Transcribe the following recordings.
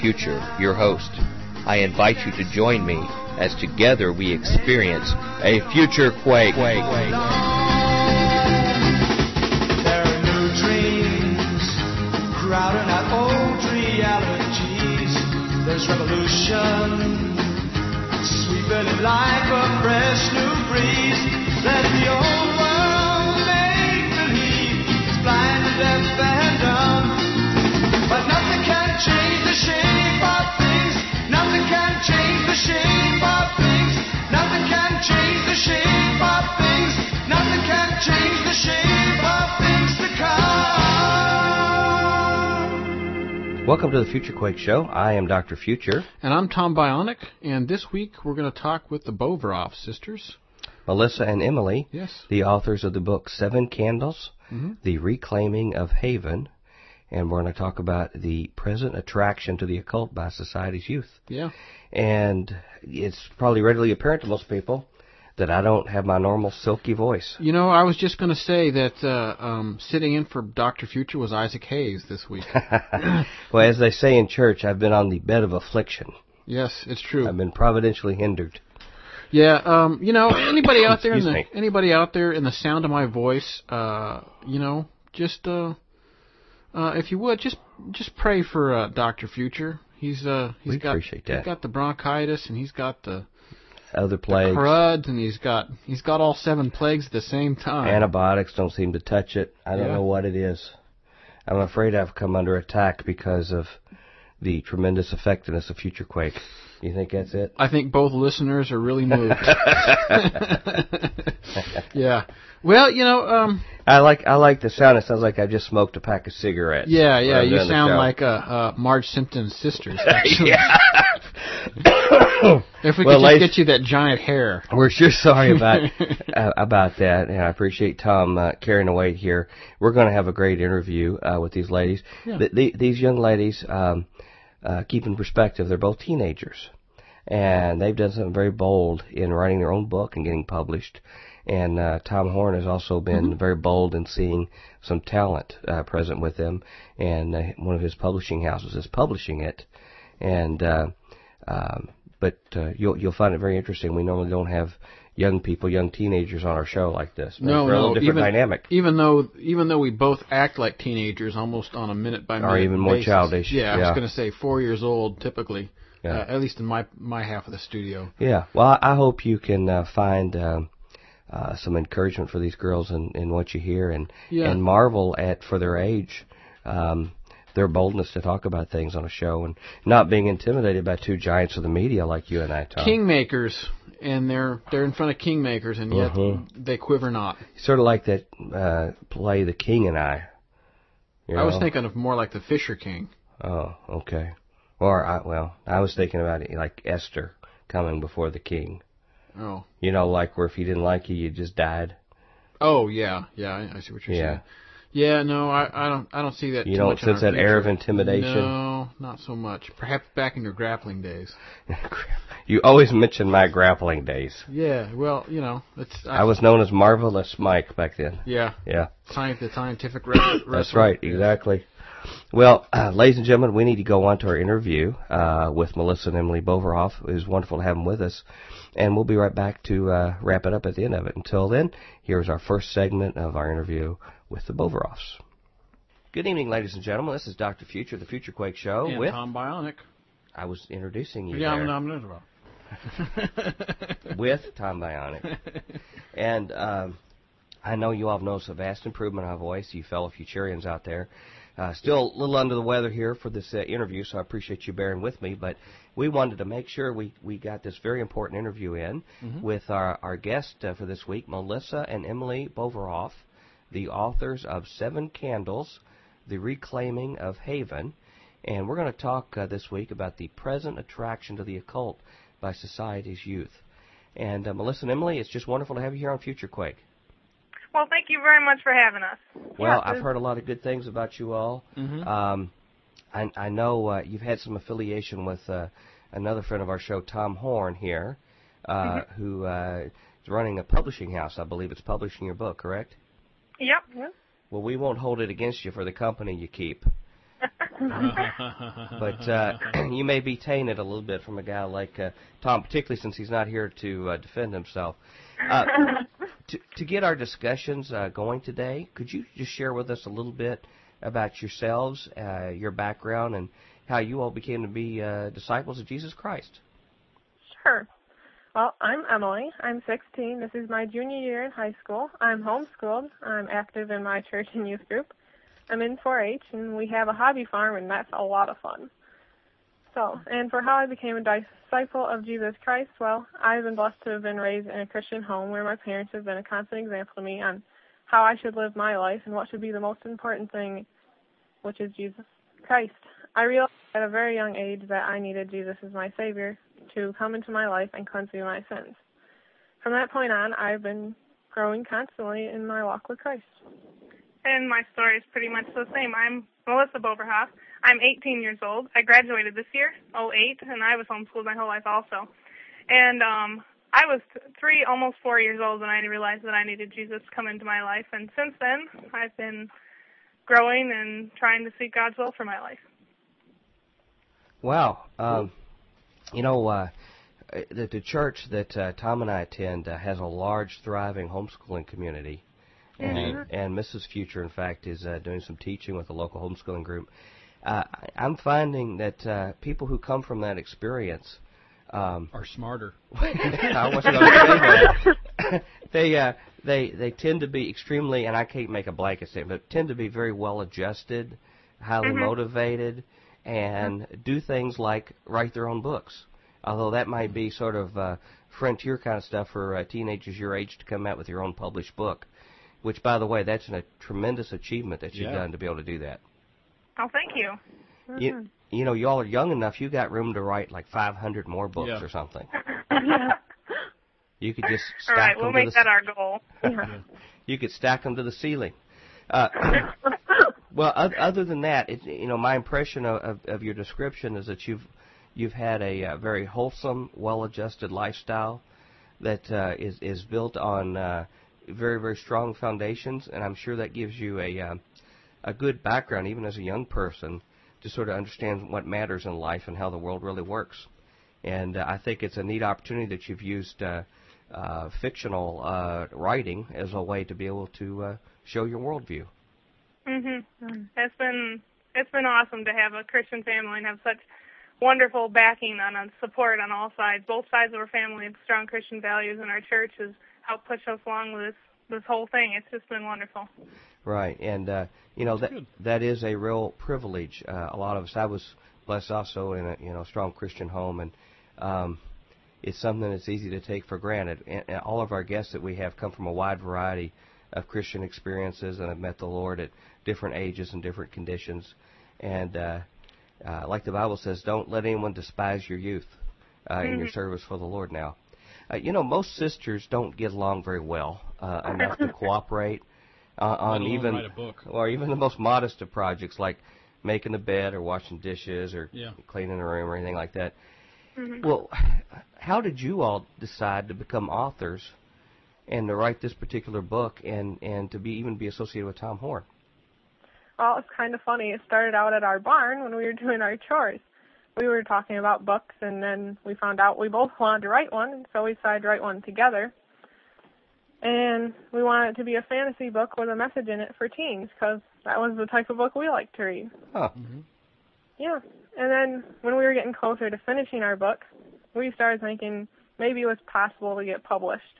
Future, your host. I invite you to join me as together we experience a future quake. There are new dreams crowding out old realities. There's revolution sweeping in like a fresh new breeze. Let the old world make believe it's blind and deaf Welcome to the Future Quake Show. I am Dr. Future. And I'm Tom Bionic, and this week we're going to talk with the Boverhof sisters. Melissa and Emily, Yes. the authors of the book Seven Candles, Mhm. The Reclaiming of Haven, and we're going to talk about the present attraction to the occult by society's youth. Yeah. And it's probably readily apparent to most people that I don't have my normal silky voice. You know, I was just going to say that uh, um, sitting in for Dr. Future was Isaac Hayes this week. well, as they say in church, I've been on the bed of affliction. yes, it's true. I've been providentially hindered. Yeah, um, you know, anybody out there in the me. anybody out there in the sound of my voice, uh, you know, just uh, uh, if you would, just just pray for uh, Doctor Future. He's uh, he's We got appreciate that. he's got the bronchitis and he's got the, Other the plagues, cruds and he's got he's got all seven plagues at the same time. antibiotics don't seem to touch it. I don't Yeah. know what it is. I'm afraid I've come under attack because of the tremendous effectiveness of Future Quake. You think that's it? I think both listeners are really moved. yeah. Well, you know, um, I like I like the sound. It sounds like I just smoked a pack of cigarettes. yeah, yeah, you sound like uh, uh, Marge Simpson's sisters. Actually. If we Well, could just get you that giant hair. We're sure sorry about uh, about that, and I appreciate Tom uh, carrying the weight here. We're going to have a great interview uh, with these ladies. Yeah. Th- the, these young ladies, um, uh, keep in perspective, they're both teenagers, and they've done something very bold in writing their own book and getting published. And uh, Tom Horn has also been very bold in seeing some talent uh, present with them, and uh, one of his publishing houses is publishing it. And uh, um, but uh, you'll you'll find it very interesting. We normally don't have young people, young teenagers on our show like this. No, We're a no, little different even, dynamic. Even though, even though we both act like teenagers, almost on a minute by minute, Or even more basis. childish, Yeah, I yeah. was going to say four years old, typically. Yeah. Uh, at least in my my half of the studio. Yeah. Well, I I hope you can uh, find um, uh, some encouragement for these girls in, in what you hear, and Yeah. and marvel at for their age. Um, their boldness to talk about things on a show and not being intimidated by two giants of the media like you and I, Tom. Kingmakers, and they're they're in front of kingmakers, and yet Mhm. they quiver not. Sort of like that uh, play, The King and I. You I was thinking of more like the Fisher King. Oh, okay. Or I, well, I was thinking about it like Esther coming before the king. Oh, You know, like where if he didn't like you, you just died. oh yeah, yeah. I, I see what you're saying. Yeah. saying. Yeah, no, I, I don't I don't see that. You don't sense that air of intimidation? No, not so much. Perhaps back in your grappling days. you always mention my grappling days. Yeah, well, you know, it's I was known as Marvelous Mike back then. yeah, Yeah, science, the scientific wrestler. that's right, exactly. Well, uh, ladies and gentlemen, we need to go on to our interview uh, with Melissa and Emily Boverhof. It was wonderful to have them with us. And we'll be right back to uh, wrap it up at the end of it. Until then, here's our first segment of our interview with the Boverhofs. Good evening, ladies and gentlemen. This is Dr. Future, the Future Quake Show. And with Tom Bionic. I was introducing you Yeah, there. I'm, I'm, with Tom Bionic. and um, I know you all have noticed a vast improvement in my voice, you fellow Futurians out there. Uh, still a little under the weather here for this uh, interview, so I appreciate you bearing with me. But we wanted to make sure we, we got this very important interview in with our, our guest uh, for this week, Melissa and Emily Boverhof, the authors of Seven Candles, The Reclaiming of Haven. And we're going to talk uh, this week about the present attraction to the occult by society's youth. And uh, Melissa and Emily, it's just wonderful to have you here on Future Quake. Well, thank you very much for having us. Well, Yeah, I've heard a lot of good things about you all. Um, I, I know uh, you've had some affiliation with uh, another friend of our show, Tom Horn, here, uh, who uh, is running a publishing house. I believe it's publishing your book, correct? Yep. yep. Well, we won't hold it against you for the company you keep. but uh, you may be tainted a little bit from a guy like uh, Tom, particularly since he's not here to uh, defend himself. Uh, to, to get our discussions uh, going today, could you just share with us a little bit about yourselves, uh, your background, and how you all became to be uh, disciples of Jesus Christ? Sure. Well, I'm Emily. I'm 16. This is my junior year in high school. I'm homeschooled. I'm active in my church and youth group. I'm in 4-H, and we have a hobby farm, and that's a lot of fun. So, and for how I became a disciple of Jesus Christ, well, I've been blessed to have been raised in a Christian home where my parents have been a constant example to me on how I should live my life and what should be the most important thing, which is Jesus Christ. I realized at a very young age that I needed Jesus as my Savior to come into my life and cleanse me of my sins. From that point on, I've been growing constantly in my walk with Christ. And my story is pretty much the same. I'm Melissa Boverhof. I'm 18 years old. I graduated this year, 08, and I was homeschooled my whole life also. And um I was three, almost four years old when I realized that I needed Jesus to come into my life. And since then, I've been growing and trying to seek God's will for my life. Wow. Um, you know, uh, the, the church that uh, Tom and I attend uh, has a large, thriving homeschooling community. And, Mm-hmm. and Mrs. Future, in fact, is uh, doing some teaching with a local homeschooling group. Uh, I- I'm finding that uh, people who come from that experience um, Are smarter. I wasn't going to say that. they uh, they they tend to be extremely, and I can't make a blanket statement, but tend to be very well adjusted, highly motivated, and do things like write their own books. Although that might be sort of uh, frontier kind of stuff for uh, teenagers your age to come out with your own published book. Which, by the way, that's a tremendous achievement that you've Yeah. done to be able to do that. Oh, thank you. You, you know, y'all are young enough. You got room to write like 500 more books Yeah. or something. You could just All stack right, them we'll to make the that our goal. you could stack them to the ceiling. Uh, well, other than that, it, you know, my impression of, of, of your description is that you've you've had a uh, very wholesome, well-adjusted lifestyle that uh, is is built on uh, very very strong foundations, and I'm sure that gives you a uh, a good background, even as a young person, to sort of understand what matters in life and how the world really works. And uh, I think it's a neat opportunity that you've used uh, uh, fictional writing as a way to be able to show your worldview. Mhm. It's been it's been awesome to have a Christian family and have such wonderful backing and support on all sides. Both sides of our family have strong Christian values, and our church has helped push us along with this this whole thing. It's just been wonderful. Right, and uh, you know that that is a real privilege. Uh, a lot of us. I was blessed also in a you know strong Christian home, and um, it's something that's easy to take for granted. And, and all of our guests that we have come from a wide variety of Christian experiences and I've met the Lord at different ages and different conditions. And uh, uh, like the Bible says, don't let anyone despise your youth uh, in your service for the Lord. Now, uh, you know most sisters don't get along very well uh, enough to cooperate uh, on even write a book. or even the most modest of projects like making a bed or washing dishes or Yeah. cleaning a room or anything like that. Well, how did you all decide to become authors and to write this particular book and and to be even be associated with Tom Horn? Well, it's kind of funny. It started out at our barn when we were doing our chores. We were talking about books, and then we found out we both wanted to write one, so we decided to write one together. And we wanted it to be a fantasy book with a message in it for teens, because that was the type of book we like to read. Huh. Mm-hmm. Yeah. And then when we were getting closer to finishing our book, we started thinking maybe it was possible to get published.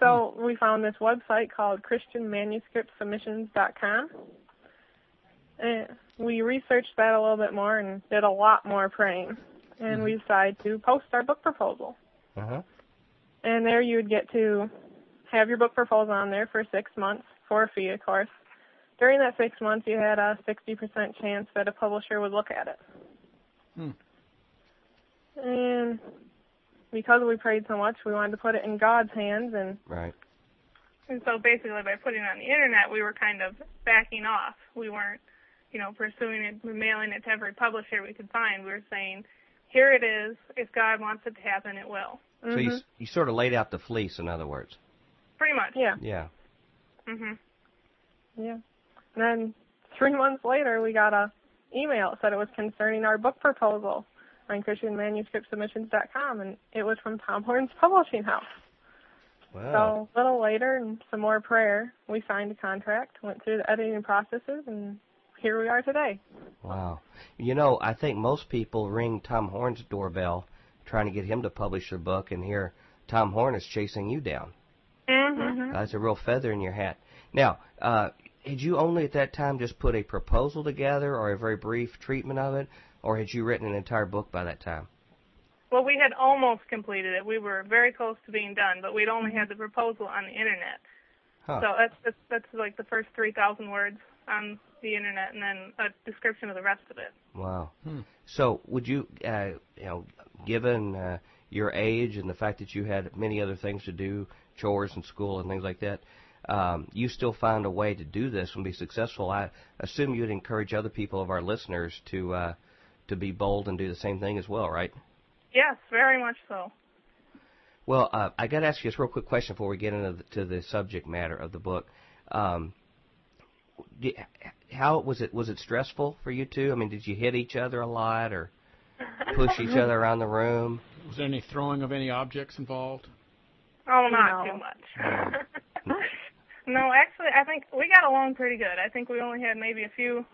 So we found this website called ChristianManuscriptSubmissions.com. And we researched that a little bit more and did a lot more praying. And we decided to post our book proposal. Uh huh. And there you would get to have your book proposal on there for six months for a fee, of course. During that six months, you had a 60% chance that a publisher would look at it. Hmm. And because we prayed so much, we wanted to put it in God's hands, and Right. And so basically, by putting it on the internet, we were kind of backing off. We weren't, you know, pursuing it, mailing it to every publisher we could find. We were saying, here it is. If God wants it to happen, it will. So you s- you sort of laid out the fleece, in other words. Pretty much. yeah, Yeah. Mhm. yeah. And then three months later, we got a email. that said it was concerning our book proposal on ChristianManuscriptSubmissions.com, and it was from Tom Horn's Publishing House. Wow. So a little later, and some more prayer, we signed a contract, went through the editing processes, and here we are today. Wow. You know, I think most people ring Tom Horn's doorbell trying to get him to publish their book, and here Tom Horn is chasing you down. Mm-hmm. That's a real feather in your hat. Now, uh, had you only at that time just put a proposal together or a very brief treatment of it, or had you written an entire book by that time? Well, we had almost completed it. We were very close to being done, but we'd only had the proposal on the internet. Huh. So that's, that's that's like the first 3,000 words on the internet, and then a description of the rest of it. Wow. So, would you, uh, you know, given uh, your age and the fact that you had many other things to do, chores and school and things like that, um, you still find a way to do this and be successful? I assume you'd encourage other people of our listeners to uh, to be bold and do the same thing as well, right? Yes, very much so. Well, uh, I got to ask you this real quick question before we get into the, to the subject matter of the book. Um, di how was it? Was it stressful for you two? I mean, did you hit each other a lot or push each other around the room? Was there any throwing of any objects involved? Oh, not No. too much. no, actually, I think we got along pretty good. I think we only had maybe a few,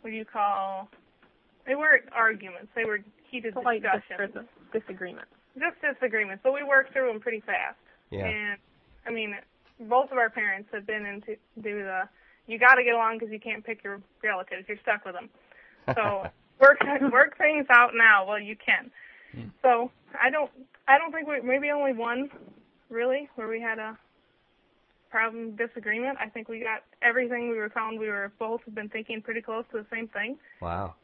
what do you call, they weren't arguments. They were heated Slight discussions. dis- disagreements. Just disagreements, but we worked through them pretty fast. Yeah. And, I mean, both of our parents have been into do the, you got to get along because you can't pick your relatives. You're stuck with them. So work work things out now while you can. Hmm. So I don't I don't think we maybe only one really where we had a problem disagreement. I think we got everything we were found we were both have been thinking pretty close to the same thing. Wow.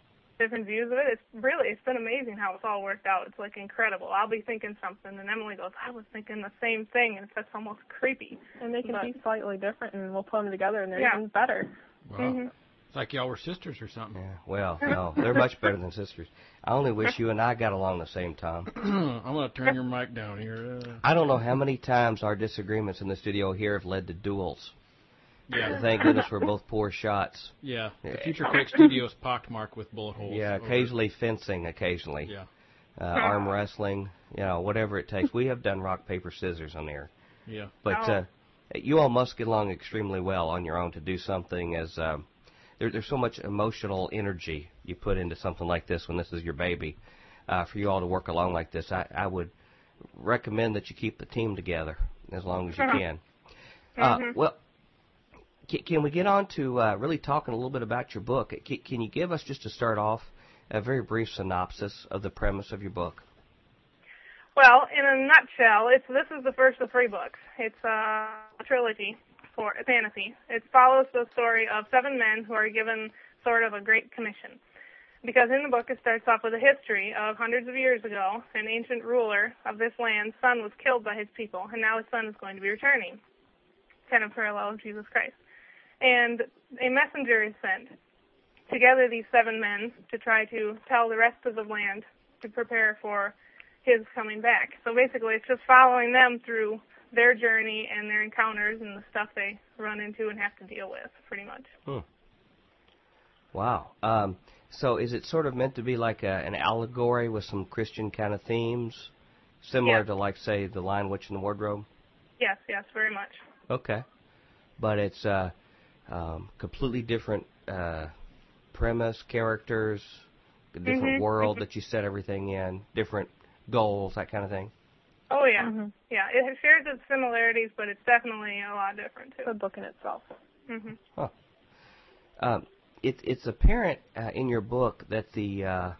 Different views of it. It's really it's been amazing how it's all worked out. It's like incredible. I'll be thinking something and Emily goes, I was thinking the same thing and that's almost creepy. And they can But- be slightly different, and we'll put them together, and they're Yeah. even better. Wow. Mhm. It's like y'all were sisters or something. Yeah. Well, no, they're much better than sisters. I only wish you and I got along the same time. I'm going to turn your mic down here. Uh, I don't know how many times our disagreements in the studio here have led to duels. Yeah. Thank goodness we're both poor shots. Yeah. The Yeah. Future Quake Studios pockmarked with bullet holes. Yeah, over- occasionally fencing, occasionally Yeah. uh, arm wrestling, you know, whatever it takes. We have done rock paper scissors on there, Yeah. but Oh. uh, you all must get along extremely well on your own to do something as um, there, there's so much emotional energy you put into something like this when this is your baby. Uh, for you all to work along like this, I, I would recommend that you keep the team together as long as you can. Uh, well, can, we get on to uh, really talking a little bit about your book? Can, can you give us just to start off a very brief synopsis of the premise of your book? Well, in a nutshell, it's this is the first of three books. It's uh, a trilogy for a fantasy. It follows the story of seven men who are given sort of a great commission. Because in the book it starts off with a history of hundreds of years ago, an ancient ruler of this land's son was killed by his people, and now his son is going to be returning. Kind of parallel of Jesus Christ. And a messenger is sent to gather these seven men to try to tell the rest of the land to prepare for his coming back. So basically, it's just following them through their journey and their encounters and the stuff they run into and have to deal with, pretty much. Wow. Um, so is it sort of meant to be like a, an allegory with some Christian kind of themes, similar Yeah. to like say the Lion, Witch, and the Wardrobe? Yes, yes, very much. Okay. But it's uh, um, completely different uh, premise, characters, a different Mhm, world that you set everything in, different goals, that kind of thing. Oh yeah, Mhm. yeah. It shares its similarities, but it's definitely a lot different too. The book in itself. hmm Um, it, it's apparent uh, in your book that the uh,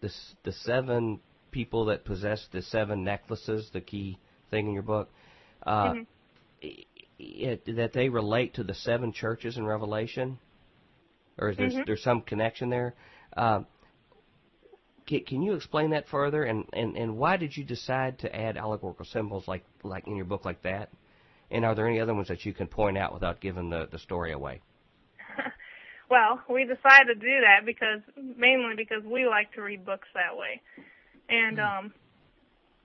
the s- the seven people that possess the seven necklaces, the key thing in your book, uh, Mhm. It, that they relate to the seven churches in Revelation, or is there Mhm. there's some connection there? Um, can, can you explain that further? And, and, and why did you decide to add allegorical symbols like like in your book like that? And are there any other ones that you can point out without giving the, the story away? Well, we decided to do that because mainly because we like to read books that way. And um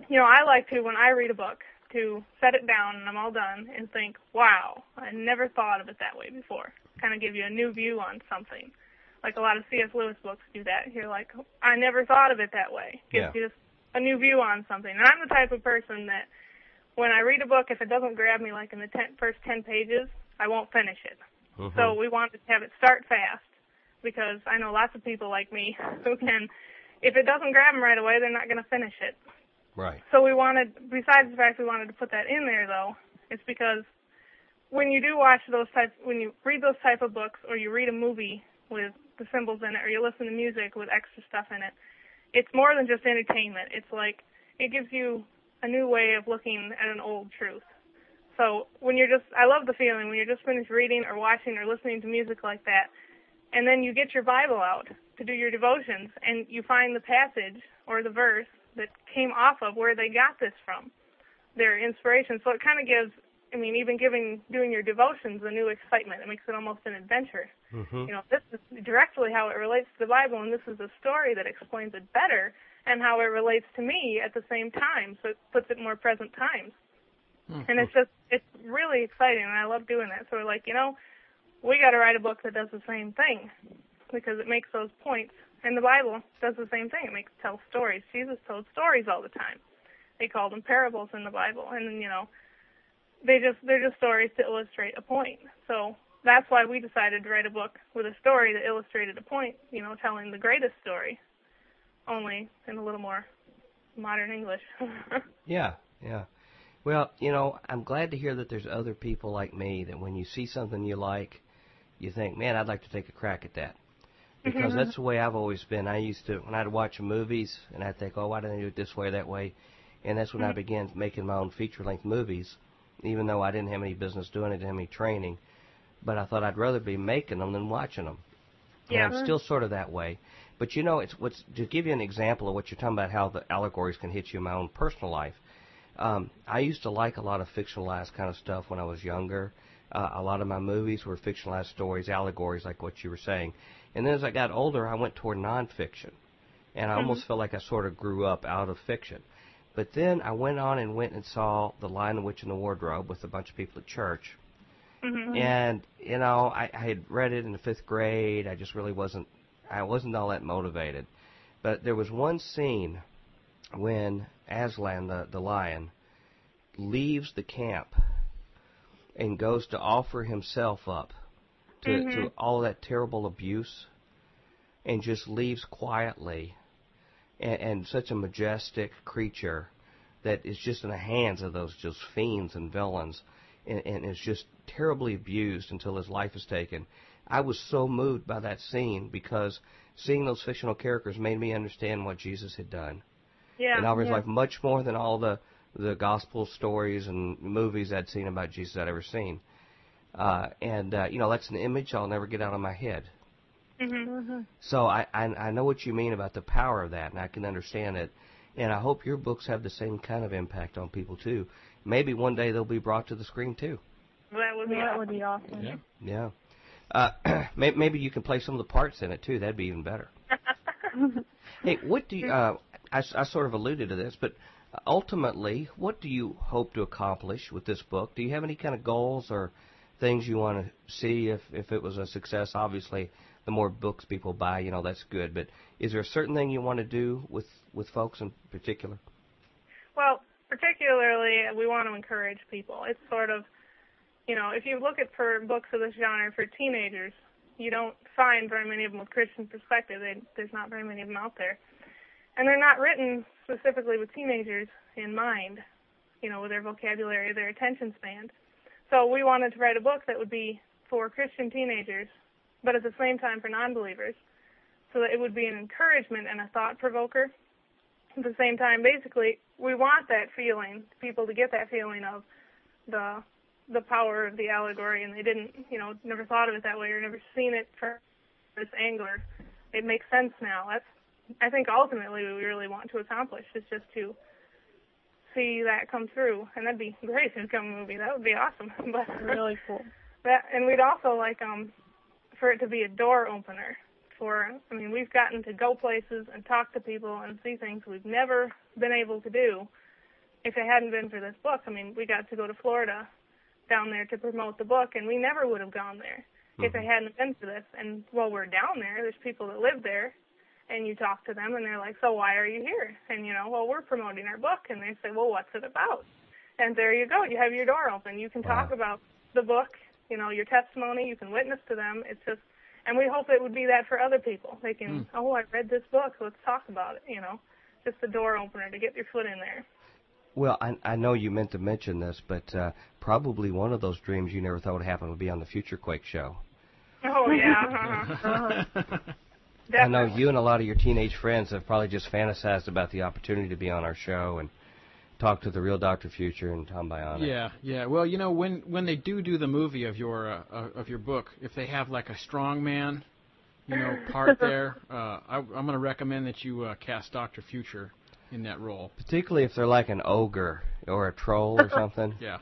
you know, I like to when I read a book to set it down and I'm all done and think, "Wow, I never thought of it that way before." Kind of give you a new view on something. Like a lot of C.S. Lewis books do that. You're like, I never thought of it that way. Gives Yeah. you just a new view on something. And I'm the type of person that when I read a book, if it doesn't grab me like in the ten, first 10 pages, I won't finish it. Mhm. So we wanted to have it start fast because I know lots of people like me who can, if it doesn't grab them right away, they're not going to finish it. Right. So we wanted, besides the fact we wanted to put that in there though, it's because when you do watch those types, when you read those type of books or you read a movie with the symbols in it or you listen to music with extra stuff in it, it's more than just entertainment. It's like, it gives you a new way of looking at an old truth. So when you're just, I love the feeling when you're just finished reading or watching or listening to music like that, and then you get your Bible out to do your devotions, and you find the passage or the verse that came off of where they got this from, their inspiration. So it kind of gives, I mean, even giving doing your devotions a new excitement. It makes it almost an adventure. Mhm. You know, this is directly how it relates to the Bible, and this is a story that explains it better and how it relates to me at the same time. So it puts it in more present times. And it's just, it's really exciting, and I love doing that. So we're like, you know, we got to write a book that does the same thing because it makes those points. And the Bible does the same thing. It makes tells stories. Jesus told stories all the time. They called them parables in the Bible, and you know, they just they're just stories to illustrate a point. So that's why we decided to write a book with a story that illustrated a point. You know, telling the greatest story, only in a little more modern English. Yeah, yeah. Well, you know, I'm glad to hear that there's other people like me that when you see something you like, you think, man, I'd like to take a crack at that. Because that's the way I've always been. I used to, when I'd watch movies, and I'd think, oh, why didn't they do it this way or that way? And that's when I began making my own feature length movies, even though I didn't have any business doing it, didn't have any training. But I thought I'd rather be making them than watching them. Yeah. And I'm still sort of that way. But you know, it's what's to give you an example of what you're talking about, how the allegories can hit you in my own personal life. Um, I used to like a lot of fictionalized kind of stuff when I was younger. Uh, a lot of my movies were fictionalized stories, allegories, like what you were saying. And then as I got older, I went toward nonfiction, and I mm-hmm. almost felt like I sort of grew up out of fiction. But then I went on and went and saw The Lion, the Witch, and the Wardrobe with a bunch of people at church. Mm-hmm. And you know, I, I had read it in the fifth grade. I just really wasn't. I wasn't all that motivated. But there was one scene when Aslan, the the lion, leaves the camp and goes to offer himself up to, to mm-hmm. all that terrible abuse, and just leaves quietly, and, and such a majestic creature that is just in the hands of those just fiends and villains, and, and is just terribly abused until his life is taken. I was so moved by that scene because seeing those fictional characters made me understand what Jesus had done yeah. in Alvarez' yeah. life much more than all the the gospel stories and movies I'd seen about Jesus I'd ever seen. Uh, and uh, you know that's an image I'll never get out of my head. Mhm. So I, I I know what you mean about the power of that, and I can understand it. And I hope your books have the same kind of impact on people too. Maybe one day they'll be brought to the screen too. That would be that awesome. would be awesome. Yeah. Yeah. Uh, maybe you can play some of the parts in it too. That'd be even better. Hey, what do you? Uh, I, I sort of alluded to this, but ultimately, what do you hope to accomplish with this book? Do you have any kind of goals or things you want to see if if it was a success? Obviously, the more books people buy, you know, that's good. But is there a certain thing you want to do with with folks in particular? Well, particularly, we want to encourage people. It's sort of, you know, if you look at for books of this genre for teenagers, you don't find very many of them with Christian perspective. They, there's not very many of them out there, and they're not written specifically with teenagers in mind. You know, with their vocabulary, their attention span. So we wanted to write a book that would be for Christian teenagers, but at the same time for non-believers, so that it would be an encouragement and a thought provoker at the same time, basically, we want that feeling, people to get that feeling of the the power of the allegory, and they didn't, you know, never thought of it that way or never seen it from this angler. It makes sense now. That's, I think, ultimately what we really want to accomplish is just to see that come through, and that'd be great if it become a movie. That would be awesome. But Really cool. that, and we'd also like um for it to be a door opener for I mean we've gotten to go places and talk to people and see things we've never been able to do if it hadn't been for this book. I mean we got to go to Florida down there to promote the book and we never would have gone there if they hadn't been to this. And while we're down there, there's people that live there, and you talk to them, and they're like, "So why are you here?" And you know, well, we're promoting our book, and they say, "Well, what's it about?" And there you go. You have your door open. You can talk Wow. about the book, you know, your testimony. You can witness to them. It's just, and we hope it would be that for other people. They can, oh, I read this book. Let's talk about it. You know, just a door opener to get your foot in there. Well, I, I know you meant to mention this, but uh, probably one of those dreams you never thought would happen would be on the Future Quake show. Oh yeah. Uh-huh. I know you and a lot of your teenage friends have probably just fantasized about the opportunity to be on our show and talk to the real Dr. Future and Tom Bionic. Yeah, yeah. Well, you know, when when they do do the movie of your uh, uh, of your book, if they have like a strong man, you know, part there, uh, I, I'm going to recommend that you uh, cast Doctor Future in that role. Particularly if they're like an ogre or a troll or something. Yeah.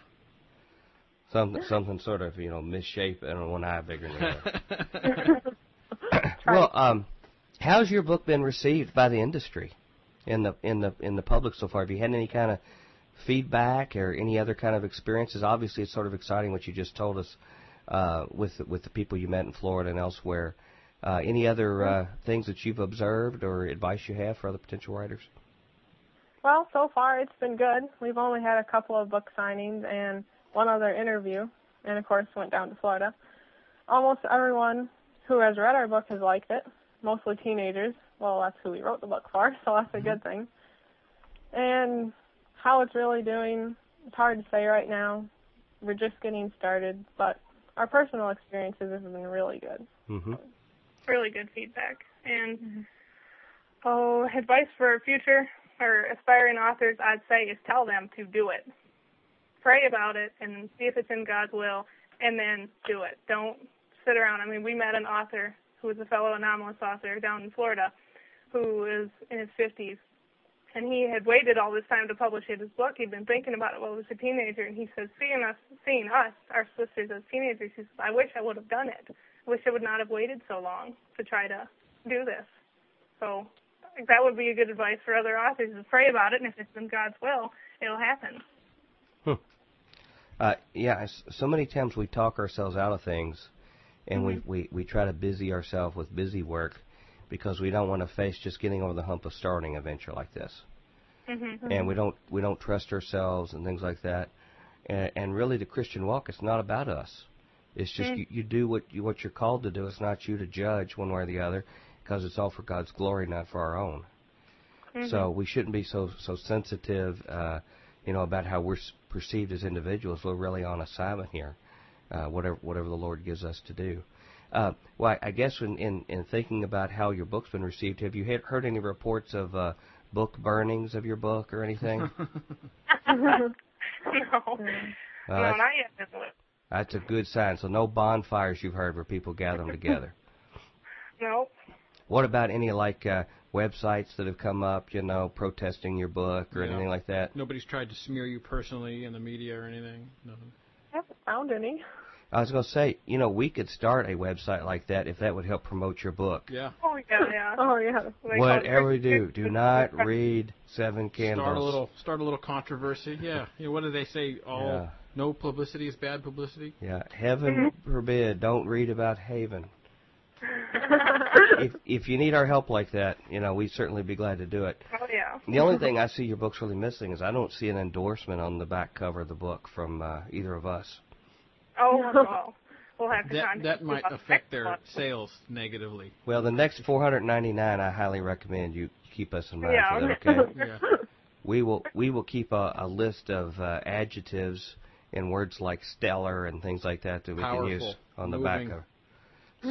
Something, something sort of, you know, misshapen and one eye bigger than the other. well, um, how's your book been received by the industry, in the in the in the public so far? Have you had any kind of feedback or any other kind of experiences? Obviously, it's sort of exciting what you just told us uh, with with the people you met in Florida and elsewhere. Uh, any other uh, things that you've observed or advice you have for other potential writers? Well, so far it's been good. We've only had a couple of book signings and one other interview, and of course went down to Florida. Almost everyone who has read our book has liked it, mostly teenagers. Well, that's who we wrote the book for, so that's a good thing. And how it's really doing, it's hard to say right now. We're just getting started, but our personal experiences have been really good. Mm-hmm. really good feedback. And oh, advice for future or aspiring authors, I'd say, is tell them to do it. Pray about it and see if it's in God's will, and then do it. Don't sit around. I mean, we met an author who was a fellow anomalous author down in Florida, who is in his 50s, and he had waited all this time to publish his book. He'd been thinking about it while he was a teenager, and he says, seeing us, seeing us, our sisters as teenagers, he says, I wish I would have done it. I wish I would not have waited so long to try to do this. So that would be a good advice for other authors to pray about it, and if it's in God's will, it'll happen. Uh, yeah, so many times we talk ourselves out of things, and we, we we try to busy ourselves with busy work because we don't want to face just getting over the hump of starting a venture like this, hmm and we don't we don't trust ourselves and things like that. And, and really, the Christian walk it's not about us. It's just Mm. you, you do what you what you're called to do. It's not you to judge one way or the other, because it's all for God's glory, not for our own. So we shouldn't be so so sensitive, uh, you know, about how we're perceived as individuals. We're really on assignment here, uh, whatever whatever the Lord gives us to do. Uh, well, I I guess in, in in thinking about how your book's been received, have you he- heard any reports of uh, book burnings of your book or anything? no, Well, no, that's, not yet. isn't that's a good sign. So no bonfires you've heard where people gather them together. No. What about any like uh, websites that have come up, you know, protesting your book or Yeah. anything like that? Nobody's tried to smear you personally in the media or anything. Nothing. I haven't found any. I was going to say, you know, we could start a website like that if that would help promote your book. Yeah. Oh yeah, yeah. Oh yeah. They call it Whatever we do, do not read Seven Candles. Start a little start a little controversy. Yeah. You know, what do they say? All Yeah. no publicity is bad publicity. Yeah, heaven forbid, don't read about Haven. if if you need our help like that, you know, we'd certainly be glad to do it. Oh yeah. The only thing I see your book's really missing is I don't see an endorsement on the back cover of the book from uh, either of us. Oh well, we'll have to That contact that might affect their one. sales negatively. Well, the next 499, I highly recommend you keep us in mind Yeah. for that. Okay, Yeah. we will we will keep a, a list of uh, adjectives and words like stellar and things like that that we can use Powerful, on the moving. back cover.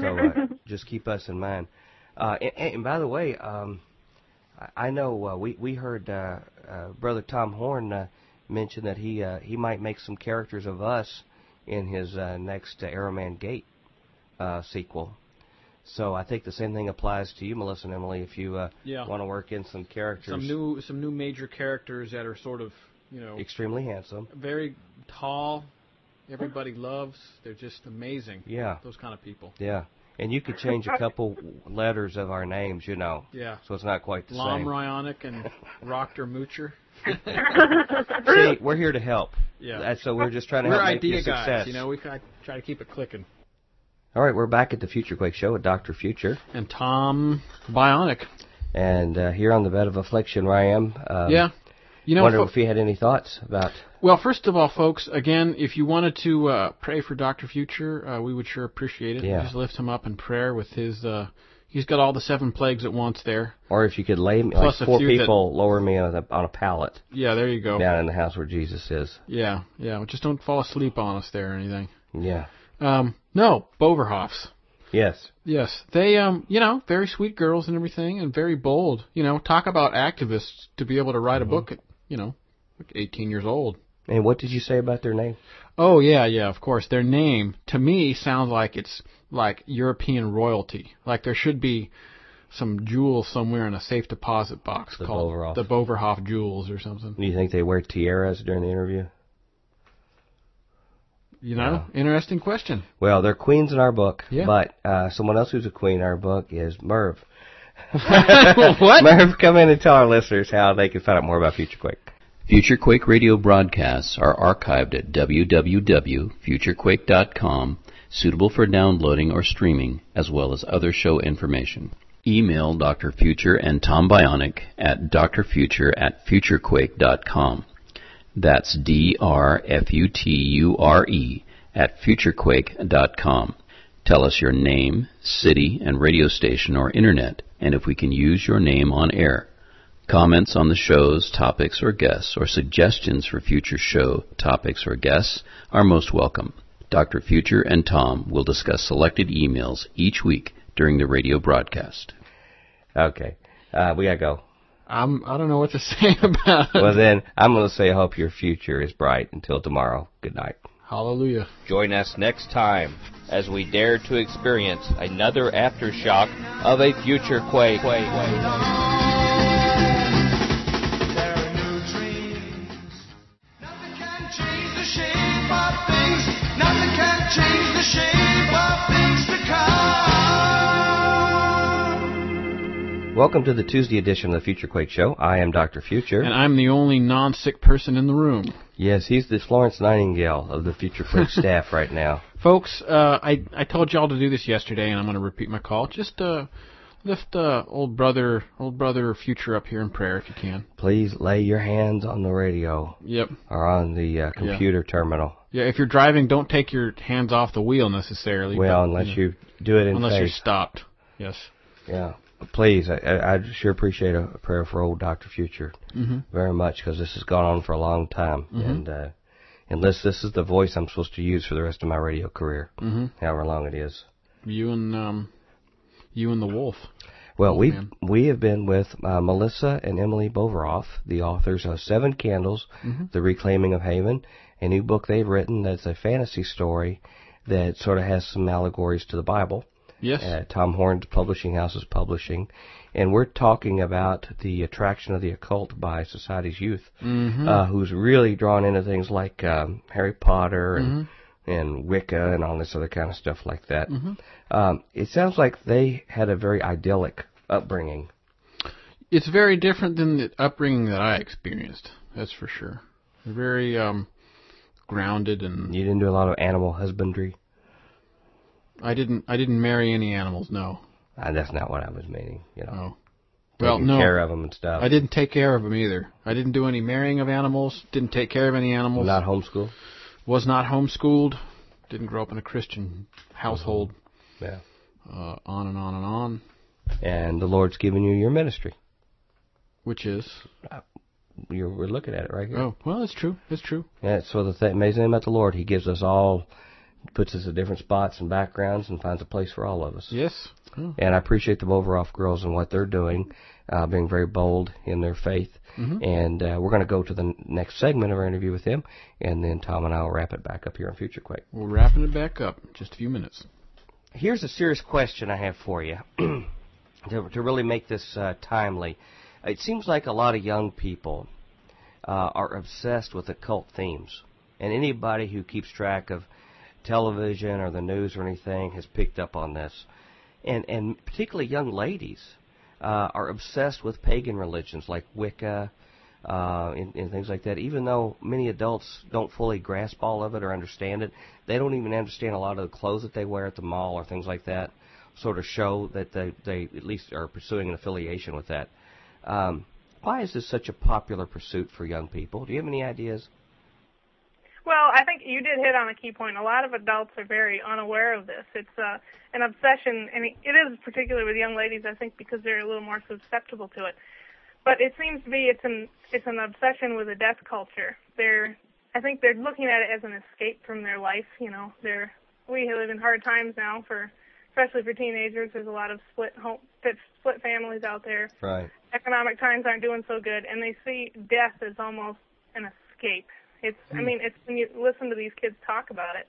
So uh, just keep us in mind. Uh, and, and by the way, um, I I know uh, we we heard uh, uh, brother Tom Horn uh, mention that he uh, he might make some characters of us in his uh, next uh, Ahriman Gate uh, sequel. So I think the same thing applies to you, Melissa and Emily. If you uh, Yeah. want to work in some characters, Some new some new major characters that are sort of you know extremely handsome. very tall. Everybody loves. They're just amazing. Yeah, Those kind of people. yeah. And you could change a couple letters of our names, you know, Yeah. so it's not quite the Lom same. Ryonic and Rockter Moocher. See, we're here to help. Yeah. That's, so we're just trying to We're help make idea guys. success. You know, we try, try to keep it clicking. All right, we're back at the Future Quake Show with Dr. Future. And Tom Bionic. And uh, here on the bed of affliction where I am. Um, yeah. You know, wonder fo- if you had any thoughts about. Well, first of all, folks, again, if you wanted to uh, pray for Dr. Future, uh, we would sure appreciate it. Yeah. Just lift him up in prayer with his. He's got all the seven plagues at once there. Or if you could lay me, Plus like four few that- people lower me on a, on a pallet Yeah, there you go. down in the house where Jesus is. Yeah, yeah. Just don't fall asleep on us there or anything. Yeah. Um, no, Boverhofs. Yes. Yes, they um, you know, very sweet girls and everything, and very bold. You know, talk about activists to be able to write a book at, you know, like 18 years old. And what did you say about their name? Oh yeah, yeah, of course. Their name to me sounds like it's like European royalty. Like there should be some jewels somewhere in a safe deposit box The called Boverhof. the Boverhof jewels or something. Do you think they wear tiaras during the interview? You know, interesting question. Well, they're queens in our book, Yeah. but uh, someone else who's a queen in our book is Merv. what? Merv, come in and tell our listeners how they can find out more about Future Quake. Future Quake radio broadcasts are archived at www.futurequake.com, suitable for downloading or streaming, as well as other show information. Email Dr. Future and Tom Bionic at drfuture at futurequake.com. That's D-R-F-U-T-U-R-E at futurequake.com. Tell us your name, city, and radio station or internet, and if we can use your name on air. Comments on the shows, topics, or guests, or suggestions for future show topics or guests are most welcome. Dr. Future and Tom will discuss selected emails each week during the radio broadcast. Okay, uh, we gotta go. I'm I don't know what to say about it. Well, then I'm gonna say, I hope your future is bright. Until tomorrow, good night. Hallelujah. Join us next time as we dare to experience another aftershock of a future quake. There Welcome to the Tuesday edition of the Future Quake Show. I am Dr. Future. And I'm the only non-sick person in the room. yes, he's the Florence Nightingale of the Future Quake staff right now. Folks, uh, I I told y'all to do this yesterday, and I'm going to repeat my call. Just uh, lift uh, old brother, old brother, future up here in prayer if you can. Please lay your hands on the radio Yep. or on the uh, computer terminal. Yeah. If you're driving, don't take your hands off the wheel necessarily. Well, but, unless know, you do it in unless you're stopped. Yes. Yeah. Please, I, I sure appreciate a, prayer for old Doctor Future Mm-hmm. very much because this has gone on for a long time, and uh, unless this is the voice I'm supposed to use for the rest of my radio career, Mm-hmm. however long it is. You and um, you and the wolf. Well, we we have been with uh, Melissa and Emily Boverhof, the authors of Seven Candles, Mm-hmm. The Reclaiming of Haven, a new book they've written that's a fantasy story that sort of has some allegories to the Bible. Yes. Uh, Tom Horn's publishing house is publishing, and we're talking about the attraction of the occult by society's youth, mm-hmm. uh, who's really drawn into things like um, Harry Potter and and Wicca and all this other kind of stuff like that. Um, it sounds like they had a very idyllic upbringing. it's very different than the upbringing that I experienced. That's for sure. Very um, grounded, and You didn't do a lot of animal husbandry. I didn't I didn't marry any animals. No. Uh, that's not what I was meaning. You know, Oh. Well, no. care of them and stuff. I didn't take care of them either. I didn't do any marrying of animals. Didn't take care of any animals. Not homeschooled. was not homeschooled. Didn't grow up in a Christian household. Yeah. Uh, on and on and on. And the Lord's given you your ministry. Which is You're, we're looking at it right here. oh well, it's true. It's true. Yeah, so the th- amazing thing about the Lord, He gives us all, puts us in different spots and backgrounds, and finds a place for all of us. Yes. Oh. And I appreciate the Overoff girls and what they're doing, uh, being very bold in their faith. Mm-hmm. And uh, we're going to go to the n- next segment of our interview with them, and then Tom and I will wrap it back up here on Future Quake. We're wrapping it back up. in Just a few minutes. Here's a serious question I have for you to, to really make this uh, timely. It seems like a lot of young people uh, are obsessed with occult themes, and anybody who keeps track of television or the news or anything has picked up on this. And and particularly young ladies uh, are obsessed with pagan religions like Wicca, uh, and, and things like that. Even though many adults don't fully grasp all of it or understand it, they don't even understand a lot of the clothes that they wear at the mall or things like that. Sort of show that they they at least are pursuing an affiliation with that. Um, why is this such a popular pursuit for young people? Do you have any ideas? Well, I think you did hit on a key point. A lot of adults are very unaware of this. It's uh, an obsession, and it is particularly with young ladies, I think, because they're a little more susceptible to it. But it seems to be it's an it's an obsession with a death culture. They're I think they're looking at it as an escape from their life. You know, they're we live in hard times now for especially for teenagers. There's a lot of split home split families out there. Right. Economic times aren't doing so good, and they see death as almost an escape. It's I Hmm. mean it's when you listen to these kids talk about it.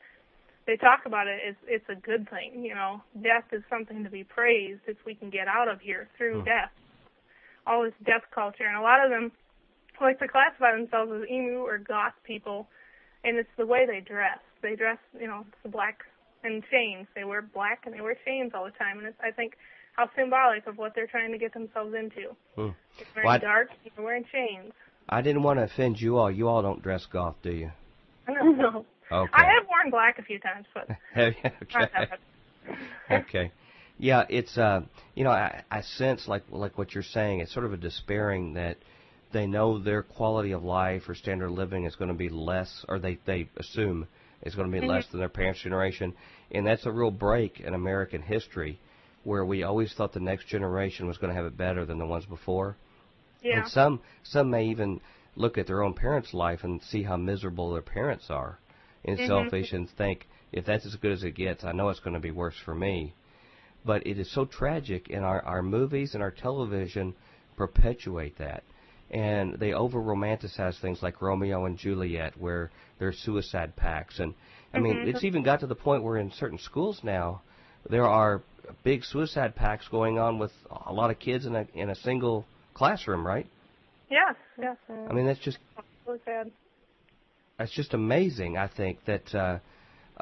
They talk about it as it's a good thing, you know. Death is something to be praised if we can get out of here through Hmm. death all this death culture, and a lot of them like to classify themselves as emo or goth people, and it's the way they dress. They dress, you know, it's the black and chains. They wear black and they wear chains all the time, and it's I think how symbolic of what they're trying to get themselves into. Hmm. It's very Well, dark. and They're wearing chains. I didn't want to offend you all. You all don't dress goth, do you? No. Okay. I have worn black a few times, but Have you? not Okay. that much. okay. Yeah, it's uh, you know, I, I sense like like what you're saying. It's sort of a despairing that they know their quality of life or standard of living is going to be less, or they they assume is going to be less than their parents' generation, and that's a real break in American history, where we always thought the next generation was going to have it better than the ones before. Yeah. And some some may even look at their own parents' life and see how miserable their parents are, and Mhm. selfish, and think if that's as good as it gets, I know it's going to be worse for me. But it is so tragic, and our our movies and our television perpetuate that, and they over romanticize things like Romeo and Juliet, where there's suicide pacts, and I mean Mhm. it's even got to the point where in certain schools now there are big suicide pacts going on with a lot of kids in a in a single classroom, right? Yeah, yeah. I mean, that's just really sad. that's just amazing. I think that uh,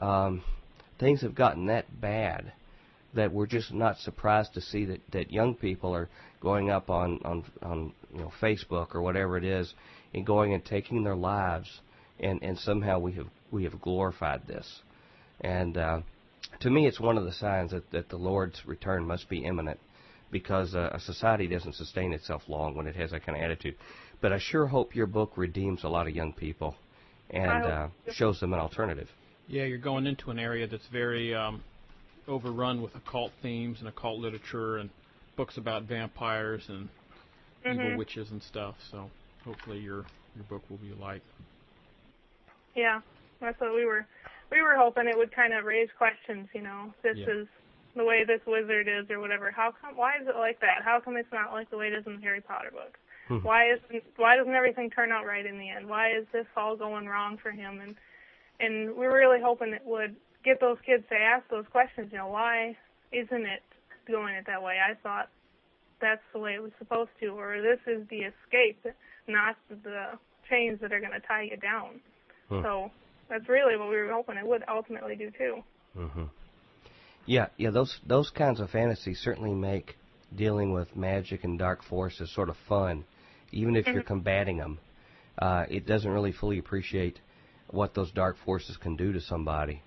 um, things have gotten that bad that we're just not surprised to see that, that young people are going up on, on on you know Facebook or whatever it is and going and taking their lives and, and somehow we have we have glorified this and uh, to me it's one of the signs that, that the Lord's return must be imminent because uh, a society doesn't sustain itself long when it has that kind of attitude but I sure hope your book redeems a lot of young people and uh, shows them an alternative. Yeah, you're going into an area that's very um, overrun with occult themes and occult literature and books about vampires and evil Mhm. witches and stuff. So hopefully your your book will be like. Yeah, that's what we were. We were hoping it would kind of raise questions. You know, this Yeah. is the way this wizard is, or whatever. How come? Why is it like that? How come it's not like the way it is in the Harry Potter books? Hmm. Why isn't? Why doesn't everything turn out right in the end? Why is this all going wrong for him? And and we were really hoping it would get those kids to ask those questions. You know, why isn't it going it that way? I thought that's the way it was supposed to, or this is the escape, not the chains that are going to tie you down. Hmm. So that's really what we were hoping it would ultimately do too. hmm Yeah, yeah. Those those kinds of fantasies certainly make dealing with magic and dark forces sort of fun, even if you're Mhm. combating them. Uh, it doesn't really fully appreciate what those dark forces can do to somebody,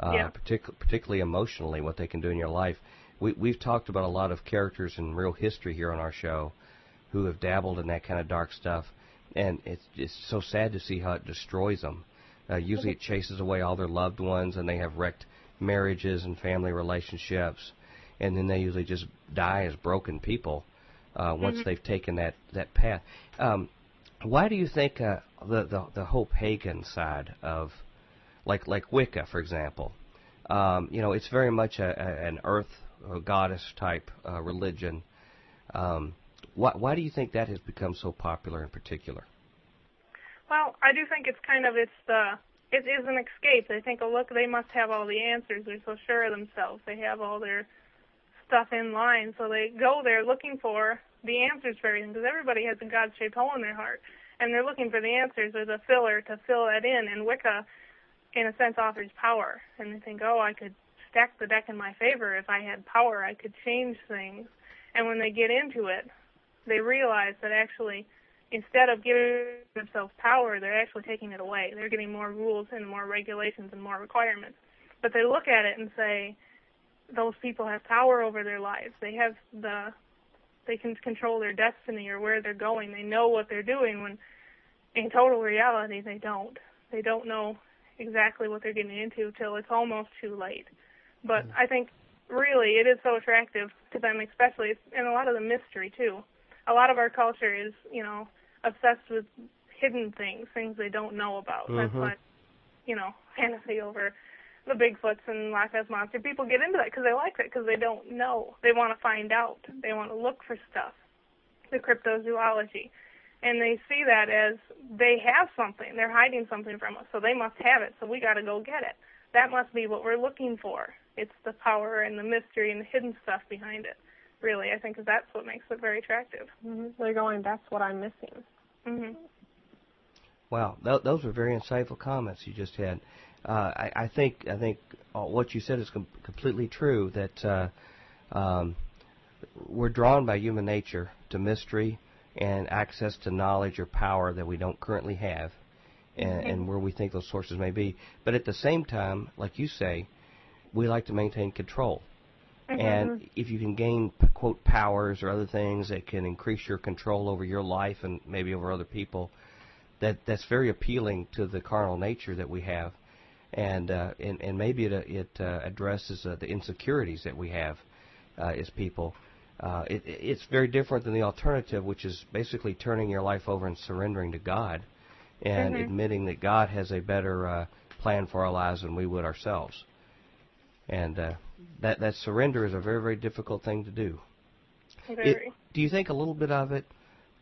uh, Yeah. partic- particularly emotionally, what they can do in your life. We, we've talked about a lot of characters in real history here on our show who have dabbled in that kind of dark stuff, and it's it's so sad to see how it destroys them. Uh, usually, it chases away all their loved ones, and they have wrecked marriages and family relationships, and then they usually just die as broken people uh, once Mhm. they've taken that that path. Um, why do you think uh, the, the the whole pagan side of like like Wicca, for example, um, you know, it's very much a, a, an earth uh, goddess type uh, religion. Um, why, why do you think that has become so popular in particular? Well, I do think it's kind of it's the it is an escape. They think, oh look, they must have all the answers. They're so sure of themselves. They have all their stuff in line, so they go there looking for the answers for everything. Because everybody has a God-shaped hole in their heart, and they're looking for the answers or the filler to fill that in. And Wicca, in a sense, offers power. And they think, oh, I could stack the deck in my favor if I had power. I could change things. And when they get into it, they realize that actually instead of giving themselves power, they're actually taking it away. They're getting more rules and more regulations and more requirements. But they look at it and say, those people have power over their lives. They have the, they can control their destiny or where they're going. They know what they're doing when in total reality they don't. They don't know exactly what they're getting into till it's almost too late. But mm-hmm. I think really it is so attractive to them, especially, and a lot of the mystery too. A lot of our culture is, you know, obsessed with hidden things, things they don't know about. Mm-hmm. That's why, you know, fantasy over the Bigfoots and Loch Ness monster. People get into that because they like it because they don't know. They want to find out. They want to look for stuff. The cryptozoology. And they see that as they have something. They're hiding something from us, so they must have it. So we got to go get it. That must be what we're looking for. It's the power and the mystery and the hidden stuff behind it. Really, I think that's what makes it very attractive. Mm-hmm. They're going. That's what I'm missing. Mm-hmm. Wow, th- those were very insightful comments you just had. Uh, I, I think I think uh, what you said is com- completely true. That uh, um, we're drawn by human nature to mystery and access to knowledge or power that we don't currently have, and, mm-hmm. and where we think those sources may be. But at the same time, like you say, we like to maintain control. Mm-hmm. And if you can gain quote powers or other things that can increase your control over your life and maybe over other people, that that's very appealing to the carnal nature that we have, and uh, and, and maybe it it uh, addresses uh, the insecurities that we have uh, as people. Uh, it, it's very different than the alternative, which is basically turning your life over and surrendering to God, and mm-hmm. admitting that God has a better uh, plan for our lives than we would ourselves. And uh, that that surrender is a very very difficult thing to do. Very. It, do you think a little bit of it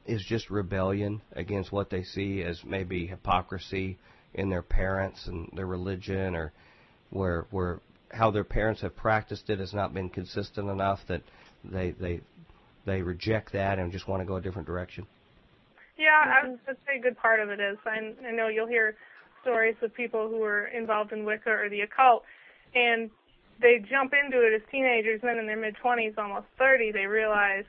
is just rebellion against what they see as maybe hypocrisy in their parents and their religion, or where where how their parents have practiced it has not been consistent enough that they they they reject that and just want to go a different direction. Yeah, I would say a good part of it is. I, I know you'll hear stories of people who were involved in Wicca or the occult, and they jump into it as teenagers, and then in their mid 20s, almost 30, they realize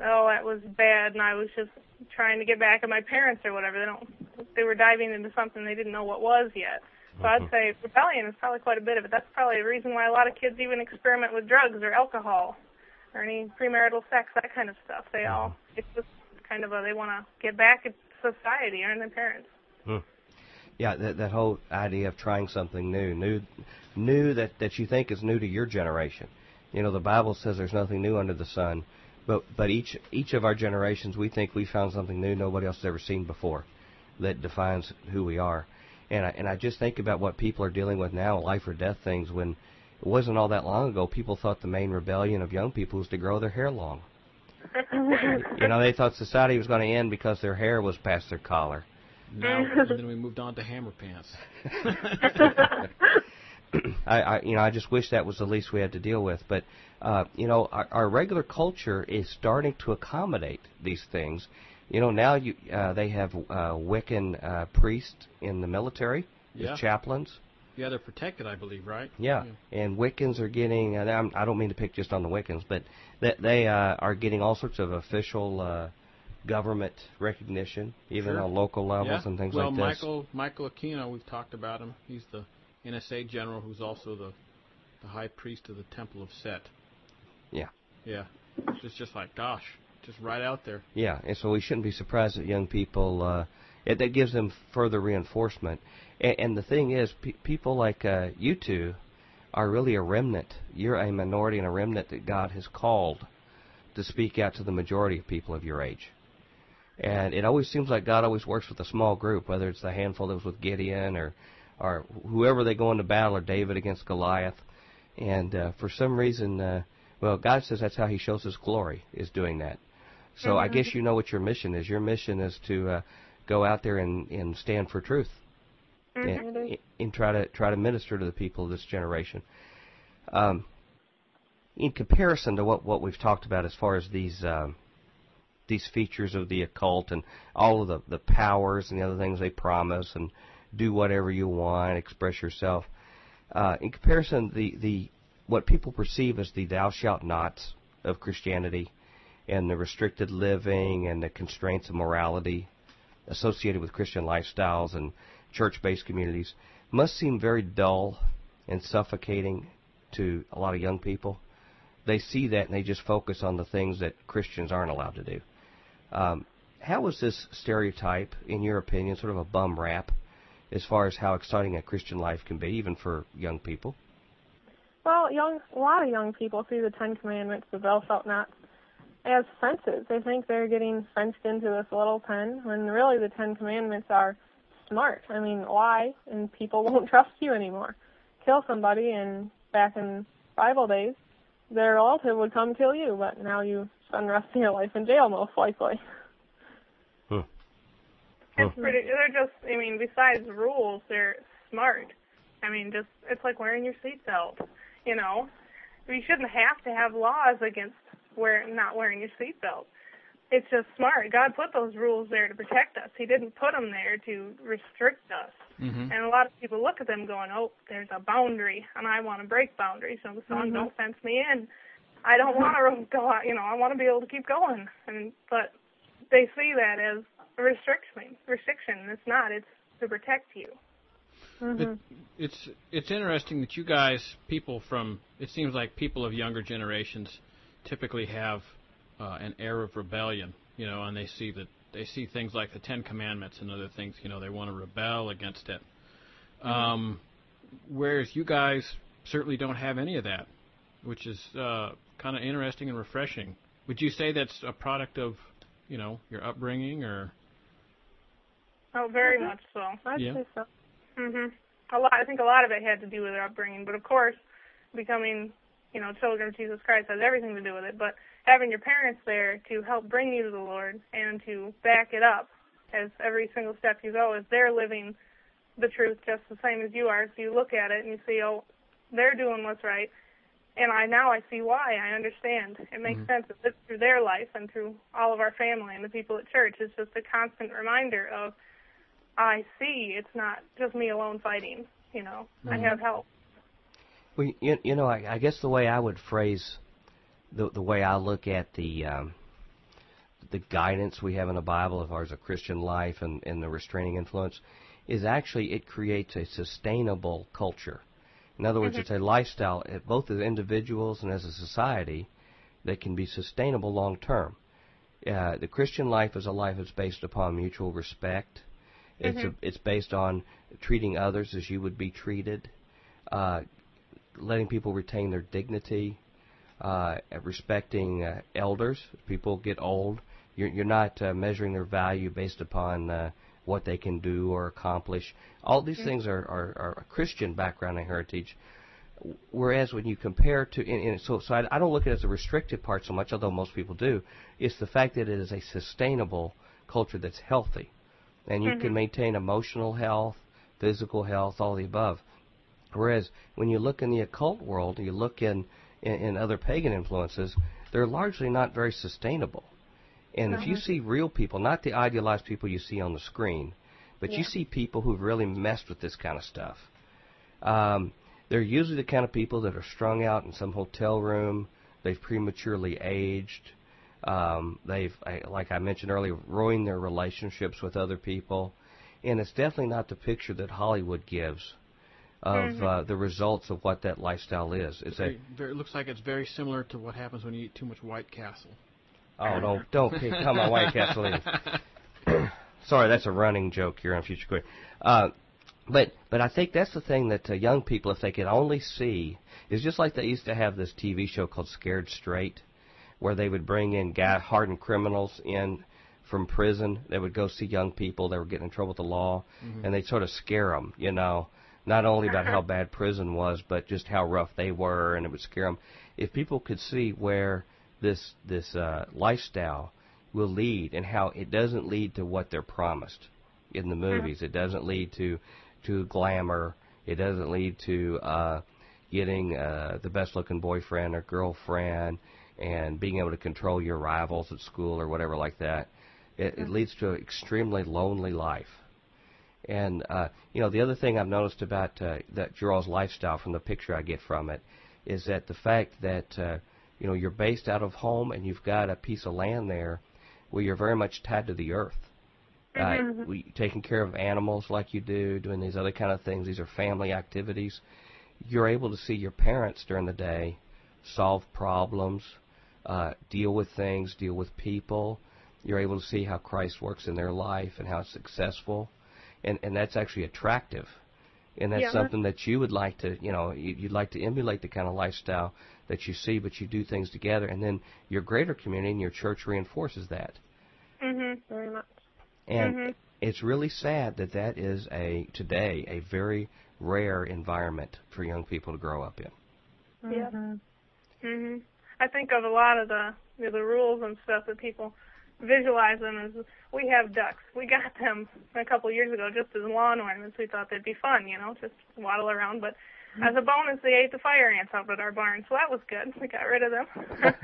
oh, that was bad, and I was just trying to get back at my parents or whatever. They don't. They were diving into something they didn't know what was yet. So mm-hmm. I'd say rebellion is probably quite a bit of it. That's probably the reason why a lot of kids even experiment with drugs or alcohol or any premarital sex, that kind of stuff. They all mm-hmm. it's just kind of a they want to get back at society or their parents. Hmm. Yeah, that that whole idea of trying something new, new, new that that you think is new to your generation. You know, the Bible says there's nothing new under the sun but but each each of our generations, we think we found something new nobody else has ever seen before, that defines who we are. And I and I just think about what people are dealing with now, life or death things. When it wasn't all that long ago, people thought the main rebellion of young people was to grow their hair long. you know, they thought society was going to end because their hair was past their collar. Now, then we moved on to hammer pants. I, I, you know, I just wish that was the least we had to deal with. But, uh, you know, our, our regular culture is starting to accommodate these things. You know, now you uh, they have uh, Wiccan uh, priests in the military yeah. as chaplains. Yeah, they're protected, I believe, right? Yeah, yeah. and Wiccans are getting. Uh, I don't mean to pick just on the Wiccans, but that they uh, are getting all sorts of official uh, government recognition, even sure. on local levels yeah. and things well, like this. Well, Michael Michael Aquino, we've talked about him. He's the NSA general who's also the the high priest of the Temple of Set. Yeah. Yeah. It's just like, gosh, just right out there. Yeah, and so we shouldn't be surprised that young people. Uh, it, that gives them further reinforcement. And, and the thing is, pe- people like uh, you two are really a remnant. You're a minority and a remnant that God has called to speak out to the majority of people of your age. And it always seems like God always works with a small group, whether it's the handful that was with Gideon or or whoever they go into battle, or David against Goliath. And uh, for some reason, uh, well, God says that's how He shows His glory is doing that. So mm-hmm. I guess you know what your mission is. Your mission is to uh, go out there and, and stand for truth, mm-hmm. and, and try to try to minister to the people of this generation. Um, in comparison to what, what we've talked about as far as these um, these features of the occult and all of the, the powers and the other things they promise and do whatever you want, express yourself. Uh, in comparison, the, the what people perceive as the thou shalt nots of Christianity and the restricted living and the constraints of morality associated with Christian lifestyles and church-based communities must seem very dull and suffocating to a lot of young people. They see that and they just focus on the things that Christians aren't allowed to do. Um, how is this stereotype, in your opinion, sort of a bum rap, as far as how exciting a Christian life can be, even for young people? Well, young a lot of young people see the Ten Commandments, the Thou shalt not, as fences. They think they're getting fenced into this little pen, when really the Ten Commandments are smart. I mean, lie, and people won't trust you anymore. Kill somebody, and back in Bible days, their relative would come kill you, but now you spend the rest of your life in jail, most likely. Hmm. It's pretty. They're just. I mean, besides rules, they're smart. I mean, just it's like wearing your seatbelt. You know, we shouldn't have to have laws against wear not wearing your seatbelt. It's just smart. God put those rules there to protect us. He didn't put them there to restrict us. Mm-hmm. And a lot of people look at them going, "Oh, there's a boundary, and I want to break boundaries. So the song Mhm. "Don't Fence Me In." I don't want to go. out, You know, I want to be able to keep going. And but they see that as a restriction. Restriction. It's not. It's to protect you. hmm It's it's interesting that you guys, people from it seems like people of younger generations, typically have uh, an air of rebellion, you know, and they see that they see things like the Ten Commandments and other things, you know, they want to rebel against it. Um, whereas you guys certainly don't have any of that, which is uh, kind of interesting and refreshing. Would you say that's a product of, you know, your upbringing or? Oh, very Mhm. much so. I'd Yeah. say so. Mhm. A lot. I think a lot of it had to do with their upbringing, but of course, becoming, you know, children of Jesus Christ has everything to do with it. But having your parents there to help bring you to the Lord and to back it up as every single step you go, as they're living the truth just the same as you are. So you look at it and you see, oh, they're doing what's right, and I now I see why. I understand. It makes Mhm. sense. It's through their life and through all of our family and the people at church. It's just a constant reminder of I see it's not just me alone fighting. You know, I Mhm. have help. Well, you, you know, I, I guess the way I would phrase the the way I look at the um, the guidance we have in the Bible as far as a Christian life and, and the restraining influence is actually it creates a sustainable culture. In other words, Mhm. it's a lifestyle, uh, both as individuals and as a society, that can be sustainable long term. Uh, the Christian life is a life that's based upon mutual respect. It's a, Mhm. it's based on treating others as you would be treated, uh, letting people retain their dignity, uh, respecting uh, elders. People get old. You're, you're not uh, measuring their value based upon uh, what they can do or accomplish. All these things are, are, are a Christian background and heritage. Whereas when you compare to, and, and so, so I, I don't look at it as a restrictive part so much, although most people do. It's the fact that it is a sustainable culture that's healthy, and you can Mhm. maintain emotional health, physical health, all the above. Whereas when you look in the occult world, you look in, in, in other pagan influences, they're largely not very sustainable. And if you Uh-huh. see real people, not the idealized people you see on the screen, but you see people who've really messed with this kind of stuff. Um, they're usually the kind of people that are strung out in some hotel room. They've prematurely aged. Um, they've, I- like I mentioned earlier, ruined their relationships with other people. And it's definitely not the picture that Hollywood gives of Mhm. uh, the results of what that lifestyle is. It's a Very, very, it looks like it's very similar to what happens when you eat too much White Castle. oh don't don't come on White Castle. Inn. Sorry, that's a running joke here on Future Quake. Uh, but but I think that's the thing that uh, young people, if they could only see, is just like they used to have this TV show called Scared Straight, where they would bring in guy, hardened criminals in from prison. They would go see young people that were getting in trouble with the law, and they'd sort of scare them, you know, not only about how bad prison was, but just how rough they were, and it would scare them. If people could see where this this uh, lifestyle will lead, and how it doesn't lead to what they're promised in the movies, it doesn't lead to to glamour, it doesn't lead to uh, getting uh, the best looking boyfriend or girlfriend, and being able to control your rivals at school or whatever like that. It, it leads to an extremely lonely life. And uh, you know, the other thing I've noticed about uh, that Jarrell's lifestyle from the picture I get from it is that the fact that uh, you know you're based out of home and you've got a piece of land there where you're very much tied to the earth. Uh, we, taking care of animals like you do, doing these other kind of things. These are family activities. You're able to see your parents during the day, solve problems, uh, deal with things, deal with people. You're able to see how Christ works in their life and how it's successful, and and that's actually attractive, and that's Yeah. something that you would like to, you know, you- you'd like to emulate the kind of lifestyle that you see, but you do things together, and then your greater community and your church reinforces that. Mm Mhm. Very much. And Mhm. it's really sad that that is a today a very rare environment for young people to grow up in. Yeah. Mhm. Mhm. I think of a lot of the you know, the rules and stuff that people visualize them as we have ducks. We got them a couple of years ago just as lawn ornaments. We thought they'd be fun, you know, just waddle around. But mm-hmm. as a bonus, they ate the fire ants out at our barn, so that was good. We got rid of them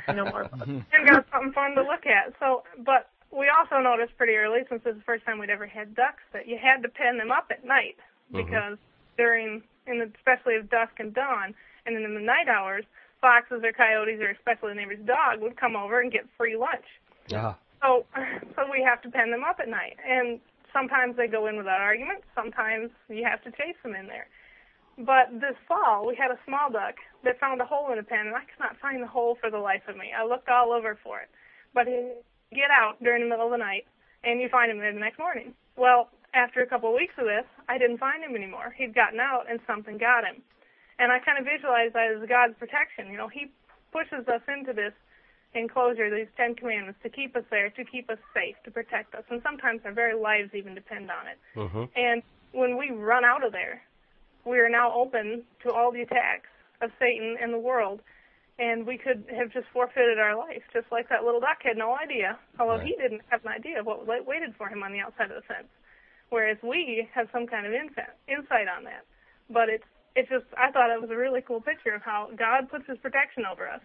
No more. and got something fun to look at. So, but we also noticed pretty early, since this is the first time we'd ever had ducks, that you had to pen them up at night mm-hmm. because during, in the, especially at dusk and dawn, and then in the night hours, foxes or coyotes or especially the neighbor's dog would come over and get free lunch. Yeah. So, so we have to pen them up at night, and sometimes they go in without argument. Sometimes you have to chase them in there. But this fall, we had a small duck that found a hole in the pen, and I could not find the hole for the life of me. I looked all over for it, but he get out during the middle of the night, and you find him there the next morning. Well, after a couple of weeks of this, I didn't find him anymore. He'd gotten out, and something got him. And I kind of visualized that as God's protection. You know, He pushes us into this enclosure, these Ten Commandments, to keep us there, to keep us safe, to protect us. And sometimes our very lives even depend on it. hmm And when we run out of there, we are now open to all the attacks of Satan and the world. And we could have just forfeited our life, just like that little duck had no idea, although he didn't have an idea of what waited for him on the outside of the fence. Whereas we have some kind of insight, insight on that. But it's it's just I thought it was a really cool picture of how God puts His protection over us,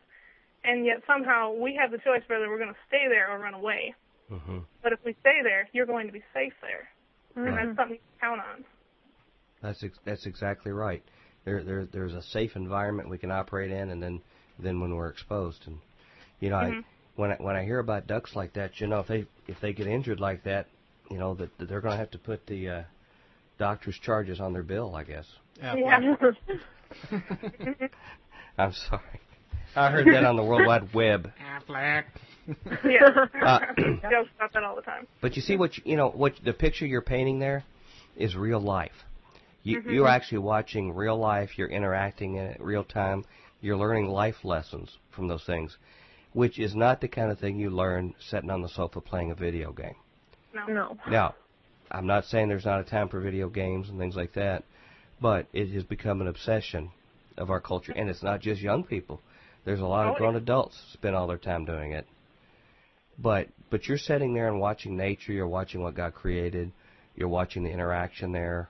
and yet somehow we have the choice whether we're going to stay there or run away. hmm But if we stay there, you're going to be safe there, and that's something to count on. That's ex- that's exactly right. There there there's a safe environment we can operate in, and then then when we're exposed, and you know, I, when I, when I hear about ducks like that, you know, if they if they get injured like that, you know, that, that they're going to have to put the uh, doctor's charges on their bill, I guess. Yeah. I'm sorry. I heard that on the World Wide Web. Aflac. yeah. Uh, Jokes about that all the time. But you see what you, you know what the picture you're painting there is real life. You you're actually watching real life. You're interacting in it real time. You're learning life lessons from those things, which is not the kind of thing you learn sitting on the sofa playing a video game. No. No. Now, I'm not saying there's not a time for video games and things like that, but it has become an obsession of our culture, and it's not just young people. There's a lot Oh, of grown adults spend all their time doing it. But but you're sitting there and watching nature. You're watching what God created. You're watching the interaction there.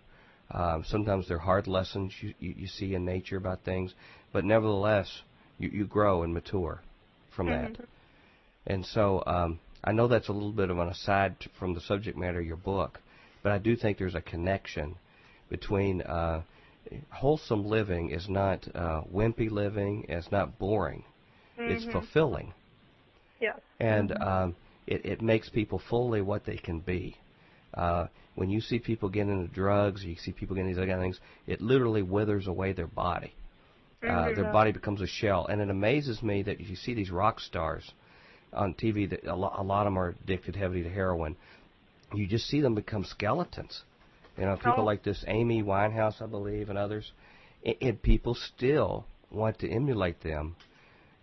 Um, sometimes they're hard lessons you, you, you see in nature about things, but nevertheless, you, you grow and mature from that. And so um, I know that's a little bit of an aside from the subject matter of your book, but I do think there's a connection between uh, wholesome living is not uh, wimpy living, it's not boring, it's fulfilling, Yes. and um, it, it makes people fully what they can be. Uh, when you see people get into drugs, you see people getting these other kind of things, it literally withers away their body. Uh, their body becomes a shell, and it amazes me that you see these rock stars on TV, that a, lo- a lot of them are addicted heavily to heroin. You just see them become skeletons. You know, people like this Amy Winehouse, I believe, and others, and, and people still want to emulate them.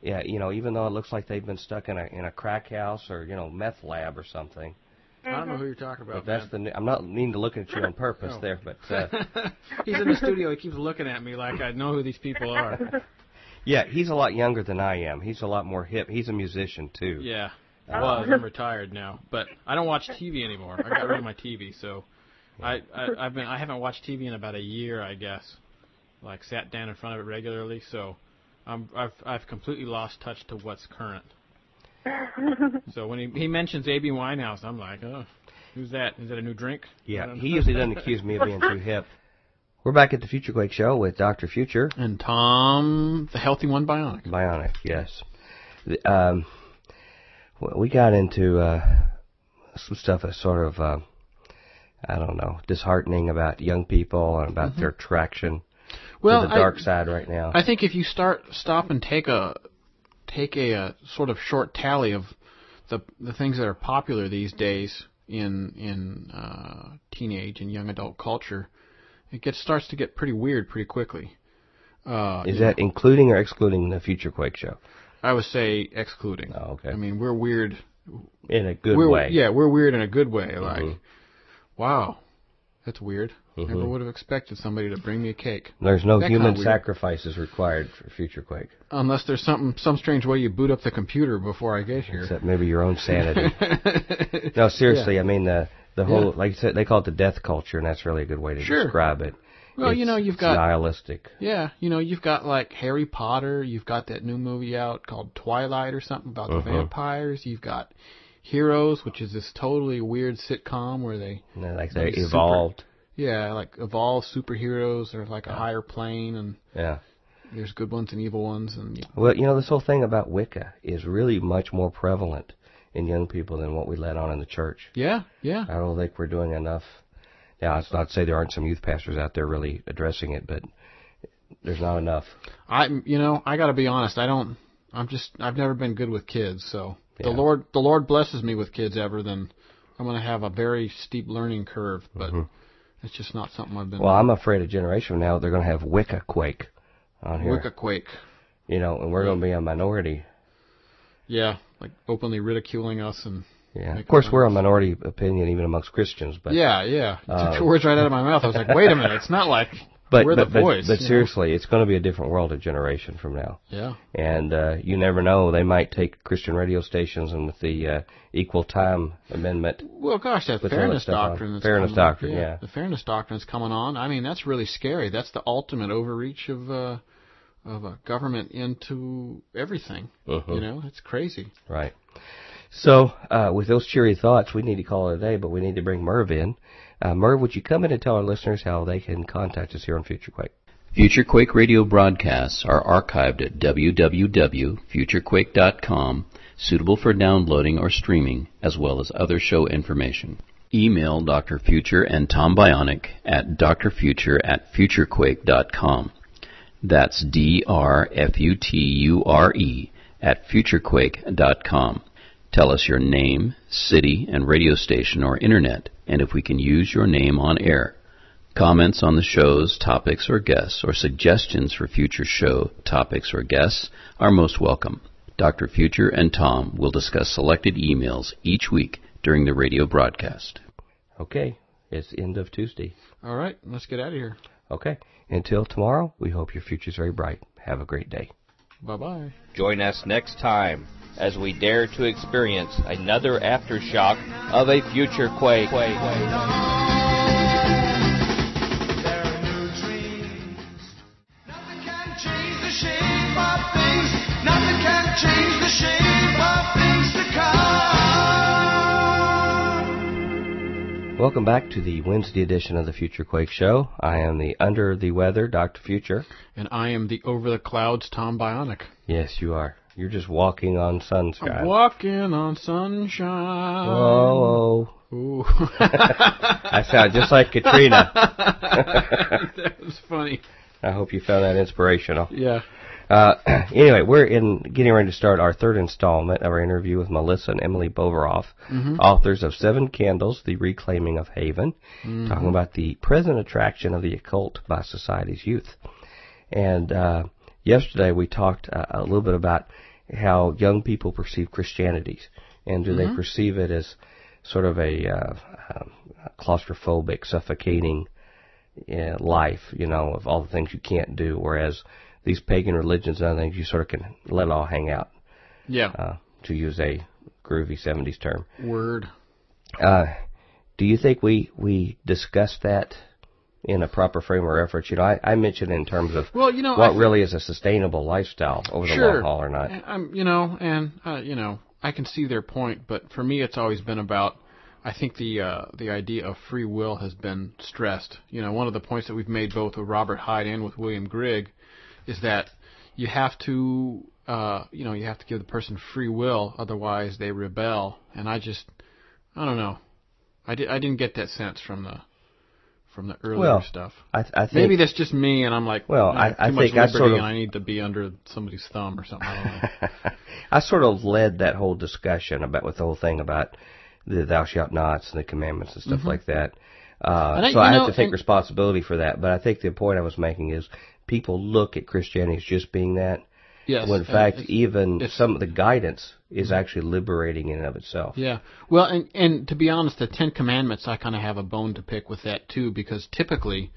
Yeah, you know, even though it looks like they've been stuck in a in a crack house or you know meth lab or something. I don't know who you're talking about. But about. that's the. new- I'm not meaning to look at you on purpose Oh. there, but uh. He's in the studio. He keeps looking at me like I know who these people are. yeah, he's a lot younger than I am. He's a lot more hip. He's a musician too. Yeah. I was I'm retired now, but I don't watch TV anymore. I got rid of my TV, so I, I I've been I haven't watched TV in about a year, I guess. Like sat down in front of it regularly, so I'm I've I've completely lost touch to what's current. so when he he mentions Amy Winehouse, I'm like, oh, who's that? Is that a new drink? Yeah, he usually doesn't accuse me of being too hip. We're back at the Future Quake Show with Dr. Future. And Tom, the healthy one, bionic. Bionic, yes. the, um, we got into uh, some stuff that's sort of, uh, I don't know, disheartening about young people and about their attraction Mm-hmm. Well, to the I- dark side right now. I think if you start stop and take a take a, uh sort of short tally of the the things that are popular these days in in uh, teenage and young adult culture, it gets starts to get pretty weird pretty quickly. Uh, Is that including or excluding the Future Quake show? I would say excluding. Oh, okay. I mean, we're weird. In a good we're, way. Yeah, we're weird in a good way. Like, Mhm. Wow, that's weird. Never Mhm. would have expected somebody to bring me a cake. There's no That human sacrifices required for Future Quake, Unless there's something, some strange way you boot up the computer before I get here. except maybe your own sanity. no, seriously, I mean the the whole Yeah. like you said they call it the death culture, and that's really a good way to Sure. describe it. Well, you know, you've it's got nihilistic. Yeah, you know, you've got like Harry Potter, you've got that new movie out called Twilight or something about the vampires, you've got Heroes, which is this totally weird sitcom where they know, like they Like super- evolved. yeah, like evolved superheroes or like a higher plane and Yeah. there's good ones and evil ones and Well, you know, this whole thing about Wicca is really much more prevalent in young people than what we let on in the church. yeah, yeah. I don't think we're doing enough. Now, it's not to say there aren't some youth pastors out there really addressing it, but there's not enough. I you know, I got to be honest, I don't I'm just I've never been good with kids, so the Lord the Lord blesses me with kids ever then I'm going to have a very steep learning curve, but it's just not something I've been Mm-hmm. Well, I'm afraid a generation from now they're going to have Wicca Quake on here. Wicca quake. You know, and we're going to be a minority. Yeah, like openly ridiculing us and Yeah. Of course, we're a minority opinion even amongst Christians, but yeah, yeah. You uh, took your words right out of my mouth. I was like, wait a minute, it's not like but we're but, the but, voice. but you know? seriously, it's going to be a different world a generation from now. Yeah. And uh, you never know; they might take Christian radio stations and with the uh, equal time amendment. Well, gosh, that all that fairness doctrine. That's Fairness coming doctrine, yeah. The fairness doctrine's coming on. I mean, that's really scary. That's the ultimate overreach of uh, of a government into everything. Mhm. You know, it's crazy. Right. So, uh, with those cheery thoughts, we need to call it a day, but we need to bring Merv in. Uh, Merv, would you come in and tell our listeners how they can contact us here on Future Quake? Future Quake radio broadcasts are archived at www.futurequake.com, suitable for downloading or streaming, as well as other show information. Email Dr. Future and Tom Bionic at drfuture at futurequake.com. That's D-R-F-U-T-U-R-E at futurequake.com. Tell us your name, city, and radio station or internet, and if we can use your name on air. Comments on the show's topics or guests, or suggestions for future show topics or guests are most welcome. Dr. Future and Tom will discuss selected emails each week during the radio broadcast. Okay, it's end of Tuesday. All right, let's get out of here. Okay, until tomorrow, we hope your future's very bright. Have a great day. Bye bye. Join us next time as we dare to experience another aftershock of a future quake. There are new dreams. Nothing can change the shape of things. Nothing can change the shape of things to come. Welcome back to the Wednesday edition of the Future Quake Show. I am the under the weather Dr. Future. And I am the over the clouds Tom Bionic. Yes, you are. You're just walking on sunshine. I'm walking on sunshine. Whoa, whoa. I sound just like Katrina. that was funny. I hope you found that inspirational. Yeah. Uh, anyway, we're in getting ready to start our third installment of our interview with Melissa and Emily Boverhof, authors of Seven Candles: The Reclaiming of Haven, talking about the present attraction of the occult by society's youth. And uh, yesterday we talked uh, a little bit about how young people perceive Christianity, and do they perceive it as sort of a uh, um, claustrophobic, suffocating uh, life, you know, of all the things you can't do, whereas these pagan religions and other things, you sort of can let it all hang out, Yeah. uh, to use a groovy 70s term. Word. Uh, do you think we, we discussed that in a proper frame of reference? You know, I, I mentioned in terms of Well, you know, what really is a sustainable lifestyle over the long haul or not. I'm, you know, and uh, you know, I can see their point, but for me, it's always been about. I think the uh, the idea of free will has been stressed. You know, one of the points that we've made both with Robert Hyde and with William Grigg is that you have to uh, you know you have to give the person free will, otherwise they rebel. And I just I don't know. I did I didn't get that sense from the from the earlier Well, stuff. I, I think Maybe that's just me, and I'm like, Well, I- too I much think I sort of- and I need to be under somebody's thumb or something. I. I sort of led that whole discussion about with the whole thing about the thou shalt nots and the commandments and stuff like that. Uh, Mm-hmm. I- so I know, have to take responsibility for that. But I think the point I was making is people look at Christianity as just being that. yes. when in fact, even some of the guidance is actually liberating in and of itself. Yeah. Well, and and to be honest, the Ten Commandments, I kind of have a bone to pick with that too, because typically,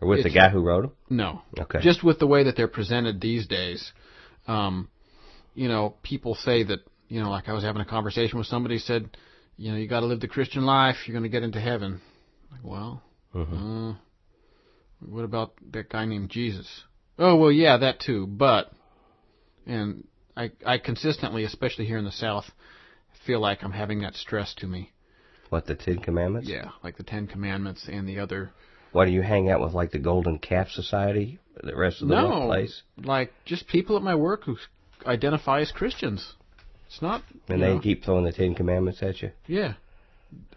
Or with the guy who wrote them. no, Okay. just with the way that they're presented these days, um, you know, people say that, you know, like I was having a conversation with somebody who said, you know, you got to live the Christian life, you're going to get into heaven. Like, well, uh, what about that guy named Jesus? Oh, well, yeah, that too, but, and I, I consistently, especially here in the South, feel like I'm having that stress to me. What the Ten Commandments? Yeah, like the Ten Commandments and the other. Why do you hang out with like the Golden Calf Society? The rest of the no, place, like just people at my work who identify as Christians. It's not. and they know, keep throwing the Ten Commandments at you. yeah,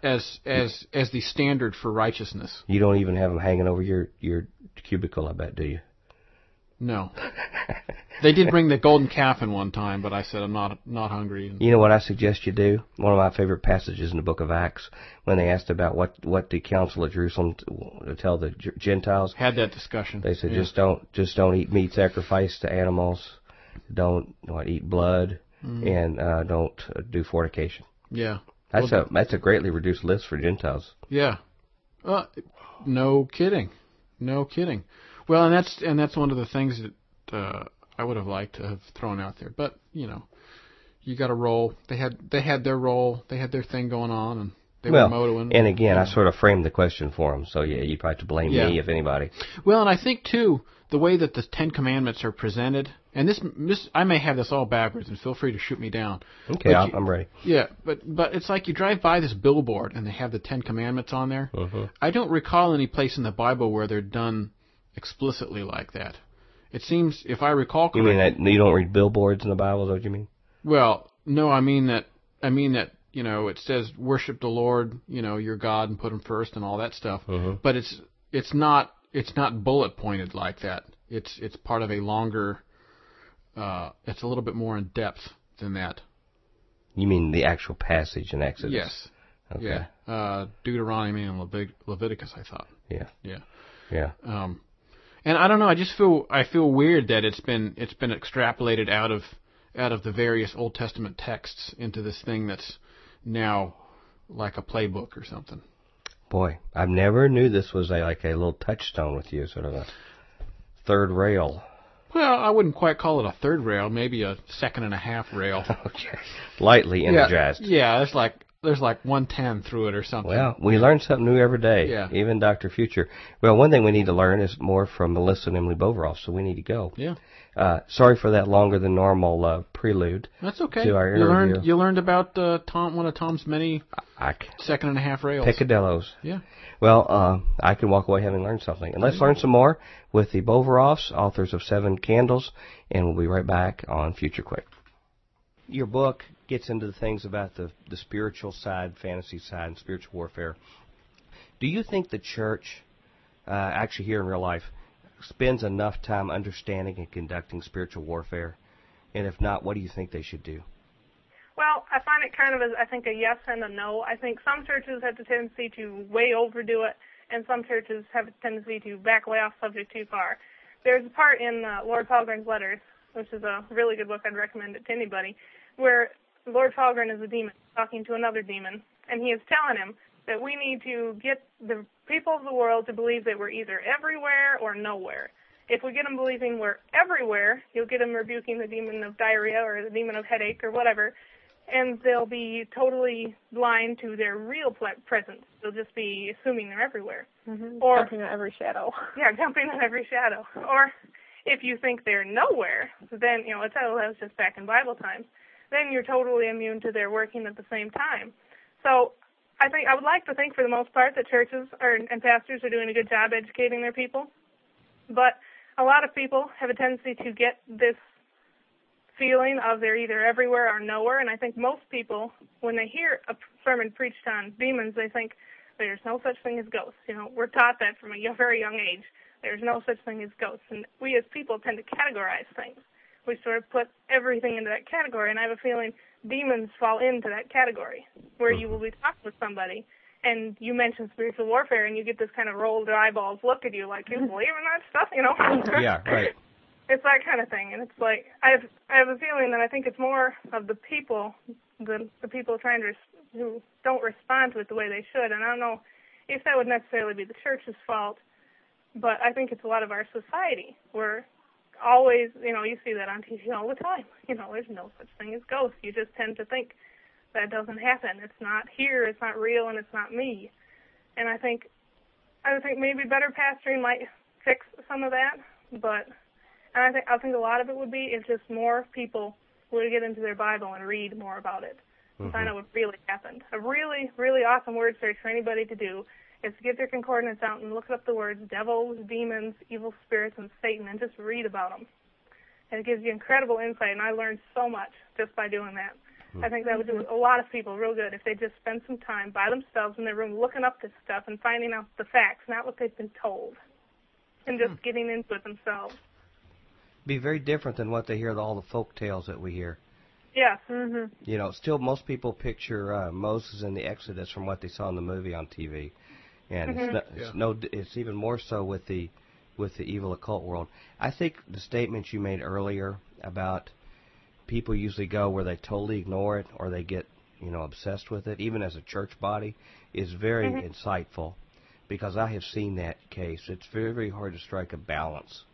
as as as the standard for righteousness. You don't even have them hanging over your your cubicle, I bet, do you? No, they did bring the golden calf in one time, but I said I'm not not hungry. You know what I suggest you do? One of my favorite passages in the book of Acts, when they asked about what what the council at Jerusalem to tell the Gentiles, had that discussion. they said Yeah. just don't just don't eat meat sacrificed to animals, don't eat blood, and uh, don't uh, do fornication. yeah, That's a that's a greatly reduced list for Gentiles. Yeah. Uh, no kidding. No kidding. Well, and that's and that's one of the things that uh, I would have liked to have thrown out there. But you know, you got to roll. They had they had their role. They had their thing going on, and they well, were motoing. and again, I sort of framed the question for them, so yeah, you probably have to blame Yeah. me if anybody. Well, and I think too the way that the Ten Commandments are presented, and this this I may have this all backwards, and feel free to shoot me down. Okay, you- I'm ready. Yeah, but but it's like you drive by this billboard and they have the Ten Commandments on there. Mhm. I don't recall any place in the Bible where they're done explicitly like that. It seems, if I recall correctly, You mean that you don't read billboards in the Bible? Is that what you mean? well, no, I mean that. I mean that you know it says worship the Lord, you know your God, and put Him first, and all that stuff. Mhm. But it's it's not it's not bullet pointed like that. It's it's part of a longer. Uh, it's a little bit more in depth than that. You mean the actual passage in Exodus? Yes. Okay. Yeah. Uh, Deuteronomy and Levit- Leviticus, I thought. Yeah. Yeah. Yeah. Um, and I don't know. I just feel I feel weird that it's been it's been extrapolated out of out of the various Old Testament texts into this thing that's now like a playbook or something. Boy, I never knew this was a like a little touchstone with you, sort of a third rail. Well, I wouldn't quite call it a third rail, maybe a second and a half rail. Okay. Lightly energized. Yeah, yeah, there's like there's like 110 through it or something. Well, we learn something new every day. Yeah. Even Dr. Future. Well, one thing we need to learn is more from Melissa and Emily Boverhof, so we need to go. Yeah. Uh, sorry for that longer than normal uh, prelude. That's okay. To our you learned you learned about uh, Tom one of Tom's many I second and a half rails. Picadillos. Yeah. Well, uh, I can walk away having learned something. And let's learn some more with the Boverhofs, authors of Seven Candles, and we'll be right back on Future Quake. Your book gets into the things about the, the spiritual side, fantasy side, and spiritual warfare. Do you think the church, uh, actually here in real life, spends enough time understanding and conducting spiritual warfare? And if not, what do you think they should do? Well, I find it kind of as I think a yes and a no. I think some churches have the tendency to way overdo it, and some churches have a tendency to back way off subject too far. There's a part in uh, Lord Foulgrin's letters, which is a really good book. I'd recommend it to anybody, where Lord Foulgrin is a demon talking to another demon, and he is telling him that we need to get the people of the world to believe that we're either everywhere or nowhere. If we get them believing we're everywhere, you'll get them rebuking the demon of diarrhea or the demon of headache or whatever, and they'll be totally blind to their real presence. They'll just be assuming they're everywhere. Mm-hmm. Or- Jumping on every shadow. Yeah, jumping on every shadow. Or if you think they're nowhere, then, you know, it's oh, that was just back in Bible times, then you're totally immune to their working at the same time. So I think I would like to think for the most part that churches are, and pastors are doing a good job educating their people. But a lot of people have a tendency to get this feeling of they're either everywhere or nowhere. And I think most people, when they hear a sermon preached on demons, they think there's no such thing as ghosts. You know, we're taught that from a very young age. There's no such thing as ghosts. And we as people tend to categorize things. We sort of put everything into that category. And I have a feeling demons fall into that category where you hmm. will be talking with somebody and you mention spiritual warfare and you get this kind of rolled eyeballs look at you like you mm-hmm. believe in that stuff, you know? yeah, right. It's that kind of thing, and it's like I have I have a feeling that I think it's more of the people, the the people trying to who don't respond to it the way they should, and I don't know if that would necessarily be the church's fault, but I think it's a lot of our society. We're always, you know, you see that on TV all the time. You know, there's no such thing as ghosts. You just tend to think that doesn't happen. It's not here. It's not real, and it's not me. And I think, I think maybe better pastoring might fix some of that. But, and I think I think a lot of it would be if just more people would get into their Bible and read more about it, mm-hmm. find out what really happened. A really, really awesome word search for anybody to do is to get their concordance out and look up the words devils, demons, evil spirits, and Satan, and just read about them. And it gives you incredible insight. And I learned so much just by doing that. I think that would do a lot of people real good if they just spend some time by themselves in their room looking up this stuff and finding out the facts, not what they've been told, and just hmm. getting into it themselves. Be very different than what they hear all the folk tales that we hear. Yeah. Mm-hmm. You know, still most people picture uh, Moses in the Exodus from what they saw in the movie on TV, and mm-hmm. it's, no, it's no, it's even more so with the with the evil occult world. I think the statements you made earlier about people usually go where they totally ignore it or they get you know obsessed with it, even as a church body, is very mm-hmm. insightful because I have seen that case. It's very very hard to strike a balance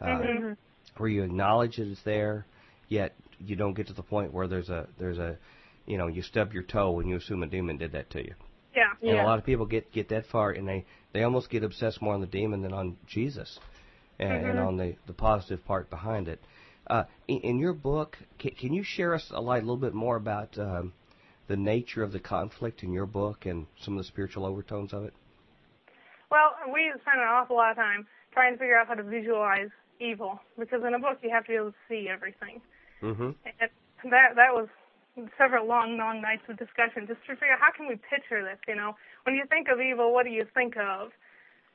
uh, mm-hmm. where you acknowledge that it's there, yet you don't get to the point where there's a there's a you know you stub your toe when you assume a demon did that to you. Yeah. And yeah. a lot of people get get that far and they they almost get obsessed more on the demon than on Jesus, and, mm-hmm. and on the the positive part behind it. Uh, in, in, your book, can, can, you share us a little bit more about um, the nature of the conflict in your book and some of the spiritual overtones of it? Well, we spent an awful lot of time trying to figure out how to visualize evil because in a book you have to be able to see everything. Mm-hmm. And that that was several long, long nights of discussion just to figure out how can we picture this. You know, when you think of evil, what do you think of?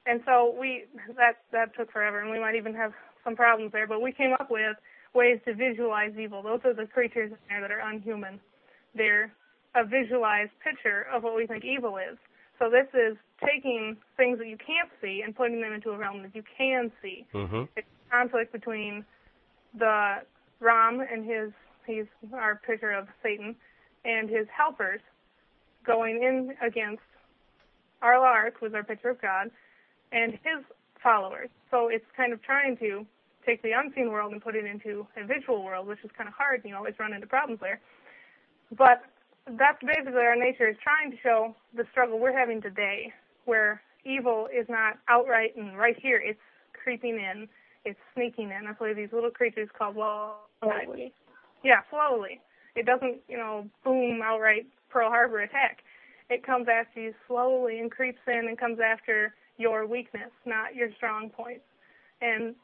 And so we that that took forever, and we might even have some problems there. But we came up with ways to visualize evil. Those are the creatures in there that are unhuman. They're a visualized picture of what we think evil is. So this is taking things that you can't see and putting them into a realm that you can see. Mm-hmm. It's conflict between the Ram and his he's our picture of Satan and his helpers going in against Arlark, who's our picture of God, and his followers. So it's kind of trying to take the unseen world and put it into a visual world, which is kind of hard. You always run into problems there. But that's basically our nature is trying to show the struggle we're having today, where evil is not outright and right here. It's creeping in. It's sneaking in. That's why these little creatures called well. Slowly. Yeah, slowly. It doesn't, you know, boom outright Pearl Harbor attack. It comes after you slowly and creeps in and comes after your weakness, not your strong points. And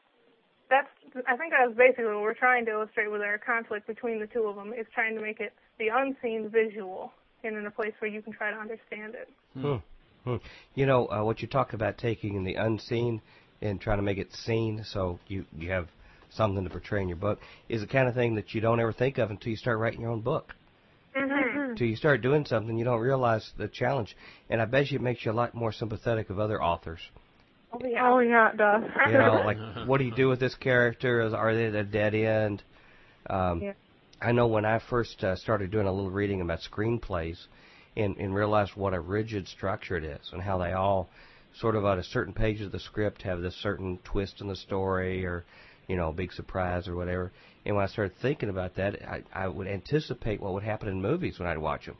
that's I think that's basically what we're trying to illustrate with our conflict between the two of them is trying to make it the unseen visual and in a place where you can try to understand it. Hmm. Hmm. You know uh, what you talk about taking the unseen and trying to make it seen, so you you have something to portray in your book is the kind of thing that you don't ever think of until you start writing your own book. Mm-hmm. Until you start doing something, you don't realize the challenge, and I bet you it makes you a lot more sympathetic of other authors Oh yeah, oh, yeah it does. you know, like what do you do with this character? Are they at a dead end? Um, yeah. I know when I first uh, started doing a little reading about screenplays, and, and realized what a rigid structure it is, and how they all sort of on a certain page of the script have this certain twist in the story, or you know, big surprise or whatever. And when I started thinking about that, I, I would anticipate what would happen in movies when I'd watch them,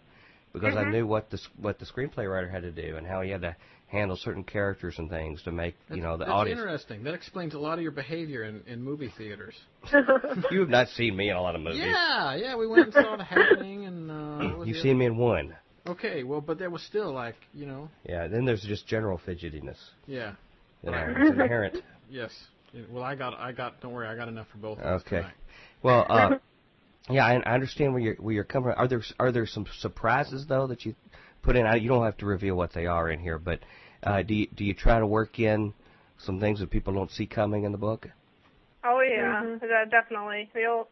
because mm-hmm. I knew what the what the screenplay writer had to do and how he had to handle certain characters and things to make that's, you know the that's audience. interesting. That explains a lot of your behavior in, in movie theaters. you have not seen me in a lot of movies. Yeah, yeah, we went and saw The Happening, and uh, you've seen me in one. Okay, well, but there was still like you know. Yeah, then there's just general fidgetiness. Yeah. You know, it's inherent. Yes. Well, I got, I got. Don't worry, I got enough for both. of us Okay. tonight. Well, uh, yeah, I, I understand where you're where you're coming. from. Are there are there some surprises though that you put in? I- You don't have to reveal what they are in here, but uh, do you, do you try to work in some things that people don't see coming in the book? Oh yeah, Mhm. that definitely. You'll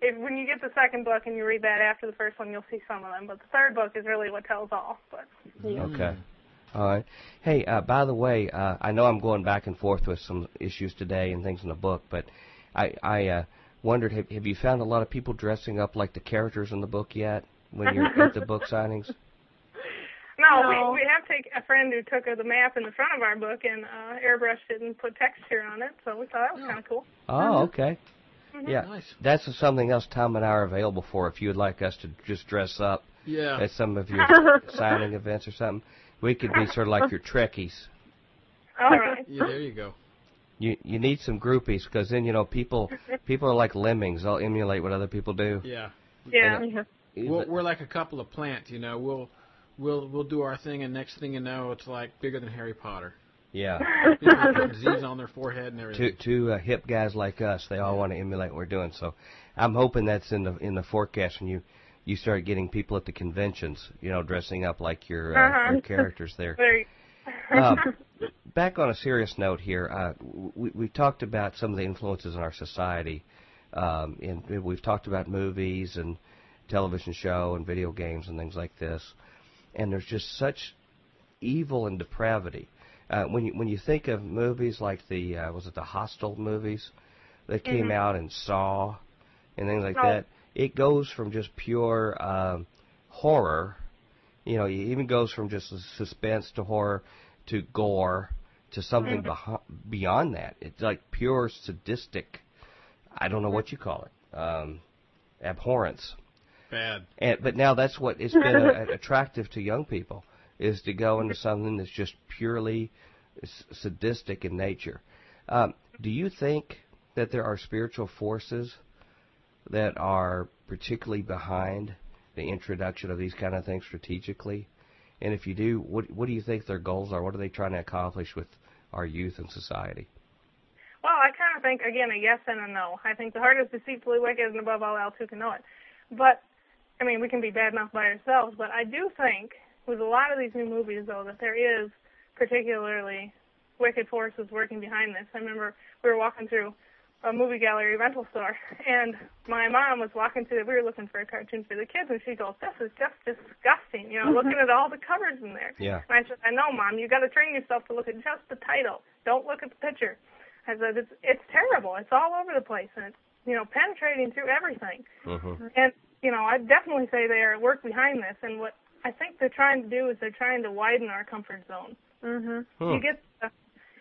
if when you get the second book and you read that after the first one, you'll see some of them. But the third book is really what tells all. But Okay. All right. Hey, uh, by the way, uh, I know I'm going back and forth with some issues today and things in the book, but I, I uh, wondered have, have you found a lot of people dressing up like the characters in the book yet when you're at the book signings? no, No. we we have take a friend who took uh, the map in the front of our book and uh, airbrushed it and put texture on it. So we thought that was Oh. kind of cool. Oh, okay. Mhm. Yeah, Nice. that's something else Tom and I are available for if you would like us to just dress up Yeah. at some of your signing events or something. We could be sort of like your Trekkies. All right. Yeah. There you go. You you need some groupies because then you know people people are like lemmings. They'll emulate what other people do. Yeah. Yeah. Yeah. We're, we're like a couple of plants, you know. We'll we'll we'll do our thing, and next thing you know, it's like bigger than Harry Potter. Yeah. People have disease on their forehead and everything. two two uh, hip guys like us, they all want to emulate what we're doing. So I'm hoping that's in the in the forecast when you you start getting people at the conventions, you know, dressing up like your uh, Uh-huh. your characters there. Um, back on a serious note here, uh, we we talked about some of the influences in our society, um, and we've talked about movies and television show and video games and things like this, and there's just such evil and depravity. Uh, when you when you think of movies like the uh, was it the Hostel movies that came Mhm. out and Saw and things like Oh. that, it goes from just pure um, horror, you know, it even goes from just suspense to horror to gore to something Mhm. behi- beyond that. It's like pure sadistic. I don't know what you call it. Um, abhorrence. Bad. And, but now that's what it's been uh, attractive to young people is to go into something that's just purely s- sadistic in nature. Um, do you think that there are spiritual forces that are particularly behind the introduction of these kind of things strategically? And if you do, what what do you think their goals are? What are they trying to accomplish with our youth and society? Well, I kind of think again a yes and a no. I think the heart is deceitfully wicked, and above all else, who can know it? But I mean, we can be bad enough by ourselves. But I do think with a lot of these new movies, though, that there is particularly wicked forces working behind this. I remember we were walking through a movie gallery rental store, and my mom was walking through. We were looking for a cartoon for the kids, and she goes, "This is just disgusting." You know, looking at all the covers in there. Yeah. And I said, I know, Mom. You got to train yourself to look at just the title. Don't look at the picture. I said, it's it's terrible. It's all over the place, and it's you know penetrating through everything. Mm-hmm. And you know, I definitely say they are at work behind this. And what I think they're trying to do is they're trying to widen our comfort zone. Mhm. You get, the,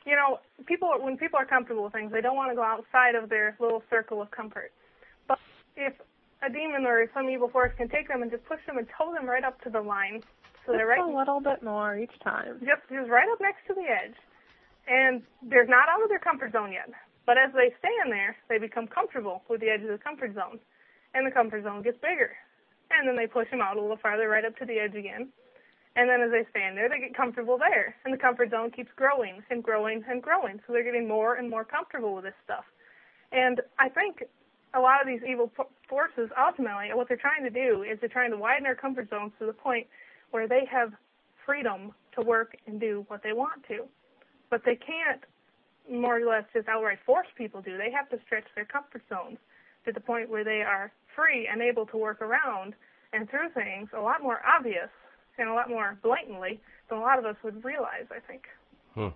you know, people when people are comfortable with things, they don't want to go outside of their little circle of comfort. But if a demon or some evil force can take them and just push them and tow them right up to the line, so they're right a little bit more each time. just just right up next to the edge. And they're not out of their comfort zone yet. But as they stay in there, they become comfortable with the edge of the comfort zone. And the comfort zone gets bigger. And then they push them out a little farther right up to the edge again. And then as they stand there, they get comfortable there. And the comfort zone keeps growing and growing and growing. So they're getting more and more comfortable with this stuff. And I think a lot of these evil forces, ultimately, what they're trying to do is they're trying to widen our comfort zones to the point where they have freedom to work and do what they want to. But they can't more or less just outright force people to. They have to stretch their comfort zones to the point where they are free and able to work around and through things a lot more obvious and a lot more blatantly than a lot of us would realize, I think. Hmm.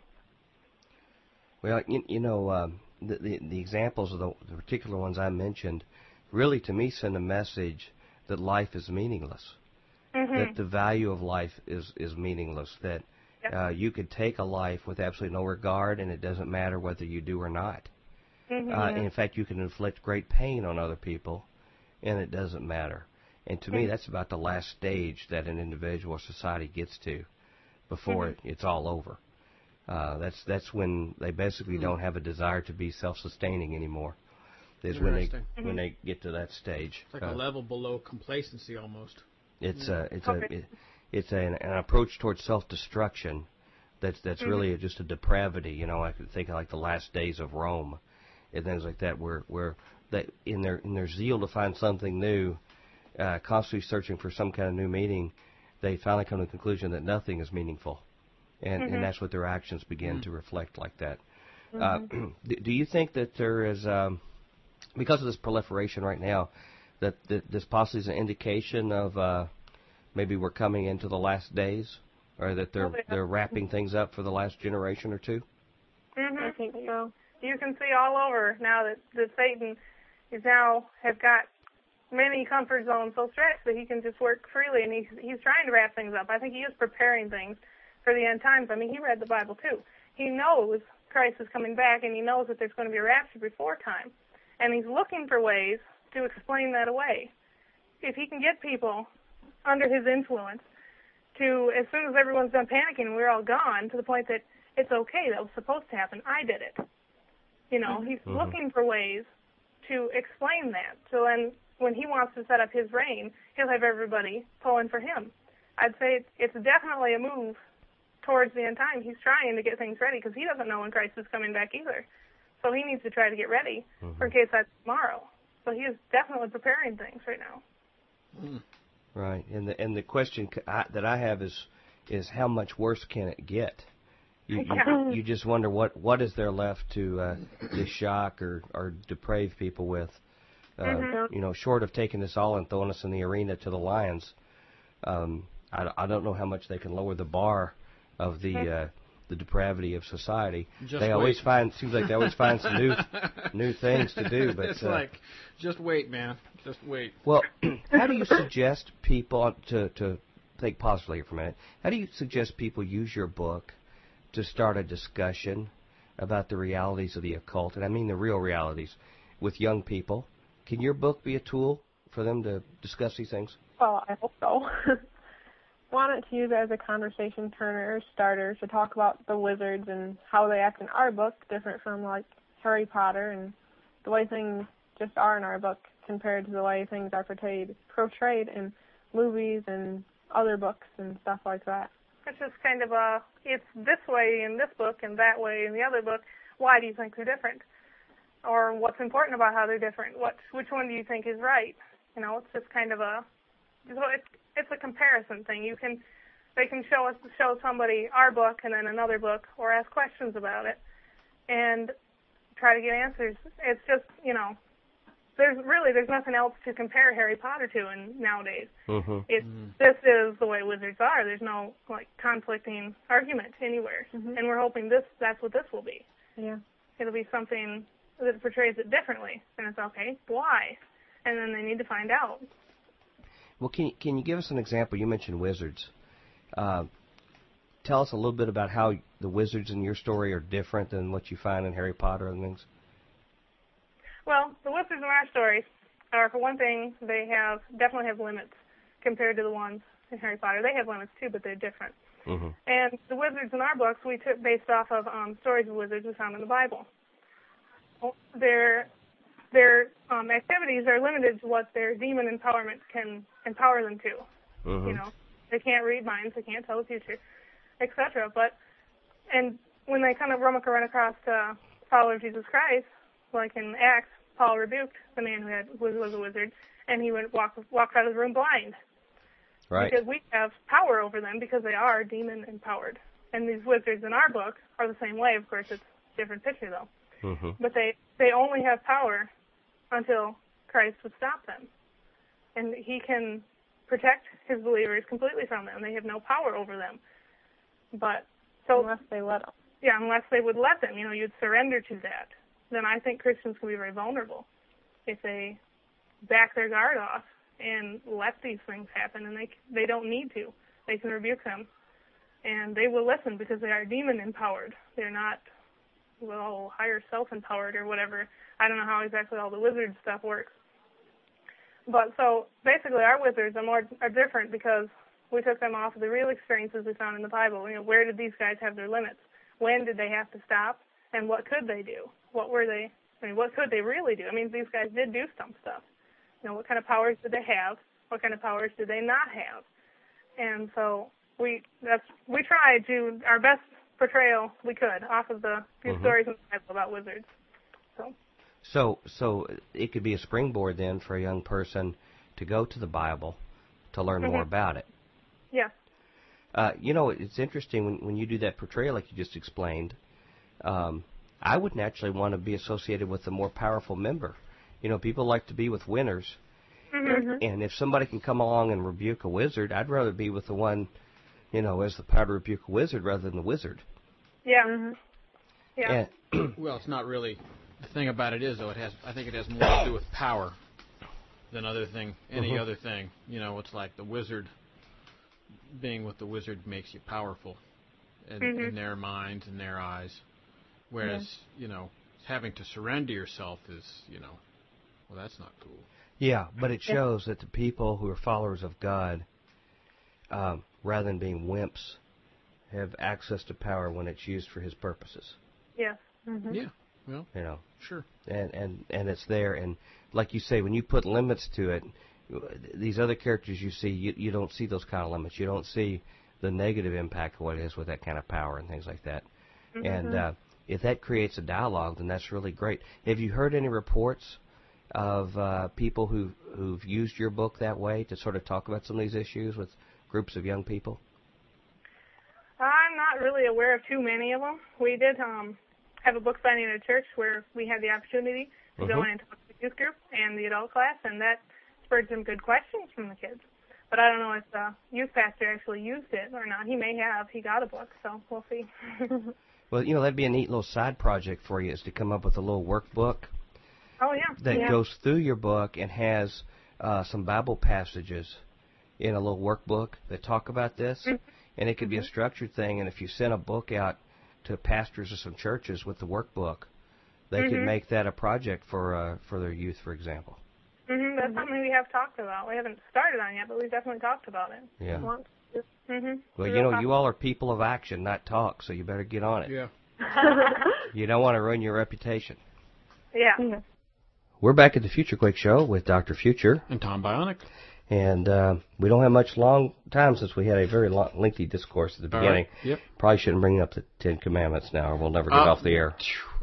Well, you, you know, um, the, the the examples of the, the particular ones I mentioned, really to me send a message that life is meaningless. Mm-hmm. That the value of life is is meaningless. That Yep. uh, you could take a life with absolutely no regard, and it doesn't matter whether you do or not. Mhm. Uh, in fact, you can inflict great pain on other people, and it doesn't matter. And to me, that's about the last stage that an individual or society gets to before Mhm. it, it's all over. Uh, that's that's when they basically Hmm. don't have a desire to be self-sustaining anymore. Is when they Interesting. when they get to that stage. It's like Uh, a level below complacency almost. it's Yeah. a it's Okay. a it, it's an, an approach towards self-destruction that's that's Mhm. really just a depravity. You know, I could think of like the last days of Rome, and things like that, where where they in their in their zeal to find something new, uh, constantly searching for some kind of new meaning, they finally come to the conclusion that nothing is meaningful, and Mhm. and that's what their actions begin to reflect like that. Mhm. Uh, do you think that there is, um, because of this proliferation right now, that, that this possibly is an indication of uh, maybe we're coming into the last days, or that they're they're wrapping things up for the last generation or two? hmm I think so. You can see all over now that, that Satan is now has got many comfort zones so stretched that he can just work freely, and he's he's trying to wrap things up. I think he is preparing things for the end times. I mean, he read the Bible too. He knows Christ is coming back, and he knows that there's going to be a rapture before time, and he's looking for ways to explain that away. If he can get people under his influence to, as soon as everyone's done panicking, we're all gone to the point that it's okay. That was supposed to happen. I did it. You know, he's Mhm. looking for ways to explain that. So then, when he wants to set up his reign, he'll have everybody pulling for him. I'd say it's, it's definitely a move towards the end time. He's trying to get things ready because he doesn't know when Christ is coming back either. So he needs to try to get ready for in case that's tomorrow. So he is definitely preparing things right now. Right, and the and the question c- I, that I have is is how much worse can it get? You, you, you just wonder what what is there left to uh, to shock or or deprave people with. Uh, Mhm. You know, short of taking this all and throwing us in the arena to the lions, um, I, I don't know how much they can lower the bar of the uh, the depravity of society. Just they always wait. find seems like they always find some new new things to do, but it's uh, like, just wait, man. Just wait. well, how do you suggest people to to think positively for a minute? How do you suggest people use your book to start a discussion about the realities of the occult, and I mean the real realities, with young people? Can your book be a tool for them to discuss these things? Well, I hope so. Wanted to use it as a conversation turner or starter to talk about the wizards and how they act in our book, different from like Harry Potter and the way things just are in our book compared to the way things are portrayed portrayed in movies and other books and stuff like that. It's just kind of a, it's this way in this book and that way in the other book. Why do you think they're different? Or what's important about how they're different? What, which one do you think is right? You know, it's just kind of a, so it's, it's a comparison thing. You can, they can show us, show somebody our book and then another book or ask questions about it and try to get answers. It's just, you know, there's really, there's nothing else to compare Harry Potter to in nowadays Mm-hmm. it this is the way wizards are. There's no like conflicting argument anywhere, Mhm. and we're hoping this that's what this will be. Yeah. It'll be something that portrays it differently, and it's okay. Why? And then they need to find out. Well, can you, can you give us an example? You mentioned wizards. Uh, tell us a little bit about how the wizards in your story are different than what you find in Harry Potter and things. Well, the wizards in our stories are, for one thing, they have definitely have limits compared to the ones in Harry Potter. They have limits too, but they're different. Mm-hmm. And the wizards in our books we took based off of um, stories of wizards we found in the Bible. Their their um, activities are limited to what their demon empowerment can empower them to. Mm-hmm. You know, they can't read minds, they can't tell the future, etc. But and when they kind of run, run across uh, follower of Jesus Christ, like in Acts, Paul rebuked the man who had was, was a wizard, and he went walk walked out of the room blind Right. because we have power over them because they are demon empowered. And these wizards in our book are the same way. Of course, it's a different picture though. Mm-hmm. But they they only have power until Christ would stop them, and He can protect His believers completely from them. They have no power over them. But so Unless they let them. yeah, unless they would let them, you know, you'd surrender to that. Then I think Christians can be very vulnerable if they back their guard off and let these things happen, and they they don't need to. They can rebuke them, and they will listen because they are demon empowered. They're not well higher self empowered or whatever. I don't know how exactly all the wizard stuff works. But so basically, our wizards are more are different because we took them off of the real experiences we found in the Bible. You know, where did these guys have their limits? When did they have to stop? And what could they do? What were they? I mean, what could they really do? I mean, these guys did do some stuff. You know, what kind of powers did they have? What kind of powers did they not have? And so we that's we tried to our best portrayal we could off of the few Mhm. stories in the Bible about wizards. So So, so it could be a springboard then for a young person to go to the Bible to learn more Mhm. about it. Yeah. Uh, you know, it's interesting when when you do that portrayal, like you just explained. Um, I would naturally want to be associated with a more powerful member. You know, people like to be with winners, Mhm. and if somebody can come along and rebuke a wizard, I'd rather be with the one, you know, as the power to rebuke a wizard rather than the wizard. Yeah. mhm Yeah. And Well, it's not really. The thing about it is, though, it has. I think it has more to do with power than other thing, any Mhm. other thing. You know, it's like the wizard. Being with the wizard makes you powerful, in, Mhm. in their minds and their eyes. Whereas, you know, having to surrender yourself is, you know, well, that's not cool. Yeah, but it shows that the people who are followers of God, um, rather than being wimps, have access to power when it's used for His purposes. yeah. Mhm. Yeah. Well, You know, sure. and and and it's there. And like you say, when you put limits to it, these other characters you see, you you don't see those kind of limits. You don't see the negative impact of what it is with that kind of power and things like that. And uh, if that creates a dialogue, then that's really great. Have you heard any reports of uh, people who who've used your book that way to sort of talk about some of these issues with groups of young people? I'm not really aware of too many of them. We did um have a book signing at a church where we had the opportunity to go Mhm. in and talk to the youth group and the adult class, and that spurred some good questions from the kids. But I don't know if the youth pastor actually used it or not. He may have. He got a book, so we'll see. Well, you know that'd be a neat little side project for you is to come up with a little workbook oh yeah. that yeah. goes through your book and has uh, some Bible passages in a little workbook that talk about this. Mhm. And it could be a structured thing. And if you sent a book out to pastors of some churches with the workbook, they could Mhm. make that a project for uh, for their youth, for example. Mm-hmm. That's something we have talked about. We haven't started on yet, but we've definitely talked about it. Yeah. Want hmm Well, you know, you all are people of action, not talk, so you better get on it. Yeah. You don't want to ruin your reputation. Yeah. Yeah. We're back at the Future Quake Show with Dr. Future, And Tom Bionic. And uh, we don't have much long time since we had a very long, lengthy discourse at the beginning. right. Yep. Probably shouldn't bring up the Ten Commandments now, or we'll never get Uh, off the air.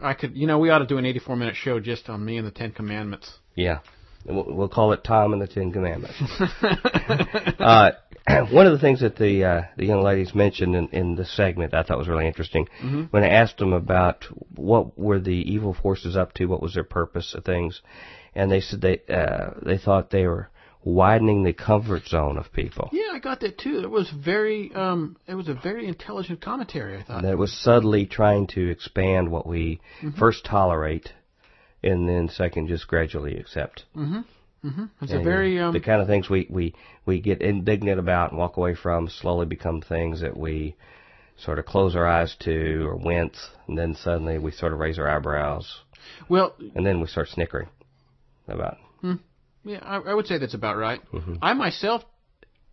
I could, you know, we ought to do an 84 minute show just on me and the Ten Commandments. Yeah, we'll, we'll call it Tom and the Ten Commandments. uh, one of the things that the uh, the young ladies mentioned in, in the segment I thought was really interesting Mhm. when I asked them about what were the evil forces up to, what was their purpose of things, and they said they uh, they thought they were widening the comfort zone of people. Yeah, I got that too. It was very, um, it was a very intelligent commentary. I thought. That was subtly trying to expand what we Mhm. first tolerate, and then second just gradually accept. Mm-hmm. Mm-hmm. It's And a very, um, the kind of things we, we, we get indignant about and walk away from slowly become things that we sort of close our eyes to or wince, and then suddenly we sort of raise our eyebrows, well, and then we start snickering about. Yeah, I, I would say that's about right. Mhm. I myself,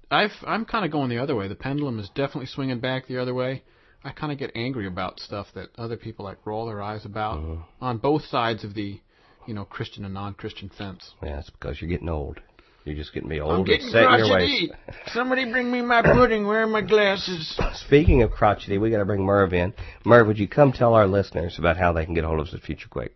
I've, I'm kind of going the other way. The pendulum is definitely swinging back the other way. I kind of get angry about stuff that other people like roll their eyes about Mhm. on both sides of the, you know, Christian and non-Christian fence. Yeah, it's because you're getting old. You're just getting I'm old and getting set in your ways. Somebody bring me my pudding. Where are my glasses? Speaking of crotchety, we got to bring Merv in. Merv, would you come tell our listeners about how they can get hold of us at Future Quake?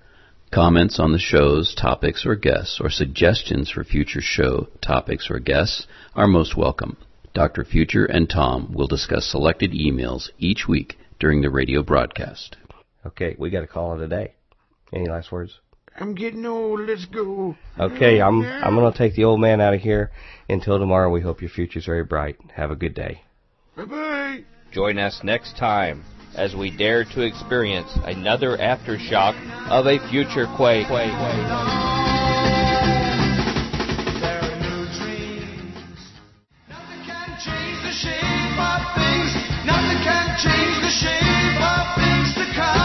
Comments on the shows, topics, or guests, or suggestions for future show topics or guests are most welcome. Dr. Future and Tom will discuss selected emails each week during the radio broadcast. Okay, we got to call it a day. Any last words? I'm getting old. Let's go. Okay, I'm I'm gonna take the old man out of here. Until tomorrow, we hope your future's very bright. Have a good day. Bye bye. Join us next time as we dare to experience another aftershock of a future quake. There are new dreams. Nothing can change the shape of things. Nothing can change the shape of things to come.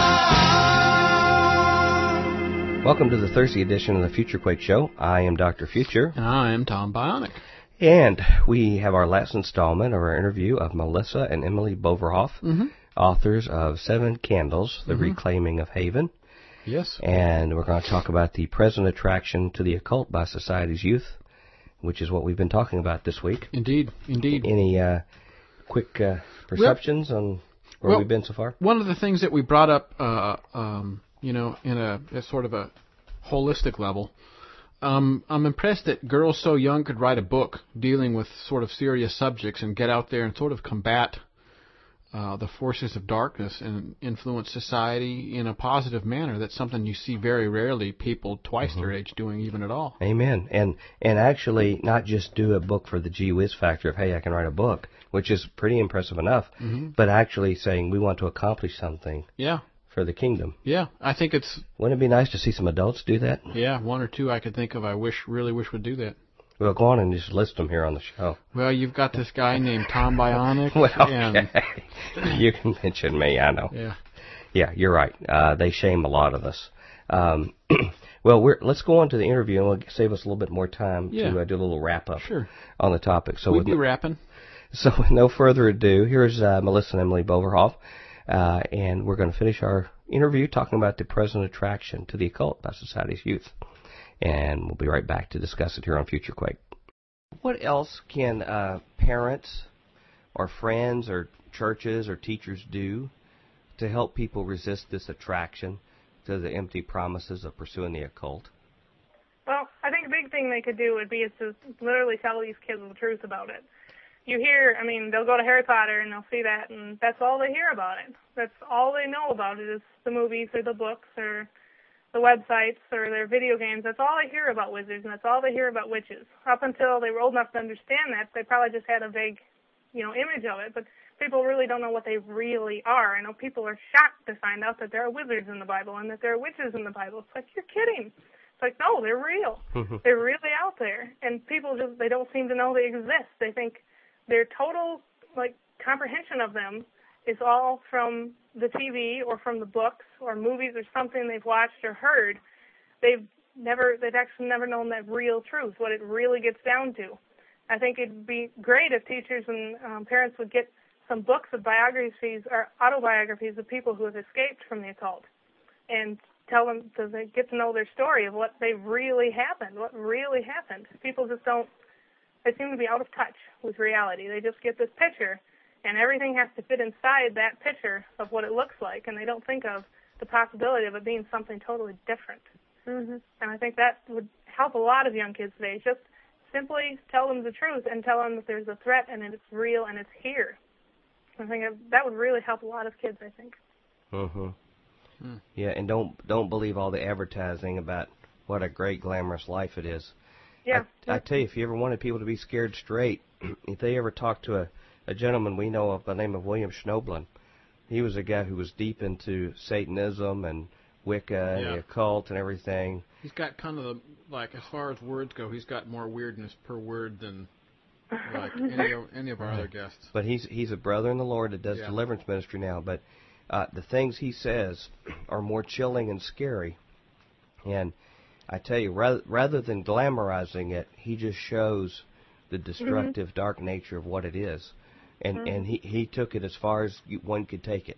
Welcome to the Thursday edition of the Future Quake Show. I am Dr. Future. And I am Tom Bionic. And we have our last installment of our interview of Melissa and Emily Boverhof, Mm-hmm. Authors of Seven Candles, The Reclaiming of Haven. Yes. And we're going to talk about the present attraction to the occult by society's youth, which is what we've been talking about this week. Indeed. Indeed. Any uh, quick uh, perceptions on where well- we've been so far? One of the things that we brought up, uh, um, you know, in a, a sort of a holistic level, um, I'm impressed that girls so young could write a book dealing with sort of serious subjects and get out there and sort of combat uh, the forces of darkness and influence society in a positive manner. That's something you see very rarely people twice their age doing, even at all. Amen. And and actually not just do a book for the gee whiz factor of hey I can write a book, which is pretty impressive enough, but actually saying we want to accomplish something Yeah, for the kingdom. yeah. I think it's Wouldn't it be nice to see some adults do that? yeah one or two I could think of. I wish really wish would do that. Well, go on and just list them here on the show. Well, you've got this guy named Tom Bionic. Well, and, okay. you can mention me. I know. yeah. Yeah, you're right. Uh, they shame a lot of us. Um, well, we're, let's go on to the interview, and we'll save us a little bit more time Yeah. to uh, do a little wrap up Sure. on the topic. So, We'd with, be rapping. so with no further ado, here's uh, Melissa and Emily Boverhof, uh, and we're going to finish our interview talking about the present attraction to the occult by society's youth. And we'll be right back to discuss it here on Future Quake. What else can uh, parents or friends or churches or teachers do to help people resist this attraction to the empty promises of pursuing the occult? Well, I think a big thing they could do would be is to literally tell these kids the truth about it. You hear, I mean, they'll go to Harry Potter and they'll see that, and that's all they hear about it. That's all they know about it is the movies or the books or the websites or their video games. That's all they hear about wizards, and that's all they hear about witches. Up until they were old enough to understand that, they probably just had a vague, you know, image of it. But people really don't know what they really are. I know people are shocked to find out that there are wizards in the Bible and that there are witches in the Bible. It's like you're kidding. It's like no, they're real. Mm-hmm. they're really out there, and people just they don't seem to know they exist. They think their total like comprehension of them is all from the TV or from the books or movies or something they've watched or heard. They've never they've actually never known that real truth, what it really gets down to. I think it'd be great if teachers and um, parents would get some books of biographies or autobiographies of people who have escaped from the occult and tell them to get to know their story of what they really happened, what really happened. People just don't they seem to be out of touch with reality. They just get this picture and everything has to fit inside that picture of what it looks like and they don't think of the possibility of it being something totally different. Mhm. And I think that would help a lot of young kids today. Just simply tell them the truth and tell them that there's a threat and it's real and it's here. I think that would really help a lot of kids. I think. Mm-hmm. Hmm. Yeah, and don't don't believe all the advertising about what a great glamorous life it is. Yeah. I, I tell you, if you ever wanted people to be scared straight, if they ever talked to a, a gentleman we know of by the name of William Schnoebelen, he was a guy who was deep into Satanism and Wicca and Yeah. the occult and everything. He's got kind of the like as far as words go, he's got more weirdness per word than like any of, any of our other guests. But he's he's a brother in the Lord that does Yeah. deliverance ministry now. But uh, the things he says are more chilling and scary. And I tell you, rather rather than glamorizing it, he just shows the destructive, dark nature of what it is. And and he he took it as far as you, one could take it.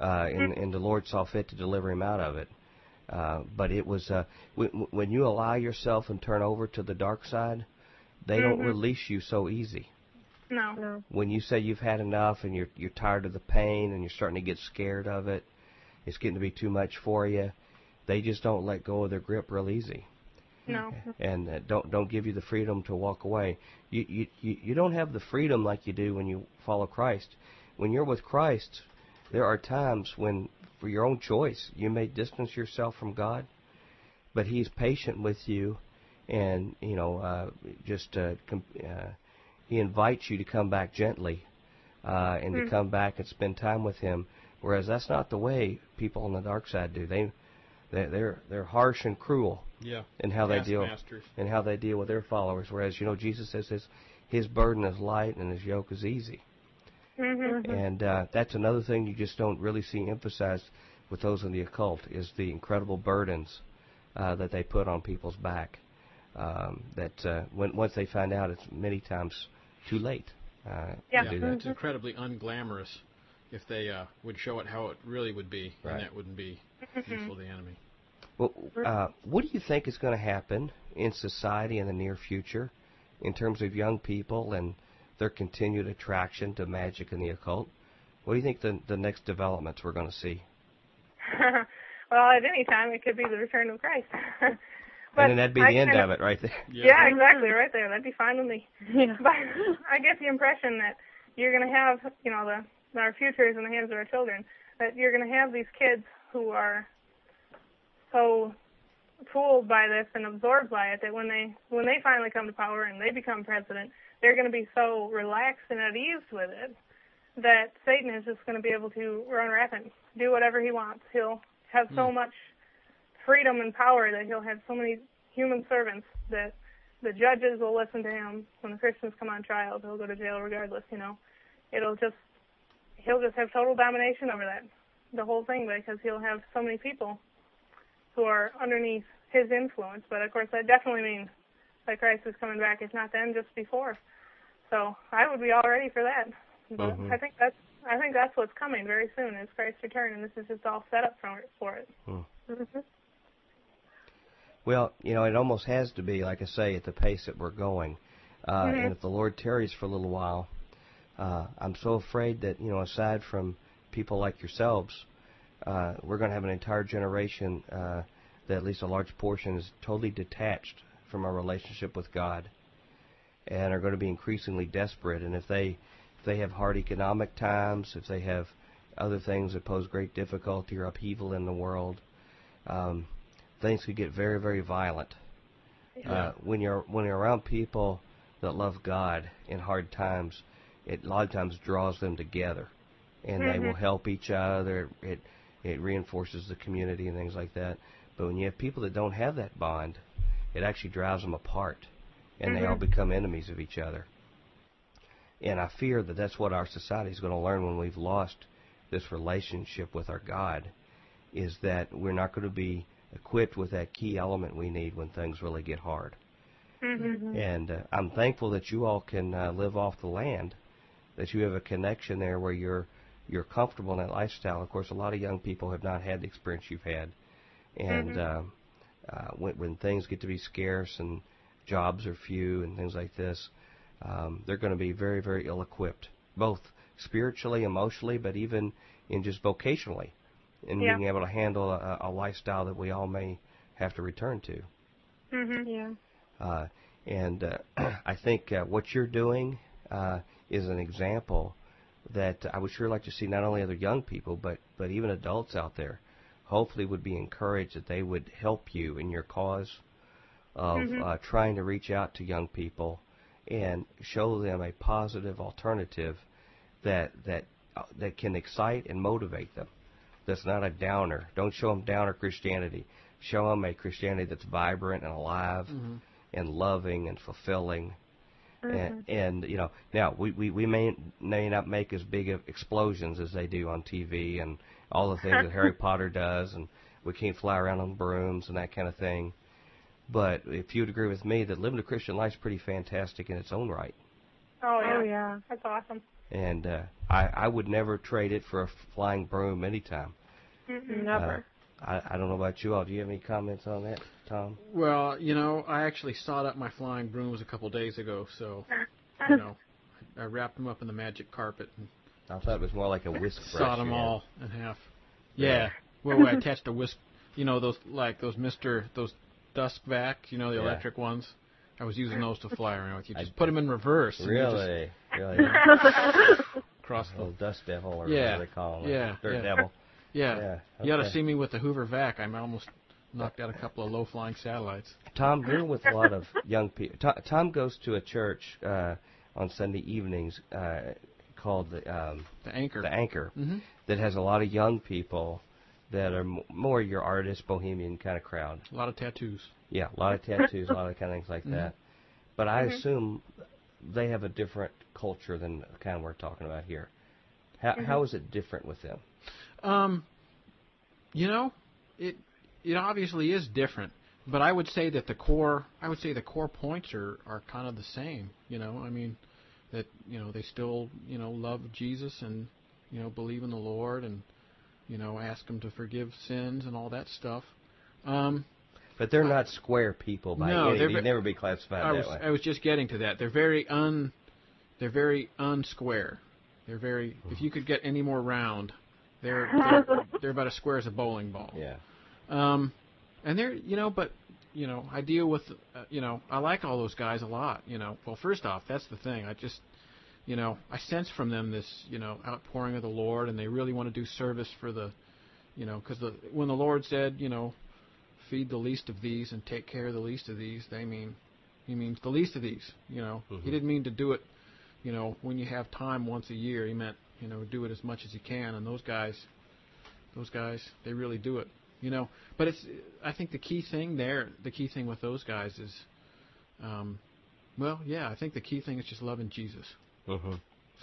Uh, and, and the Lord saw fit to deliver him out of it. Uh, but it was uh, when, when you allow yourself and turn over to the dark side, they don't Mhm. release you so easy No. No. when you say you've had enough and you're you're tired of the pain and you're starting to get scared of it, it's getting to be too much for you. They just don't let go of their grip real easy, No. and uh, don't don't give you the freedom to walk away. You, you you you don't have the freedom like you do when you follow Christ. When you're with Christ, there are times when, for your own choice, you may distance yourself from God, but He's patient with you, and you know uh, just uh, com- uh, He invites you to come back gently, uh, and to Hmm. come back and spend time with Him. Whereas that's not the way people on the dark side do. They they they're they're harsh and cruel Yeah. in how they deal Taskmasters. and how they deal with their followers. Whereas you know Jesus says his his burden is light and his yoke is easy. Mhm. And uh, that's another thing you just don't really see emphasized with those in the occult is the incredible burdens uh, that they put on people's back. Um, that uh, when once they find out, it's many times too late. Uh, Yeah. to do that. it's incredibly unglamorous if they uh, would show it how it really would be, Right. and that wouldn't be useful to the enemy. Well, uh, what do you think is going to happen in society in the near future, in terms of young people and their continued attraction to magic and the occult? What do you think the the next developments we're going to see? well, at any time it could be the return of Christ. but and then that'd be I the end kind of it right there. Yeah. exactly, right there. That'd be fine with me. Yeah. But I get the impression that you're going to have, you know, the our future is in the hands of our children. That you're going to have these kids who are so fooled by this and absorbed by it that when they when they finally come to power and they become president, they're going to be so relaxed and at ease with it that Satan is just going to be able to run rampant, do whatever he wants. He'll have so hmm. much freedom and power that he'll have so many human servants that the judges will listen to him. When the Christians come on trial, he'll go to jail regardless. You know, it'll just he'll just have total domination over that the whole thing because he'll have so many people who are underneath his influence. But of course, that definitely means that Christ is coming back. If not then, just before. So I would be all ready for that. But Mhm. I think that's I think that's what's coming very soon is Christ's return, and this is just all set up for it. For it. Hmm. Mm-hmm. Well, you know, it almost has to be, like I say, at the pace that we're going. Uh, Mhm. And if the Lord tarries for a little while, uh, I'm so afraid that, you know, aside from people like yourselves, uh, we're going to have an entire generation uh, that at least a large portion is totally detached from our relationship with God and are going to be increasingly desperate. And if they if they have hard economic times, if they have other things that pose great difficulty or upheaval in the world, um, things could get very, very violent. Uh, when you're when you're around people that love God in hard times, it a lot of times draws them together, and they will help each other. It it reinforces the community and things like that. But when you have people that don't have that bond, it actually drives them apart, and they all become enemies of each other. And I fear that that's what our society is going to learn when we've lost this relationship with our God, is that we're not going to be equipped with that key element we need when things really get hard. Mm-hmm. And uh, I'm thankful that you all can uh, live off the land, that you have a connection there where you're you're comfortable in that lifestyle. Of course, a lot of young people have not had the experience you've had, and um, uh, when, when things get to be scarce and jobs are few and things like this, um, they're going to be very, very ill-equipped, both spiritually, emotionally, but even in just vocationally, in Yeah. being able to handle a, a lifestyle that we all may have to return to. Mm-hmm. Yeah. Uh, and uh, I think uh, what you're doing uh, is an example that I would sure like to see not only other young people, but, but even adults out there, hopefully would be encouraged that they would help you in your cause of uh, trying to reach out to young people and show them a positive alternative that that uh, that can excite and motivate them. That's not a downer. Don't show them downer Christianity. Show them a Christianity that's vibrant and alive and loving and fulfilling. And, mm-hmm. and you know, now we, we, we may may not make as big of explosions as they do on TV and all the things that Harry Potter does, and we can't fly around on brooms and that kind of thing. But if you'd agree with me that living a Christian life is pretty fantastic in its own right, Oh yeah. Oh yeah. That's awesome. and uh, I I would never trade it for a flying broom anytime. Mm-hmm. Never. Uh, I, I don't know about you all. Do you have any comments on that, Tom? Well, you know, I actually sawed up my flying brooms a couple days ago, so you know, I wrapped them up in the magic carpet and I thought it was more like a whisk brush. sawed them you all in half. Yeah. well, I attached a whisk, you know, those like those Mister those dusk vac, you know, the Yeah. electric ones. I was using those to fly around with. You I- just put them in reverse. and just Really, really. Cross the. little dust devil or Yeah, whatever they call them. yeah, Dirt yeah. devil. Yeah. Yeah, You ought to see me with the Hoover vac. I'm almost knocked out a couple of low flying satellites. Tom, you're with a lot of young people. Tom, Tom goes to a church uh, on Sunday evenings uh, called the um, The anchor. the Anchor hmm that has a lot of young people that are m- more your artist, bohemian kind of crowd. A lot of tattoos. Yeah, a lot of tattoos, a lot of kind of things like Mhm. that. But I assume they have a different culture than the kind we're talking about here. How, how is it different with them? Um, you know, it it obviously is different. but I would say that the core, I would say the core points are are kind of the same. You know, I mean, that you know they still you know love Jesus and you know believe in the Lord and you know ask Him to forgive sins and all that stuff. Um, but they're not square people by no, any. they'd They'd never be classified I that was way. I was just getting to that. They're very un, they're very unsquare. They're very. If you could get any more round, they're they're, they're about as square as a bowling ball. yeah. Um, and they're you know, but you know, I deal with uh, you know, I like all those guys a lot. You know, well, first off, that's the thing. I just you know, I sense from them this you know outpouring of the Lord, and they really want to do service for the, you know, because the when the Lord said you know, feed the least of these and take care of the least of these, they mean he means the least of these. You know, Mhm. he didn't mean to do it. You know, when you have time once a year, he meant you know do it as much as you can. And those guys, those guys, they really do it. You know, but it's I think the key thing there, the key thing with those guys is, um, well, yeah, I think the key thing is just loving Jesus. hmm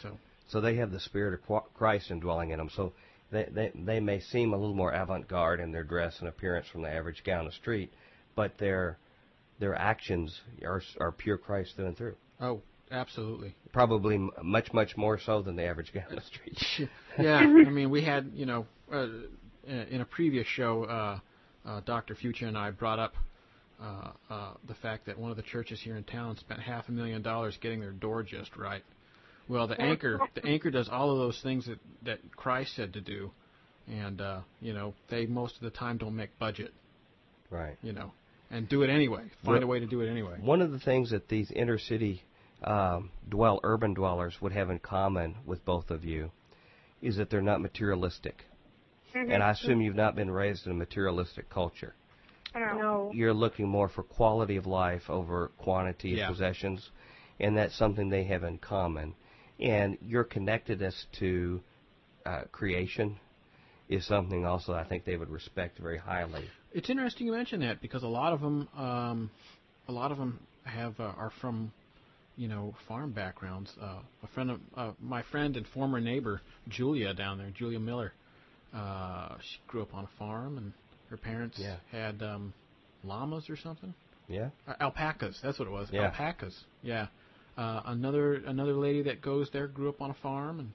So So they have the spirit of Christ indwelling in them. So they, they they may seem a little more avant-garde in their dress and appearance from the average guy on the street, but their their actions are are pure Christ through and through. oh, absolutely. Probably m- much much more so than the average guy on the street. yeah, I mean, we had, you know, uh, in a previous show, uh, uh, Dr. Future and I brought up uh, uh, the fact that one of the churches here in town spent half a million dollars getting their door just right. Well, the anchor, the anchor does all of those things that that Christ said to do, and uh, you know, they most of the time don't make budget, Right. you know, and do it anyway. Find Well- a way to do it anyway. One of the things that these inner city um, dwell urban dwellers would have in common with both of you is that they're not materialistic. And I assume you've not been raised in a materialistic culture. No. No. You're looking more for quality of life over quantity of Yeah. possessions, and that's something they have in common. And your connectedness to uh, creation is something also I think they would respect very highly. It's interesting you mention that because a lot of them, um, a lot of them have uh, are from, you know, farm backgrounds. Uh, a friend of uh, my friend and former neighbor Julia down there, Julia Miller. Uh, she grew up on a farm, and her parents Yeah. had um, llamas or something. Yeah. Uh, alpacas. That's what it was. Yeah. Alpacas. Yeah. Uh, another another lady that goes there grew up on a farm, and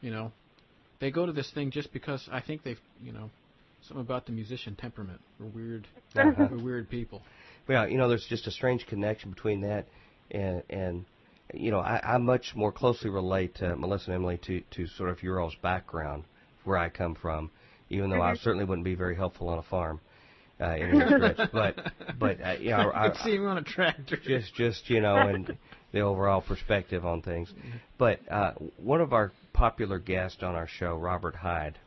you know, they go to this thing just because I think they've you know, something about the musician temperament. We're weird. Uh-huh. We're weird people. Well, you know, there's just a strange connection between that and and you know, I, I much more closely relate to Melissa and Emily to to sort of your all's background, where I come from, even though I certainly wouldn't be very helpful on a farm, uh, in any stretch. But but uh, you know, I, I'd see him on a tractor. just just you know and the overall perspective on things. But uh, one of our popular guests on our show, Robert Hyde,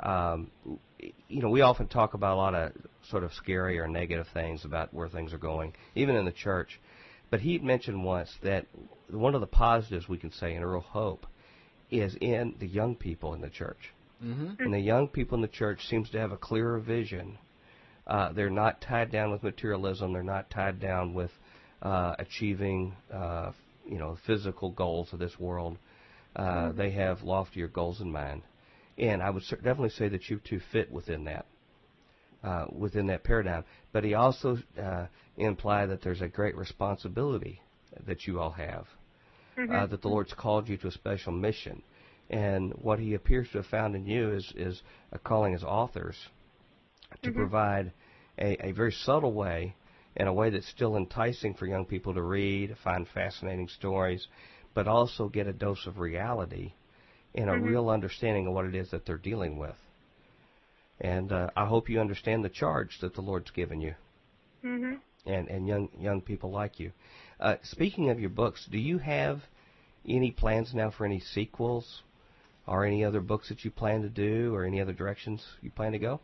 um, you know, we often talk about a lot of sort of scary or negative things about where things are going, even in the church. But he mentioned once that one of the positives we can say a real hope is in the young people in the church. hmm And the young people in the church seems to have a clearer vision. Uh, they're not tied down with materialism. They're not tied down with uh, achieving, uh, you know, physical goals of this world. Uh, They have loftier goals in mind, and I would definitely say that you two fit within that, uh, within that paradigm. But he also uh, implied that there's a great responsibility that you all have, uh, that the Lord's called you to a special mission, and what He appears to have found in you is is a calling as authors to provide a, a very subtle way, in a way that's still enticing for young people to read, find fascinating stories, but also get a dose of reality and a real understanding of what it is that they're dealing with. And uh, I hope you understand the charge that the Lord's given you, Mhm. and and young young people like you. Uh, speaking of your books, do you have any plans now for any sequels, or any other books that you plan to do, or any other directions you plan to go?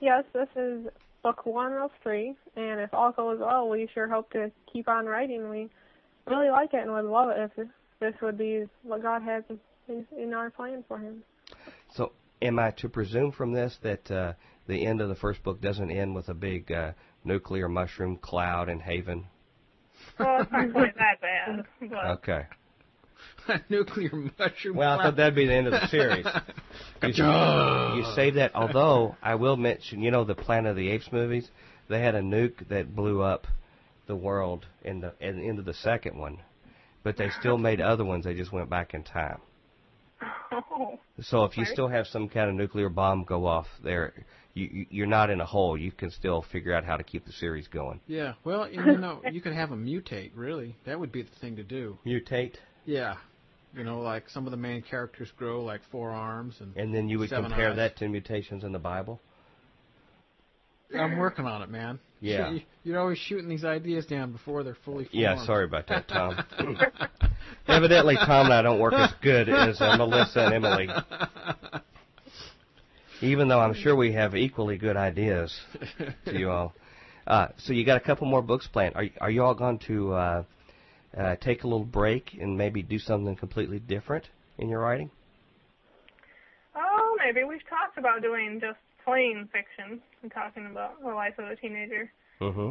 Yes, this is book one of three, and if all goes well, we sure hope to keep on writing. We really like it and would love it if this would be what God has in, in our plan for him. So, am I to presume from this that uh, the end of the first book doesn't end with a big uh, nuclear mushroom cloud in Haven? Well, it's not quite that bad. But Okay. Nuclear mushroom. Well, I thought that'd be the end of the series. You, you save that. Although I will mention, you know, the Planet of the Apes movies. They had a nuke that blew up the world in the in, into the second one, but they still made other ones. They just went back in time. Oh. So if you still have some kind of nuclear bomb go off there, you, you you're not in a hole. You can still figure out how to keep the series going. Yeah. Well, you know, you could have them mutate. Really, that would be the thing to do. Mutate, Yeah. You know, like some of the main characters grow like four arms, and and then you would Seven compare eyes. that to mutations in the Bible. I'm working on it, man. Yeah. You- You're always shooting these ideas down before they're fully formed. Yeah, sorry about that, Tom. Evidently, Tom and I don't work as good as uh, Melissa and Emily. Even though I'm sure we have equally good ideas to you all. Uh, so you got a couple more books planned. Are are you all going to uh, uh, take a little break and maybe do something completely different in your writing? Oh, maybe we've talked about doing just plain fiction and talking about the life of a teenager Mm-hmm.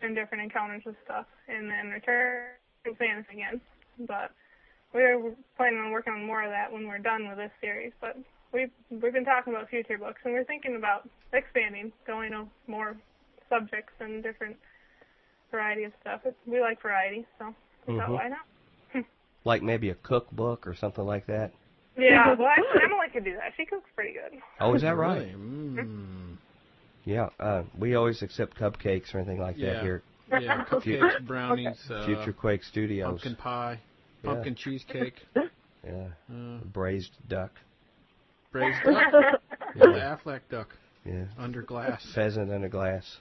and different encounters with stuff, and then return to fantasy again. But we're planning on working on more of that when we're done with this series. But we've we've been talking about future books, and we're thinking about expanding, going on more subjects and different variety of stuff. It's, we like variety, so Mhm. why not? Like maybe a cookbook or something like that. Yeah, well, actually, Emily can do that. She cooks pretty good. Oh, is that right? Really? Mm. Yeah. Uh, we always accept cupcakes or anything like that here. Yeah, cupcakes, brownies, uh, Future Quake Studios. pumpkin pie, Yeah. pumpkin cheesecake, Yeah. uh, Braised duck. braised duck, yeah, the Aflac duck Yeah. under glass. Pheasant under glass.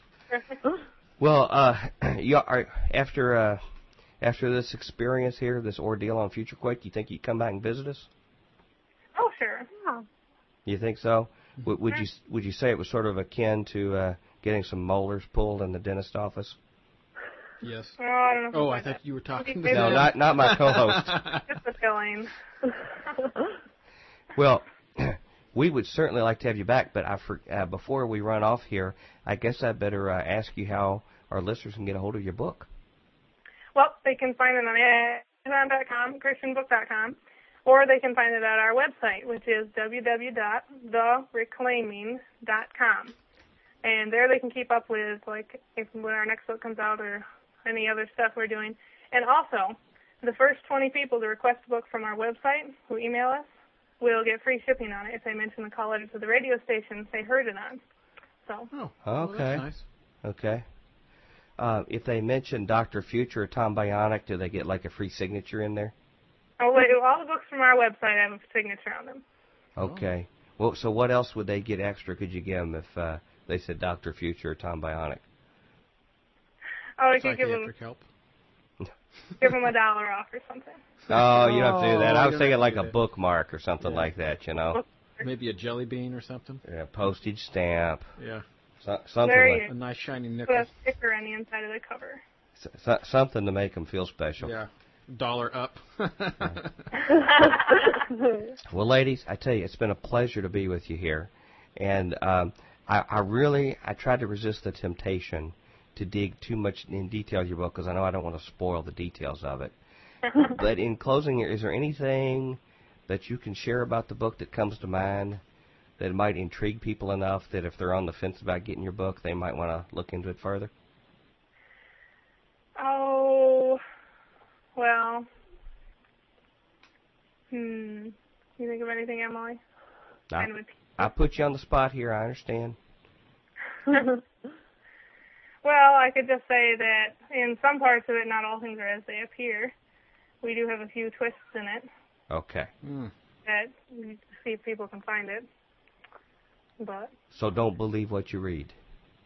Well, uh, you are after uh, after this experience here, this ordeal on Future Quake, you think you'd come back and visit us? Sure. You think so? Would, would you would you say it was sort of akin to uh, getting some molars pulled in the dentist office? Yes. Oh, I don't know. Oh, I thought that. you were talking. Maybe No, Yeah. not not my co-host. Just the filling. Well, we would certainly like to have you back, but I for, uh, before we run off here, I guess I better uh, ask you how our listeners can get a hold of your book. Well, they can find it on Amazon.com, ChristianBook.com, or they can find it at our website, which is www.thereclaiming.com. And there they can keep up with, like, if when our next book comes out or any other stuff we're doing. And also, the first 20 people to request a book from our website who email us will get free shipping on it if they mention the call letter to the radio station they heard it on. So, Oh, well, Okay. that's nice. Okay. Uh, if they mention Doctor Future or Tom Bionic, do they get like a free signature in there? Oh, wait, all the books from our website have a signature on them. Okay. Well, so what else would they get extra? Could you give them if uh, they said Doctor Future or Tom Bionic? Oh, I could give them help. give them a dollar off or something. Oh, you don't have to do that. Oh, I you was don't thinking have to like do a that. bookmark or something Yeah. like that. You know, Maybe a jelly bean or something. yeah, postage stamp, Yeah, so, something There like you a nice shiny Put nickel. a sticker on the inside of the cover. so, something to make them feel special. Yeah, dollar up. Well, ladies, I tell you, it's been a pleasure to be with you here, and um, I, I really I tried to resist the temptation to dig too much in detail of your book because I know I don't want to spoil the details of it. but in closing, is there anything that you can share about the book that comes to mind that might intrigue people enough that if they're on the fence about getting your book, they might want to look into it further? Oh, well. Hmm. You think of anything, Emily? I, I put you on the spot here. I understand. well, I could just say that in some parts of it, not all things are as they appear. We do have a few twists in it Okay. Mm. that we see if people can find it. But So don't believe what you read.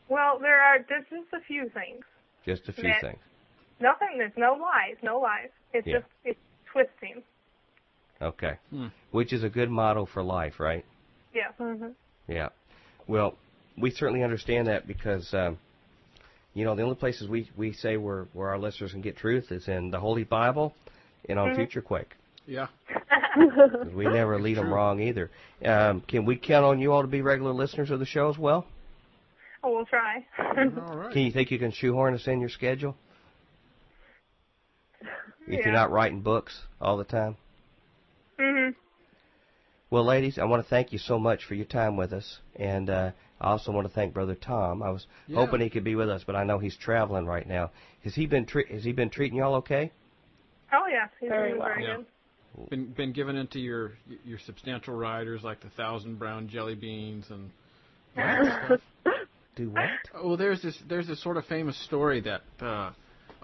well, there are there's just a few things. Just a few Yeah. things. Nothing. There's no lies. No lies. It's Yeah. just it's twisting. Okay. Hmm. Which is a good motto for life, right? Yeah. Mm-hmm. Yeah. Well, we certainly understand that because, um, you know, the only places we, we say where, where our listeners can get truth is in the Holy Bible and on Mhm. Future Quake. Yeah. We never lead them wrong either. Um, can we count on you all to be regular listeners of the show as well? Oh, we'll try. All right. Can you think you can shoehorn us in your schedule? If Yeah. you're not writing books all the time? mhm. Well, ladies, I want to thank you so much for your time with us, and uh, I also want to thank Brother Tom. I was Yeah. hoping he could be with us, but I know he's traveling right now. Has he been tre- has he been treating y'all okay? Oh yeah, he's Very doing well. very Yeah. good. Been been given into your your substantial riders like the thousand brown jelly beans and. Do what? Oh, there's this there's this sort of famous story that uh,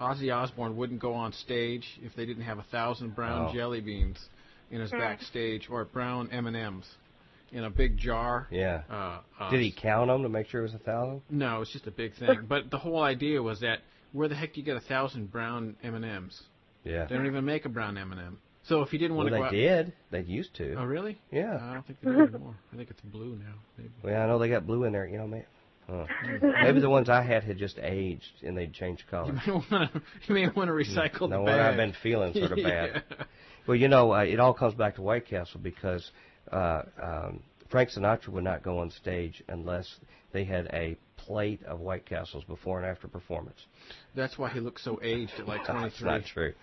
Ozzy Osbourne wouldn't go on stage if they didn't have a thousand brown Oh. jelly beans in his Hmm. backstage or brown M and M's in a big jar. Yeah. Uh, uh, Did he count them to make sure it was a thousand? No, it's just a big thing. but the whole idea was that where the heck do you get a thousand brown M and M's? Yeah. They don't even make a brown M and m So if he didn't Well, want to they go out, did. They used to. oh really? Yeah. I don't think they do anymore. I think it's blue now. Maybe. Well, I know they got blue in there. You know, man. Huh. Maybe the ones I had had just aged and they'd changed You color. may want to you may want to recycle No the. I've been feeling sort of bad. Yeah. Well, you know, uh, it all comes back to White Castle because uh, um, Frank Sinatra would not go on stage unless they had a plate of White Castles before and after performance. That's why he looks so aged at like 23. That's not true.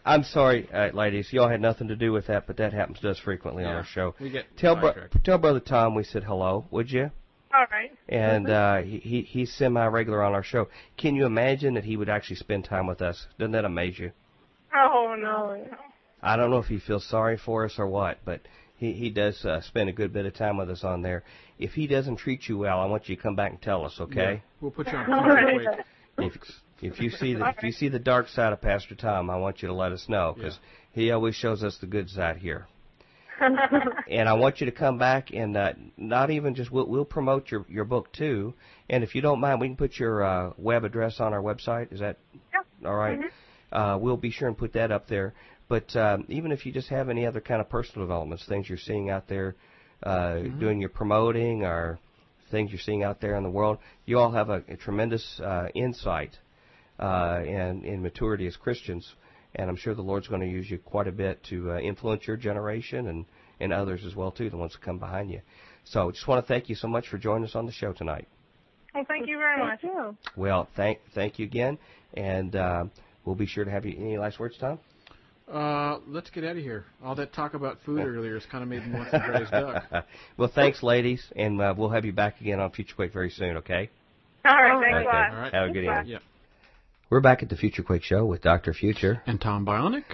I'm sorry, uh, ladies. Y'all had nothing to do with that, but that happens to us frequently on our show. We get Tell bro- tell brother Tom we said hello, would you? All right. And uh, he, he he's semi regular on our show. Can you imagine that he would actually spend time with us? Doesn't that amaze you? Oh no. No. no. I don't know if he feels sorry for us or what, but he he does uh, spend a good bit of time with us on there. If he doesn't treat you well, I want you to come back and tell us, Yeah. okay? We'll put you on All future right. wait. If if you see the if you see the dark side of Pastor Tom, I want you to let us know because he always shows us the good side here. And I want you to come back and uh, not even just we'll, we'll promote your your book too. And if you don't mind, we can put your uh, web address on our website. Is that Yeah. all right? Uh, we'll be sure and put that up there. But um, even if you just have any other kind of personal developments, things you're seeing out there, uh, doing your promoting or things you're seeing out there in the world, you all have a, a tremendous uh, insight uh, and in maturity as Christians. And I'm sure the Lord's going to use you quite a bit to uh, influence your generation and, and others as well too, the ones that come behind you. So just want to thank you so much for joining us on the show tonight. Well, thank you very much. Thank you. Well, thank thank you again, and uh, we'll be sure to have you. Any last words, Tom? Uh, let's get out of here. All that talk about food earlier has kind of made me want some braised duck. well, thanks, ladies, and uh, we'll have you back again on Future Quake very soon. Okay. All right. All Thanks right. a lot. All right. Have a good Bye. evening. Yeah. We're back at the Future Quake Show with Doctor Future, And Tom Bionic.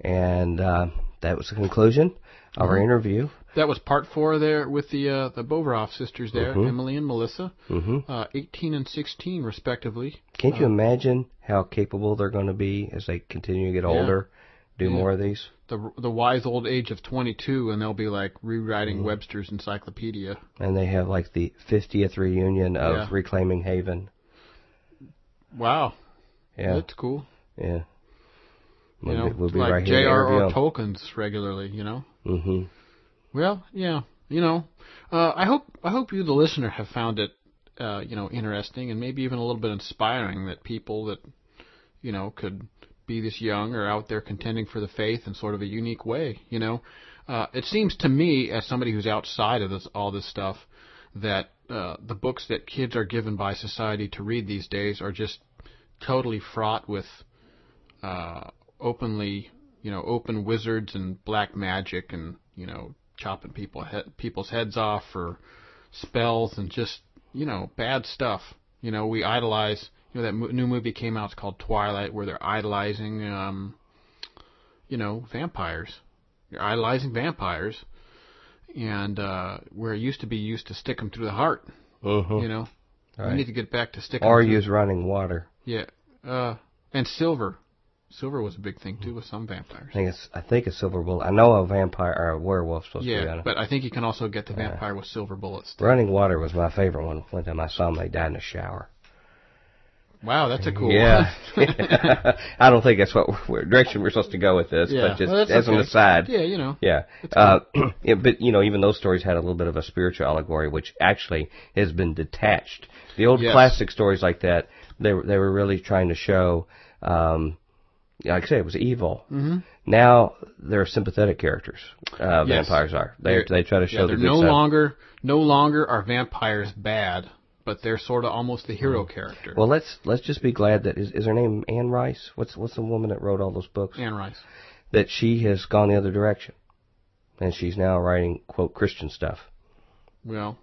and uh, that was the conclusion of our Mhm. interview. That was part four there with the uh, the Boverhof sisters there, Mhm. Emily and Melissa, hmm uh, 18 and 16 respectively. Can't you Uh, imagine how capable they're going to be as they continue to get Yeah. older, do Yeah. more of these? The the wise old age of 22, and they'll be like rewriting Mhm. Webster's Encyclopedia. And they have like the 50th reunion of Yeah. Reclaiming Haven. Wow, Yeah, that's cool. yeah. You We'll know, be, we'll be like right J.R.R. Tolkien's regularly. You know. Mm-hmm. Well, yeah, you know, uh, I hope I hope you, the listener, have found it, uh, you know, interesting and maybe even a little bit inspiring that people that, you know, could be this young are out there contending for the faith in sort of a unique way. You know, uh, it seems to me, as somebody who's outside of this all this stuff, that uh, the books that kids are given by society to read these days are just totally fraught with uh, openly, you know, open wizards and black magic and you know chopping people he- people's heads off for spells and just you know bad stuff. You know, we idolize. You know that mo- new movie came out. It's called Twilight, where they're idolizing, um, you know, vampires. You're idolizing vampires, and uh, where it used to be used to stick them through the heart. Mhm. You know, Right. we need to get back to sticking. Or use running water. Yeah, uh, and silver. Silver was a big thing too with some vampires. I think it's I think a silver bullet. I know a vampire or a werewolf supposed to be Yeah, but I think you can also get the vampire with silver bullets. too. Running water was my favorite one. One time I saw them, they died in the shower. Wow, that's a cool yeah. one. I don't think that's what we're, direction we're supposed to go with this, yeah, but just well, as an aside. Yeah, you know. Yeah. Uh, yeah, but you know, even those stories had a little bit of a spiritual allegory, which actually has been detached. The old Yes. classic stories like that, they were they were really trying to show, um, like I say, it was evil. Mm-hmm. Now they're sympathetic characters. Uh, Yes. Vampires are. They They're- they try to show Yeah, the they're good no side. longer no longer are vampires bad, but they're sort of almost the hero character. Mm. Well, let's let's just be glad that is is her name Anne Rice. What's what's the woman that wrote all those books? Anne Rice. That she has gone the other direction, and she's now writing quote Christian stuff. Well,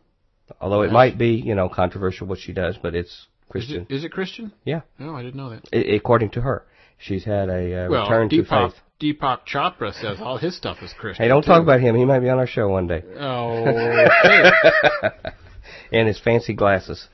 Although it might be, you know, controversial what she does, but it's Is Christian. it, is it Christian? Yeah, No, I didn't know that. I- according to her, she's had a uh, Well, return to Deepak, faith. Deepak Chopra says all his stuff is Christian. Hey, don't too. talk about him. He might be on our show one day. Oh, and his fancy glasses.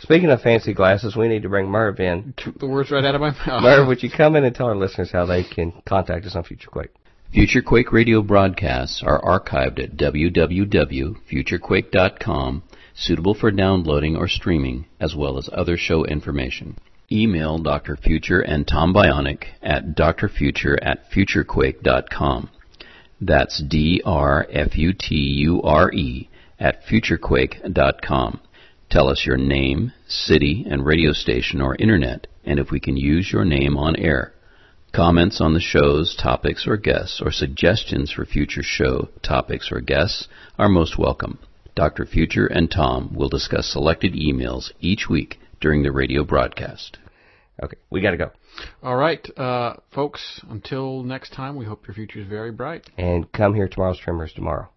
Speaking of fancy glasses, we need to bring Merv in. Took the words right out of my mouth. Merv, would you come in and tell our listeners how they can contact us on Future Quake? Future Quake radio broadcasts are archived at www.futurequake.com, suitable for downloading or streaming, as well as other show information. Email Dr. Future and Tom Bionic at drfuture at futurequake.com. That's D-R-F-U-T-U-R-E at futurequake.com. Tell us your name, city, and radio station or internet, and if we can use your name on air. Comments on the show's topics or guests, or suggestions for future show topics or guests are most welcome. Dr. Future and Tom will discuss selected emails each week during the radio broadcast. Okay, we got to go. All right, uh, folks. Until next time, we hope your future is very bright. And come here tomorrow's Tremors tomorrow.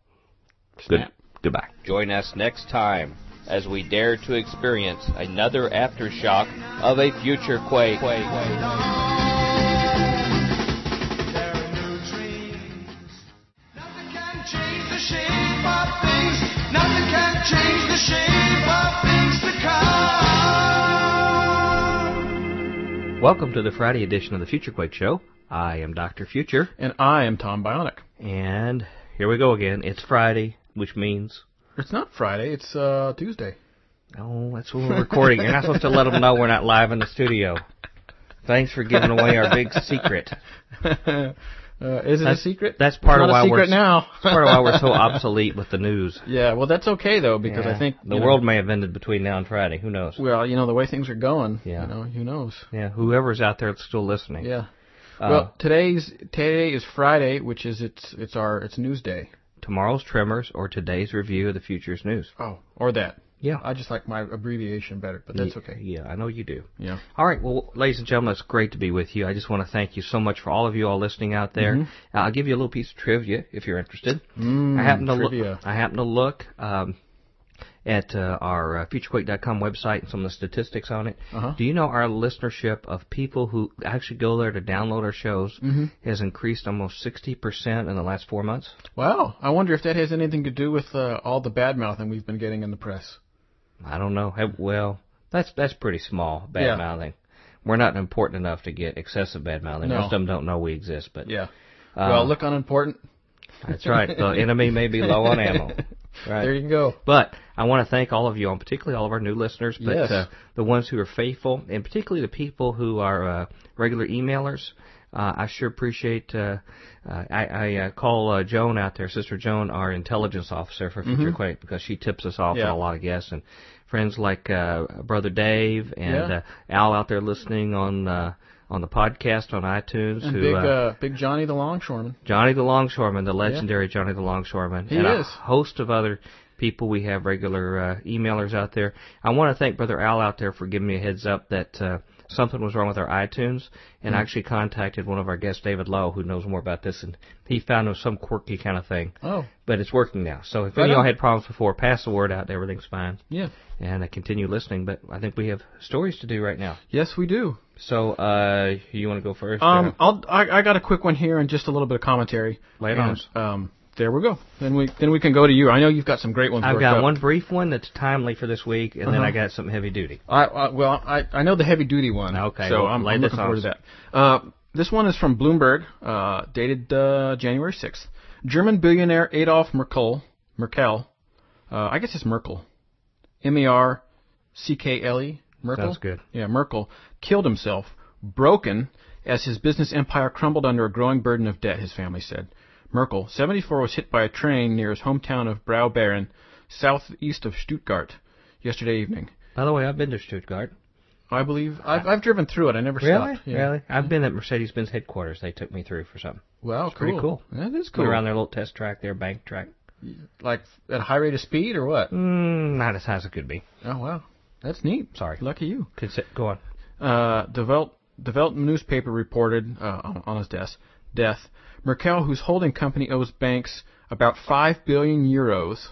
Good. Snap. Goodbye. Join us next time as we dare to experience another aftershock of a future quake. There are new dreams. Nothing can change the shape of things. Nothing can change the shape of things to come. Welcome to the Friday edition of the Future Quake Show. I am Dr. Future, And I am Tom Bionic. and here we go again. It's Friday, which means. It's not Friday. It's uh, Tuesday. Oh, that's when we're recording. You're not supposed to let them know we're not live in the studio. Thanks for giving away our big secret. uh, is it a That's- secret? that's part It's of why a we're- secret now. That's part of why we're so obsolete with the news. Yeah, well, that's okay though because Yeah. I think the know, world may have ended between now and Friday. Who knows? Well, you know the way things are going. Yeah. You know, who knows? Yeah, whoever's out there that's still listening. Yeah. Uh, well, today's today is Friday, which is it's it's our it's news day. tomorrow's Tremors or today's review of the Future's news. Oh, or that. Yeah. I just like my abbreviation better, but that's okay. Yeah, I know you do. Yeah. All right, well, ladies and gentlemen, it's great to be with you. I just want to thank you so much for all of you all listening out there. Mhm. Uh, I'll give you a little piece of trivia if you're interested. Mm, I happen to trivia. look. I happen to look um, at uh, our uh, FutureQuake.com website and some of the statistics on it. Uh-huh. Do you know our listenership of people who actually go there to download our shows Mhm. has increased almost 60% in the last four months? Wow. I wonder if that has anything to do with uh, all the bad mouthing we've been getting in the press. I don't know. Well, that's that's pretty small bad Yeah. mouthing. We're not important enough to get excessive bad mouthing. No. Most of them don't know we exist, but Yeah. uh, well, look unimportant. that's right. The enemy may be low on ammo. Right. There you go. But I want to thank all of you, and particularly all of our new listeners, but Yes. uh, the ones who are faithful, and particularly the people who are uh, regular emailers. Uh, I sure appreciate. Uh, uh, I, I uh, call uh, Joan out there, Sister Joan, our intelligence officer for Future Mhm. Quake, because she tips us off Yeah. on a lot of guests and friends like uh, Brother Dave and Yeah. uh, Al out there listening on uh, on the podcast on iTunes. And who big uh, big Johnny the Longshoreman. Johnny the Longshoreman, the legendary Johnny the Longshoreman, He and a host of other people. We have regular uh, emailers out there. I want to thank Brother Al out there for giving me a heads up that uh, something was wrong with our iTunes, and Hmm. I actually contacted one of our guests, David Lowe, who knows more about this, and he found it was some quirky kind of thing. Oh, But it's working now. So if Right any of y'all had problems before, pass the word out. Everything's fine, yeah. and uh, continue listening. But I think we have stories to do right now. Yes, we do. So uh, you want to go first? Um, or- I'll I, I got a quick one here and just a little bit of commentary. Lay it on Um, there we go. Then we then we can go to you. I know you've got some great ones. I've got up. one brief one that's timely for this week, and then Uh-huh. I got some heavy duty. I, I well, I I know the heavy duty one. Okay, so well, I'm, I'm looking forward to that. Uh, this one is from Bloomberg, uh, dated uh, January 6th. German billionaire Adolf Merckle, Merckle, uh, I guess it's Merckle, M E R C K L E, Merckle. Sounds good. Yeah, Merckle killed himself, broken as his business empire crumbled under a growing burden of debt. His family said. Merckle, 74, was hit by a train near his hometown of Blaubeuren, southeast of Stuttgart, yesterday evening. By the way, I've been to Stuttgart. I believe I've I've driven through it. I never Really? stopped. Yeah. Really? I've been at Mercedes-Benz headquarters. They took me through for something. Wow, It's pretty cool. That is cool. around their little test track, their bank track. Like at a high rate of speed or what? Mm, not as high as it could be. Oh wow, that's neat. Sorry. Lucky you. Could sit, go on. Uh, Develop Develop newspaper reported uh, on- on his death. Death. Merckle, whose holding company owes banks about five billion euros,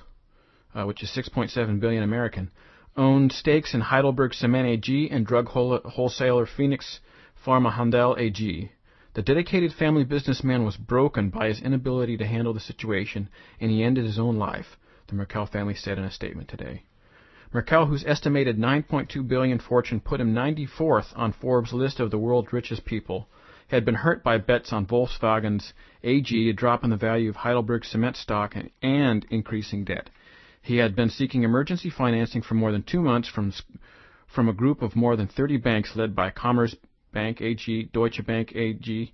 uh, which is 6.7 billion American, owned stakes in Heidelberg Cement AG and drug whole- wholesaler Phoenix Pharmahandel AG. The dedicated family businessman was broken by his inability to handle the situation, and he ended his own life, the Merckle family said in a statement today. Merckle, whose estimated 9.2 billion fortune put him 94th on Forbes' list of the world's richest people, had been hurt by bets on Volkswagen's AG, a drop in the value of Heidelberg cement stock, and, increasing debt. He had been seeking emergency financing for more than two months from from a group of more than 30 banks led by Commerce Bank AG, Deutsche Bank AG,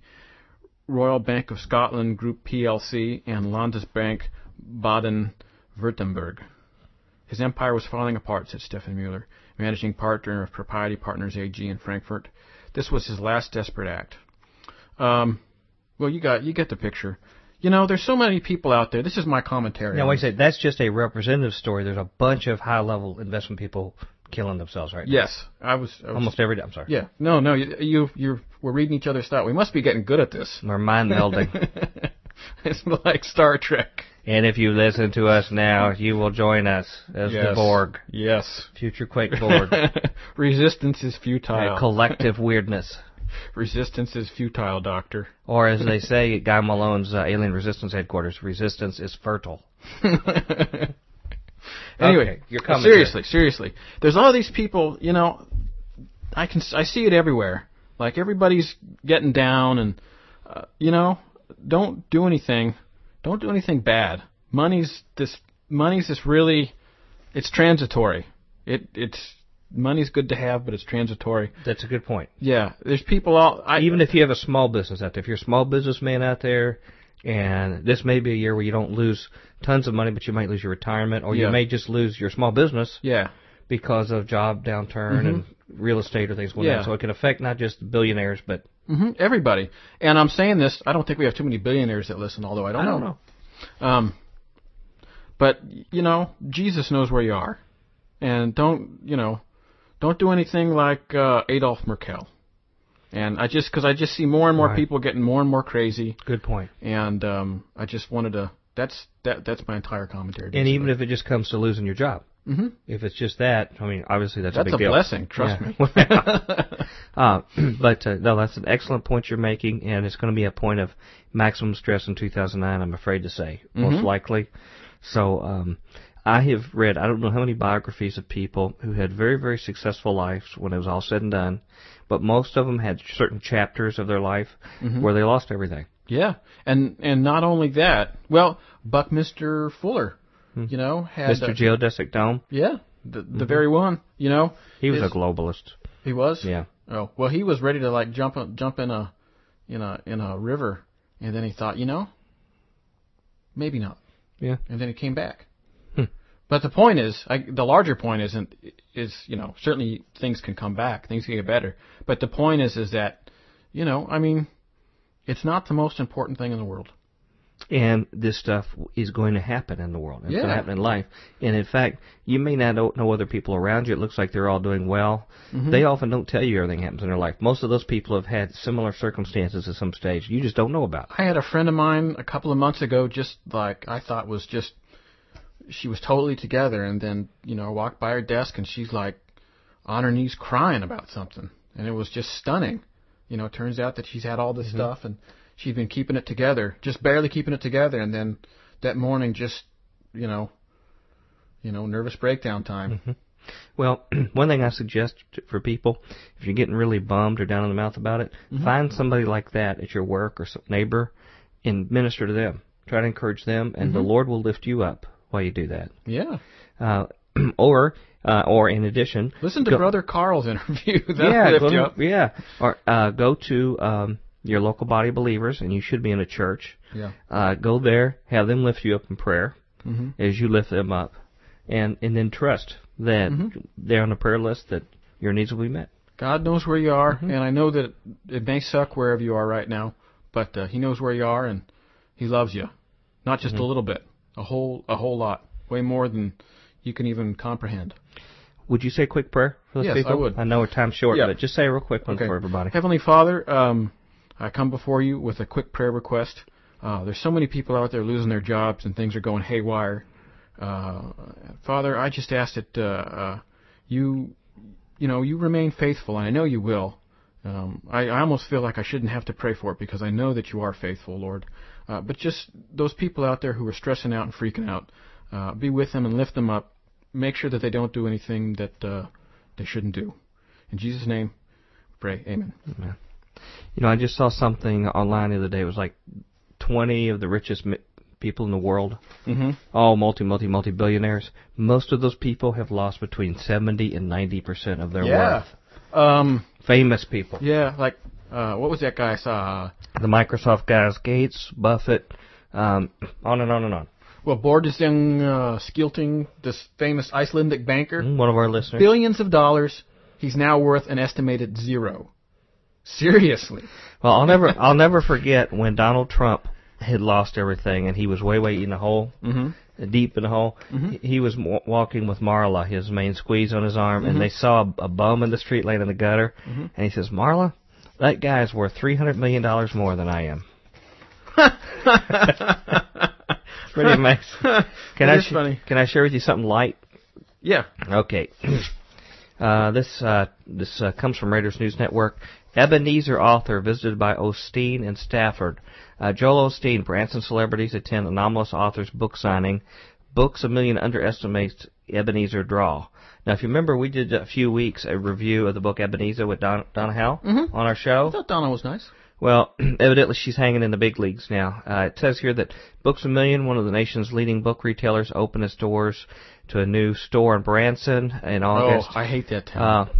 Royal Bank of Scotland Group PLC, and Landesbank Baden-Württemberg. His empire was falling apart, said Stefan Mueller, managing partner of Propriety Partners AG in Frankfurt. This was his last desperate act. Um, well, you got you get the picture. You know, there's so many people out there. This is my commentary. Wait a it. second. That's just a representative story. There's a bunch of high-level investment people killing themselves right now. Yes, I was, I was Almost every day. I'm sorry. Yeah, no, no, you, you you're we're reading each other's thought. We must be getting good at this. We're mind melding. it's like Star Trek. and if you listen to us now, you will join us as the Borg, Yes. future Quake Borg. Resistance is futile. Uh, collective weirdness. Resistance is futile, Doctor. Or as they say at Guy Malone's uh, Alien Resistance headquarters, resistance is fertile. Anyway, Okay, your commentary. seriously, seriously. There's all these people, you know, I can I see it everywhere. Like everybody's getting down and uh, you know, don't do anything. Don't do anything bad. Money's this money's this really it's transitory. It it's money's good to have, but it's transitory. That's a good point. Yeah, there's people all I Even if you have a small business out there, if you're a small businessman out there, and this may be a year where you don't lose tons of money, but you might lose your retirement, or Yeah. you may just lose your small business yeah. because of job downturn and real estate or things going Yeah. down. So it can affect not just billionaires, but hmm everybody. And I'm saying this, I don't think we have too many billionaires that listen, although I don't, I don't know. Um, but you know, Jesus knows where you are, and don't you know, don't do anything like uh, Adolf Merckle. And I just because I just see more and more Right. people getting more and more crazy, Good point. and um, I just wanted to. That's that. That's my entire commentary. And even if it just comes to losing your job, Mhm. if it's just that, I mean, obviously that's, that's a big deal. That's a blessing, trust Yeah. me. Uh, but uh, no, that's an excellent point you're making, and it's going to be a point of maximum stress in 2009. I'm afraid to say, most Mhm. likely. So um, I have read I don't know how many biographies of people who had very very successful lives when it was all said and done, but most of them had certain chapters of their life Mhm. where they lost everything. Yeah, and and not only that, well, Buckminster Fuller, you know, had Mr. uh, Geodesic Dome, Yeah, the the very one. You know, he was his- a globalist. He was. Yeah. Oh well, he was ready to like jump jump in a in a in a river, and then he thought, you know, maybe not. Yeah. And then he came back. But the point is, I, the larger point isn't is you know certainly things can come back, things can get better. But the point is is that, you know, I mean, it's not the most important thing in the world. and this stuff is going to happen in the world. It's going to happen in life. And in fact, you may not know, know other people around you. It looks like they're all doing well. Mm-hmm. They often don't tell you everything happens in their life. Most of those people have had similar circumstances at some stage. You just don't know about. I had a friend of mine a couple of months ago, just like I thought was just, she was totally together, and then you know I walked by her desk and she's like on her knees crying about something, and it was just stunning. You know, it turns out that she's had all this stuff and she's been keeping it together, just barely keeping it together, and then that morning just, you know, you know, nervous breakdown time. Well, one thing I suggest for people, if you're getting really bummed or down in the mouth about it, Mm-hmm. find somebody like that at your work or some neighbor and minister to them. Try to encourage them, and Mm-hmm. the Lord will lift you up while you do that. Yeah. Uh, or, uh, or in addition, Listen to Go- Brother Carl's interview. Yeah, go you to- up. yeah. Or uh, go to um, your local body of believers, and you should be in a church. Yeah. Uh, go there, have them lift you up in prayer Mhm. as you lift them up, and and then trust that Mm-hmm. they're on the prayer list that your needs will be met. God knows where you are, Mm-hmm. and I know that it may suck wherever you are right now, but uh, He knows where you are, and He loves you, not just Mm-hmm. a little bit, a whole a whole lot, way more than you can even comprehend. Would you say a quick prayer for those Yes, people? I would. I know our time's short, Yeah. but just say a real quick one Okay. for everybody. Heavenly Father, um, I come before you with a quick prayer request. Uh, there's so many people out there losing their jobs, and things are going haywire. Uh, Father, I just ask that uh, uh, you, you know, you remain faithful, and I know you will. Um, I, I almost feel like I shouldn't have to pray for it because I know that you are faithful, Lord. Uh, but just those people out there who are stressing out and freaking out, uh, be with them and lift them up. Make sure that they don't do anything that uh, they shouldn't do. In Jesus' name, pray. Amen. Amen. You know, I just saw something online the other day. It was like 20 of the richest mi- people in the world, Mm-hmm. all multi, multi, multi billionaires. Most of those people have lost between 70 and 90 percent of their Yeah. worth. Um, Famous people. yeah, like, uh, what was that guy I saw? Uh, The Microsoft guys, Gates, Buffett, um, on and on and on. well, Bordesing uh, Skilting, this famous Icelandic banker, Mm, One of our listeners. billions of dollars. He's now worth an estimated zero. Seriously. Well, I'll never, I'll never forget when Donald Trump had lost everything and he was way, way in the hole, Mm-hmm. deep in the hole. Mhm. He was w- walking with Marla, his main squeeze on his arm, Mhm. and they saw a, a bum in the street laying in the gutter, Mhm. and he says, "Marla, that guy's worth three hundred million dollars more than I am." Pretty amazing. Can I sh- funny. Can I share with you something light? Yeah. Okay. Uh, this uh, this uh, comes from Raiders News Network. Ebenezer author visited by Osteen and Stafford. Uh, Joel Osteen, Branson celebrities attend Anomalos author's book signing. Books a Million underestimates Ebenezer draw. Now, if you remember, we did a few weeks a review of the book Ebenezer with Don, Donna Howe Mhm. on our show. I thought Donna was nice. Well, evidently she's hanging in the big leagues now. Uh, it says here that Books a Million, one of the nation's leading book retailers, opened its doors to a new store in Branson in August. Oh, I hate that town. uh,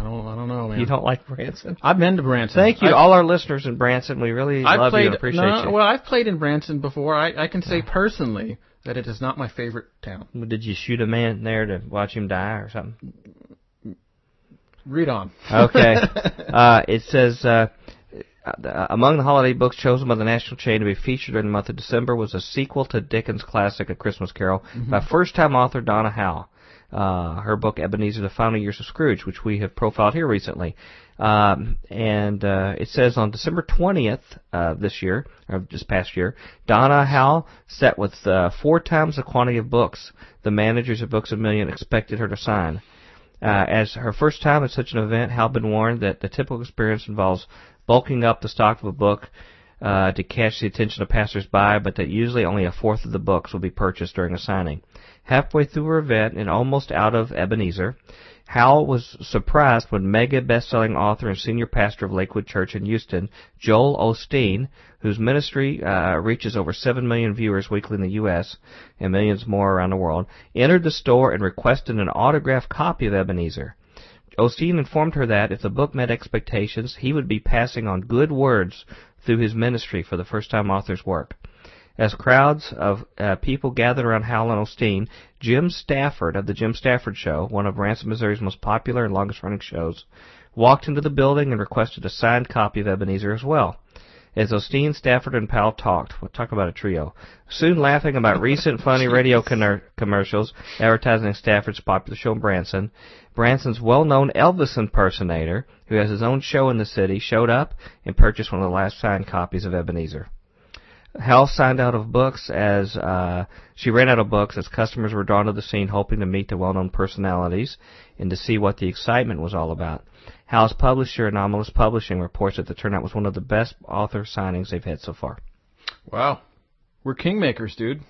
I don't. I don't know, man. you don't like Branson? I've been to Branson. Thank you, I've, all our listeners in Branson. We really I've love played. you and appreciate no, you. Well, I've played in Branson before. I, I can say personally that it is not my favorite town. Did you shoot a man there to watch him die or something? Read on. Okay. uh, it says uh, uh, among the holiday books chosen by the national chain to be featured during the month of December was a sequel to Dickens' classic A Christmas Carol by first-time author Donna Howe. Uh, her book Ebenezer: The Final Years of Scrooge, which we have profiled here recently. Um, and uh, it says on December 20th uh, this year, or this past year, Donna Howe sat with uh, four times the quantity of books the managers of Books a Million expected her to sign. Uh, as her first time at such an event, Howe been warned that the typical experience involves bulking up the stock of a book uh, to catch the attention of passersby, but that usually only a fourth of the books will be purchased during a signing. Halfway through her event and almost out of Ebenezer, Howe was surprised when mega best-selling author and senior pastor of Lakewood Church in Houston, Joel Osteen, whose ministry uh, reaches over 7 million viewers weekly in the U.S. and millions more around the world, entered the store and requested an autographed copy of Ebenezer. Osteen informed her that if the book met expectations, he would be passing on good words through his ministry for the first-time author's work. As crowds of uh, people gathered around Howe and Osteen, Jim Stafford of the Jim Stafford Show, one of Branson, Missouri's most popular and longest-running shows, walked into the building and requested a signed copy of Ebenezer as well. As Osteen, Stafford, and Powell talked, we'll talk about a trio, soon laughing about recent funny radio conner- commercials advertising Stafford's popular show in Branson, Branson's well-known Elvis impersonator, who has his own show in the city, showed up and purchased one of the last signed copies of Ebenezer. Howe signed out of books as uh, she ran out of books as customers were drawn to the scene, hoping to meet the well-known personalities and to see what the excitement was all about. Howe's publisher, Anomalos Publishing, reports that the turnout was one of the best author signings they've had so far. Wow. We're kingmakers, dude.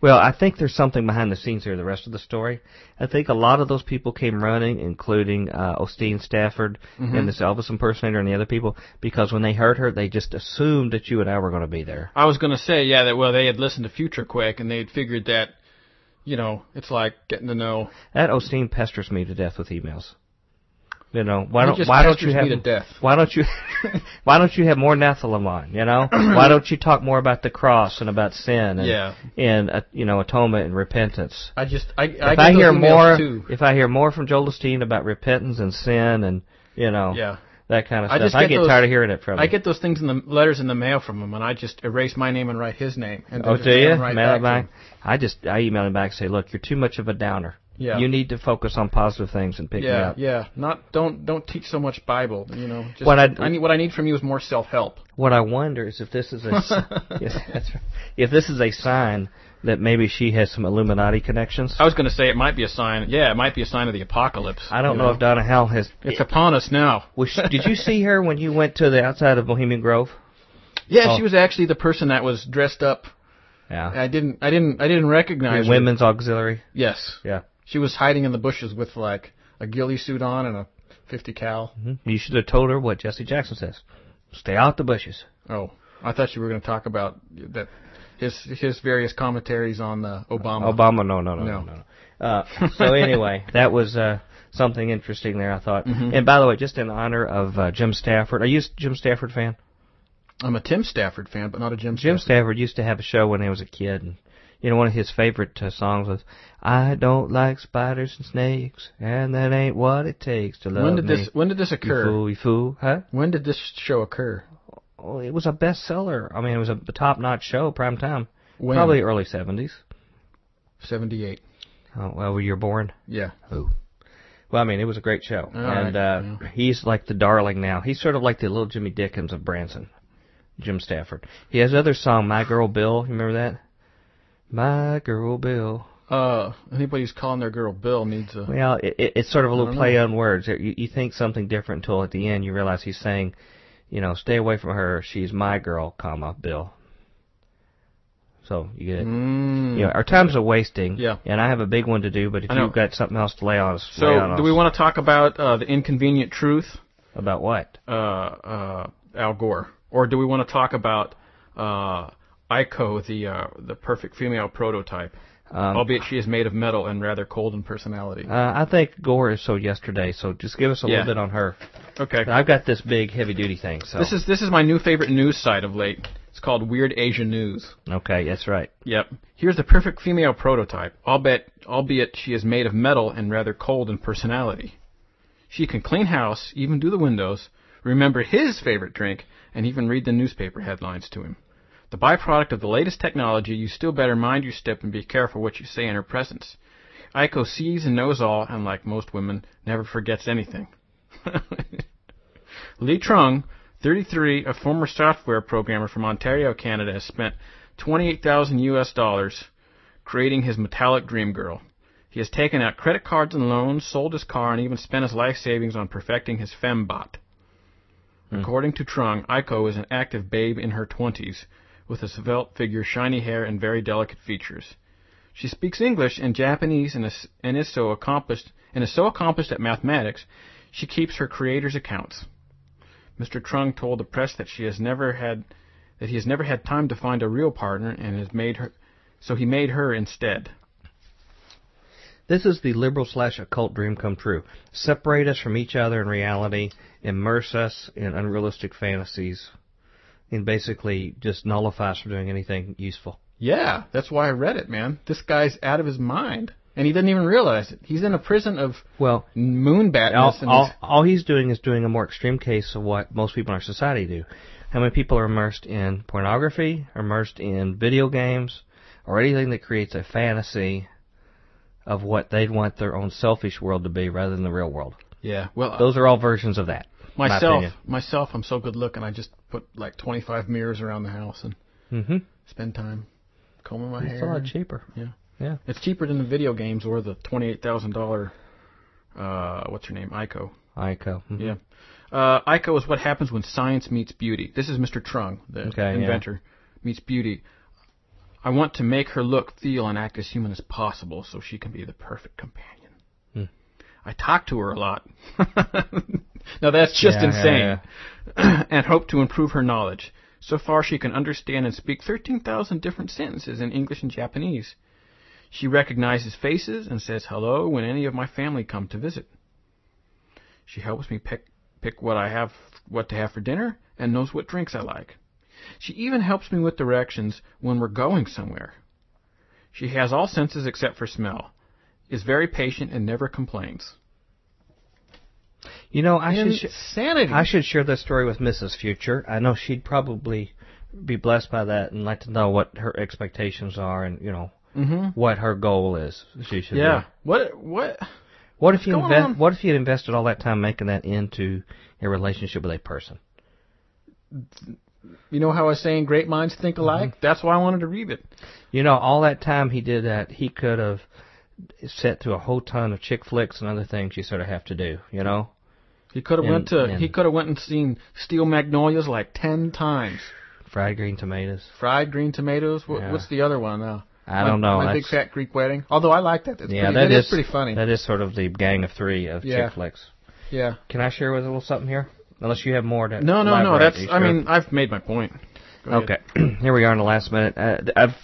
Well, I think there's something behind the scenes here. The rest of the story, I think a lot of those people came running, including uh, Osteen Stafford Mhm. and this Elvis impersonator and the other people, because when they heard her, they just assumed that you and I were going to be there. I was gonna say, yeah, that well, they had listened to Future Quake and they had figured that, you know, it's like getting to know. That Osteen pesters me to death with emails. You know, why don't why don't you have why don't you why don't you have more Nephilim? You know, why don't you talk more about the cross and about sin and Yeah. and uh, you know atonement and repentance? I just, I, I if get I hear more, too. if I hear more from Joel Osteen about repentance and sin and you know Yeah. that kind of stuff, I just I get get those- tired of hearing it from I him. get those things in the letters in the mail from him, and I just erase my name and write his name. And Oh, do you? right Mail back back. I just I email him back and say, look, you're too much of a downer. Yeah. You need to focus on positive things and pick me yeah, up. yeah. Not don't don't teach so much Bible. You know, just, What I- I need what I need from you is more self help. What I wonder is if this is a yes, that's right. if this is a sign that maybe she has some Illuminati connections. I was going to say it might be a sign. Yeah, it might be a sign of the apocalypse. I don't you know if Donna Howell has. It's upon us now. Was she, did you see her when you went to the outside of Bohemian Grove? Yeah, Oh. she was actually the person that was dressed up. Yeah. I didn't. I didn't. I didn't recognize her. Women's auxiliary. Yes. Yeah. She was hiding in the bushes with like a ghillie suit on and a 50 cal. You should have told her what Jesse Jackson says. Stay out the bushes. Oh, I thought you were going to talk about that. His his various commentaries on uh, Obama. Obama, no, no, no, no, No. no. Uh, so anyway, that was uh, something interesting there. I thought. Mhm. And by the way, just in honor of uh, Jim Stafford, are you a Jim Stafford fan? I'm a Tim Stafford fan, but not a Jim. Jim Stafford. Stafford used to have a show when he was a kid, and you know one of his favorite uh, songs was "I don't like spiders and snakes, and that ain't what it takes to love When did me." this When did this You occur? fool, you fool, huh? When did this show occur? Oh, it was a bestseller. I mean, it was a top-notch show, prime time. When? Probably early seventies. 78. Oh, well, were you born? Yeah. Oh. Well, I mean, it was a great show, All and right, uh, he's like the darling now. He's sort of like the little Jimmy Dickens of Branson, Jim Stafford. He has another song, "My Girl Bill." You remember that? My Girl Bill. Uh, anybody who's calling their girl Bill needs a. Well, it, it, it's sort of a little play know. on words. You, you think something different until at the end you realize he's saying, you know, stay away from her. She's my girl, comma Bill. So you get it. Mm. You know, our time's a wasting. Yeah. And I have a big one to do, but if you've got something else to lay on us, lay on So, do us. we want to talk about uh, the inconvenient truth? About what? Uh, uh, Al Gore, or do we want to talk about uh, Aiko, the uh, the perfect female prototype? Um, albeit she is made of metal and rather cold in personality. Uh, I think Gore is so yesterday, so just give us a Yeah. little bit on her. Okay. I've got this big heavy duty thing, so. This is this is my new favorite news site of late. It's called Weird Asian News. Okay, that's right. Yep. Here's the perfect female prototype, albeit albeit she is made of metal and rather cold in personality. She can clean house, even do the windows, remember his favorite drink, and even read the newspaper headlines to him. The byproduct of the latest technology, you still better mind your step and be careful what you say in her presence. Aiko sees and knows all, and like most women, never forgets anything. Le Trung, 33, a former software programmer from Ontario, Canada, has spent 28,000 US dollars creating his metallic dream girl. He has taken out credit cards and loans, sold his car, and even spent his life savings on perfecting his fembot. Hmm. According to Trung, Aiko is an active babe in her 20s, with a svelte figure, shiny hair, and very delicate features. She speaks English and Japanese and is, and is so accomplished and is so accomplished at mathematics, she keeps her creator's accounts. Mr. Trung told the press that she has never had that he has never had time to find a real partner and has made her so he made her instead. This is the liberal slash occult dream come true. Separate us from each other in reality, immerse us in unrealistic fantasies, and basically just nullify us from doing anything useful. Yeah, that's why I read it, man. This guy's out of his mind. And he doesn't even realize it. He's in a prison of Well, moon all, and all, he's- all he's doing is doing a more extreme case of what most people in our society do. How many people are immersed in pornography, immersed in video games, or anything that creates a fantasy of what they'd want their own selfish world to be rather than the real world. yeah. Well, Those are all versions of that. My myself, opinion. myself, I'm so good looking. I just put like 25 mirrors around the house and Mm-hmm. spend time combing my It's hair. It's a lot cheaper. Yeah. Yeah. It's cheaper than the video games or the twenty-eight thousand dollar. Uh, what's her name? Aiko. Aiko. mhm. Yeah. Uh, Aiko is what happens when science meets beauty. This is Mr. Trung, the Okay, yeah. inventor, meets beauty. I want to make her look, feel, and act as human as possible so she can be the perfect companion. Hmm. I talk to her a lot. now that's just Yeah, insane. yeah, and hope to improve her knowledge. So far, she can understand and speak 13,000 different sentences in English and Japanese. She recognizes faces and says hello when any of my family come to visit. She helps me pick pick what I have what to have for dinner and knows what drinks I like. She even helps me with directions when we're going somewhere. She has all senses except for smell. Is very patient and never complains. You know, I should sh- Insanity. I should share this story with Mrs. Future. I know she'd probably be blessed by that and like to know what her expectations are and you know hmm what her goal is. She should. Yeah. do. What what What if you invest? on? What if you had invested all that time making that into a relationship with a person? You know how I was saying great minds think alike? That's why I wanted to read it. You know, all that time he did that, he could have set through a whole ton of chick flicks and other things you sort of have to do. You know, He could have went to and- he could have went and seen Steel Magnolias like ten times. fried green tomatoes. Fried green tomatoes. What, Yeah. What's the other one? Uh, I don't know. My big fat Greek wedding. Although I like that. It's yeah, pretty, that it is is pretty funny. That is sort of the gang of three of Yeah. chick flicks. yeah. Can I share with a little something here? Unless you have more to No, no, no. That's. I mean, I've made my point. Go. Okay, here we are in the last minute. Uh, I've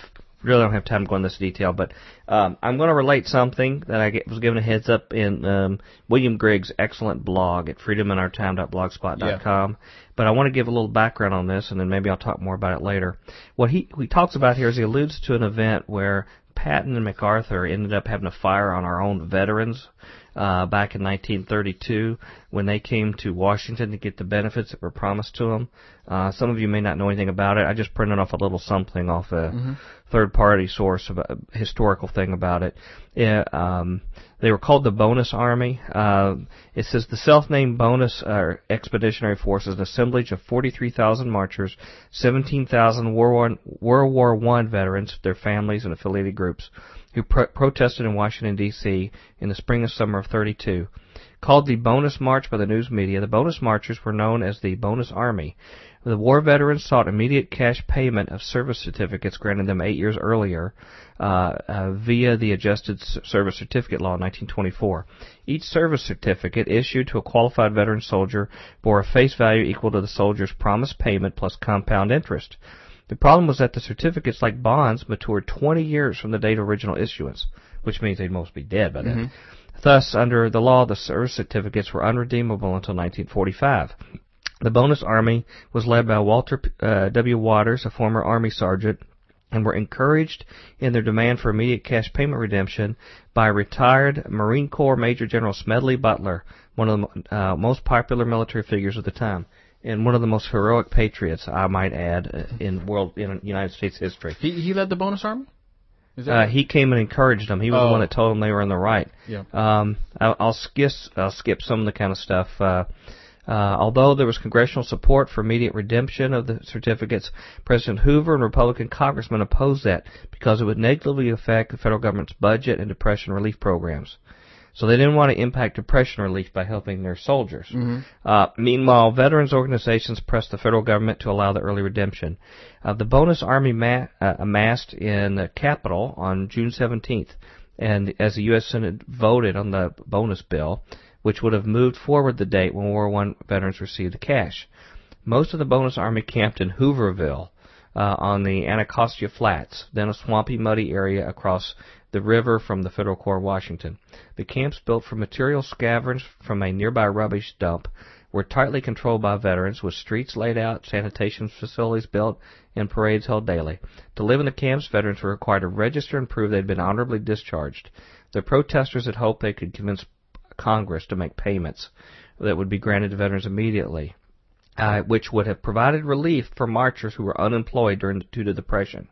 really don't have time to go into this detail, but um, I'm going to relate something that I get, was given a heads up in um, William Grigg's excellent blog at freedominourtime.blogspot.com. But I want to give a little background on this, and then maybe I'll talk more about it later. What he he talks about here is he alludes to an event where Patton and MacArthur ended up having a fire on our own veterans uh, back in 1932 when they came to Washington to get the benefits that were promised to them. Uh, some of you may not know anything about it. I just printed off a little something off a third-party source, about, a historical thing about it. Yeah, um, they were called the Bonus Army. Uh, it says the self-named Bonus uh, Expeditionary Force is an assemblage of 43,000 marchers, 17,000 World War, World War One veterans, their families, and affiliated groups who pro- protested in Washington D.C. in the spring and summer of 32. Called the Bonus March by the news media, the Bonus Marchers were known as the Bonus Army. The war veterans sought immediate cash payment of service certificates granted them eight years earlier uh, uh, via the Adjusted Service Certificate Law in 1924. Each service certificate issued to a qualified veteran soldier bore a face value equal to the soldier's promised payment plus compound interest. The problem was that the certificates, like bonds, matured 20 years from the date of original issuance, which means they'd most be dead by then. Thus, under the law, the service certificates were unredeemable until 1945. The bonus army was led by Walter uh, W. Waters, a former Army sergeant, and were encouraged in their demand for immediate cash payment redemption by retired Marine Corps Major General Smedley Butler, one of the uh, most popular military figures of the time, and one of the most heroic patriots, I might add, uh, in world in United States history. He he led the bonus army. Uh, right? he came and encouraged them. He was the Oh. one that told them they were in the right. Yeah. Um, I'll, I'll skip I'll skip some of the kind of stuff. Uh, uh, although there was congressional support for immediate redemption of the certificates, President Hoover and Republican congressmen opposed that because it would negatively affect the federal government's budget and depression relief programs. So they didn't want to impact depression relief by helping their soldiers. Uh, meanwhile, veterans organizations pressed the federal government to allow the early redemption. Uh, the bonus army ma- uh, amassed in the Capitol on June 17th, and as the U.S. Senate voted on the bonus bill, which would have moved forward the date when World War I veterans received the cash. Most of the bonus army camped in Hooverville uh, on the Anacostia Flats, then a swampy, muddy area across the river from the Federal Core Washington. The camps, built from material scavenged from a nearby rubbish dump, were tightly controlled by veterans, with streets laid out, sanitation facilities built, and parades held daily. To live in the camps, veterans were required to register and prove they'd been honorably discharged. The protesters had hoped they could convince Congress to make payments that would be granted to veterans immediately, uh, which would have provided relief for marchers who were unemployed during due to depression.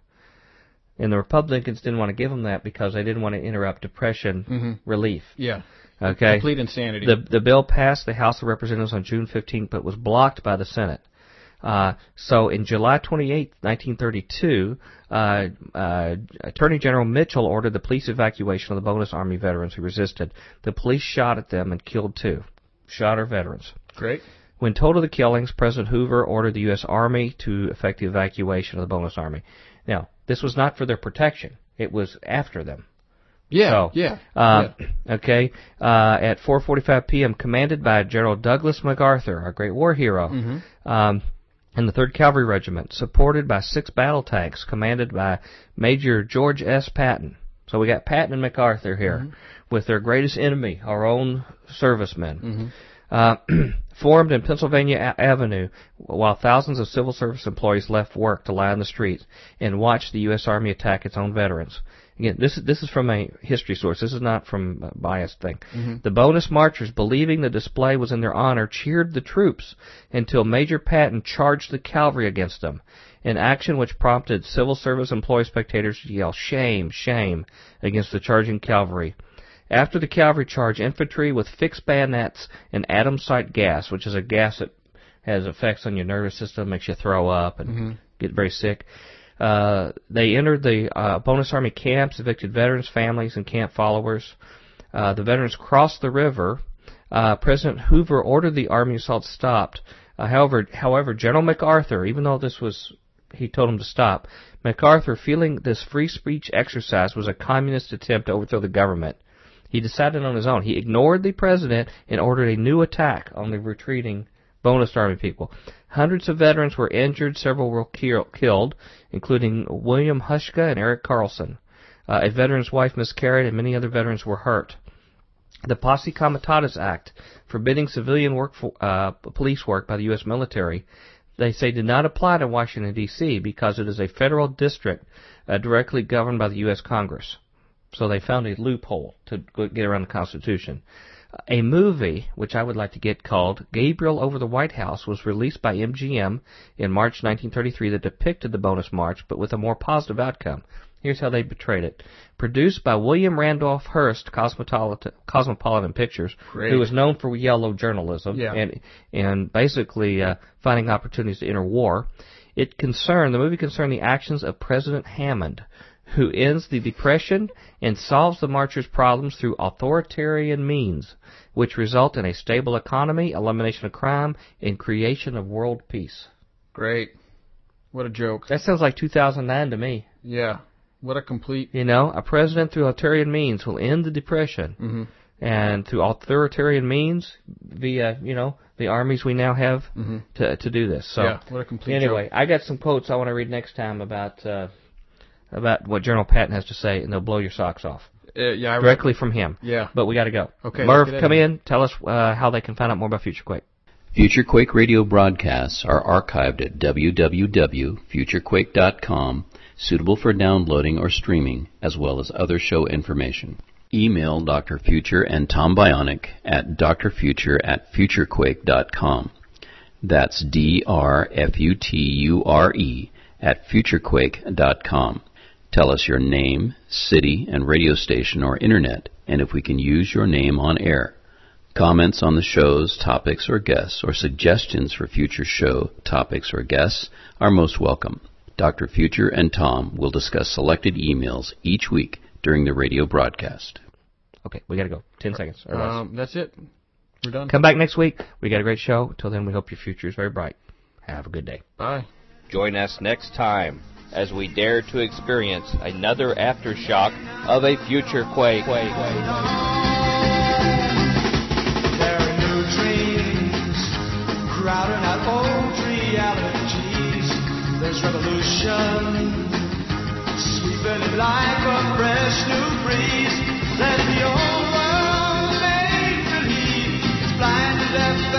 And the Republicans didn't want to give them that because they didn't want to interrupt depression relief. yeah. Okay. Complete insanity. The the bill passed the House of Representatives on June 15th, but was blocked by the Senate. Uh, so in July 28, 1932, uh, uh, Attorney General Mitchell ordered the police evacuation of the bonus army veterans who resisted. The police shot at them and killed two. Shot our veterans. Great. When told of the killings, President Hoover ordered the U.S. Army to effect the evacuation of the bonus army. Now, this was not for their protection. It was after them. Yeah. So, yeah. Uh, yeah. Okay. Uh, at 4:45 p.m., commanded by General Douglas MacArthur, our great war hero, Mm-hmm. um, and the 3rd Cavalry Regiment, supported by six battle tanks, commanded by Major George S. Patton. So we got Patton and MacArthur here, Mm-hmm. with their greatest enemy, our own servicemen. Uh, formed in Pennsylvania Avenue while thousands of civil service employees left work to lie on the streets and watch the U.S. Army attack its own veterans. Again, this is this is from a history source. This is not from a biased thing. The bonus marchers, believing the display was in their honor, cheered the troops until Major Patton charged the cavalry against them. An action which prompted civil service employee spectators to yell "Shame, shame!" against the charging cavalry. After the cavalry charge, infantry with fixed bayonets and adamsite gas, which is a gas that has effects on your nervous system, makes you throw up and Mhm. get very sick. Uh, they entered the uh, bonus army camps, evicted veterans, families, and camp followers. Uh, the veterans crossed the river. Uh, President Hoover ordered the army assault stopped. Uh, however, however, General MacArthur, even though this was he told him to stop, MacArthur, feeling this free speech exercise was a communist attempt to overthrow the government, he decided on his own. He ignored the president and ordered a new attack on the retreating bonus army people. Hundreds of veterans were injured, several were kill- killed, including William Hushka and Eric Carlson. Uh, a veteran's wife miscarried, and many other veterans were hurt. The Posse Comitatus Act, forbidding civilian work for, uh, police work by the U.S. military, they say did not apply to Washington D.C. because it is a federal district uh, directly governed by the U.S. Congress. So they found a loophole to get around the Constitution. A movie, which I would like to get called Gabriel Over the White House, was released by MGM in March 1933 that depicted the bonus march, but with a more positive outcome. Here's how they portrayed it. Produced by William Randolph Hearst, Cosmopolitan, Cosmopolitan Pictures, Great. who was known for yellow journalism Yeah. and and basically uh, finding opportunities to enter war. It concerned the movie concerned the actions of President Hammond, who ends the depression and solves the marchers' problems through authoritarian means, which result in a stable economy, elimination of crime, and creation of world peace. Great. What a joke. That sounds like 2009 to me. Yeah. What a complete. You know, a president through authoritarian means will end the depression, Mhm. and through authoritarian means, via you know the armies we now have Mhm. to to do this. So yeah. What a complete. anyway, I got some quotes I want to read next time about uh, about what General Patton has to say, and they'll blow your socks off. Uh, yeah. I read- directly from him. Yeah. But we got to go. Okay, Merv, come in. in. Tell us uh, how they can find out more about FutureQuake. FutureQuake radio broadcasts are archived at www.futurequake.com, suitable for downloading or streaming, as well as other show information. Email Dr. Future and Tom Bionic at drfuture at futurequake.com. That's D-R-F-U-T-U-R-E at futurequake.com. Tell us your name, city, and radio station or internet, and if we can use your name on air. Comments on the shows, topics, or guests, or suggestions for future show topics or guests are most welcome. Dr. Future and Tom will discuss selected emails each week during the radio broadcast. Okay, we got to go. Ten seconds or less. Um, that's it. We're done. Come back next week. We got a great show. Till then, we hope your future is very bright. Have a good day. Bye. Join us next time as we dare to experience another aftershock of a future quake. There's revolution sweeping like a fresh new breeze. Let the old world make believe it's blind.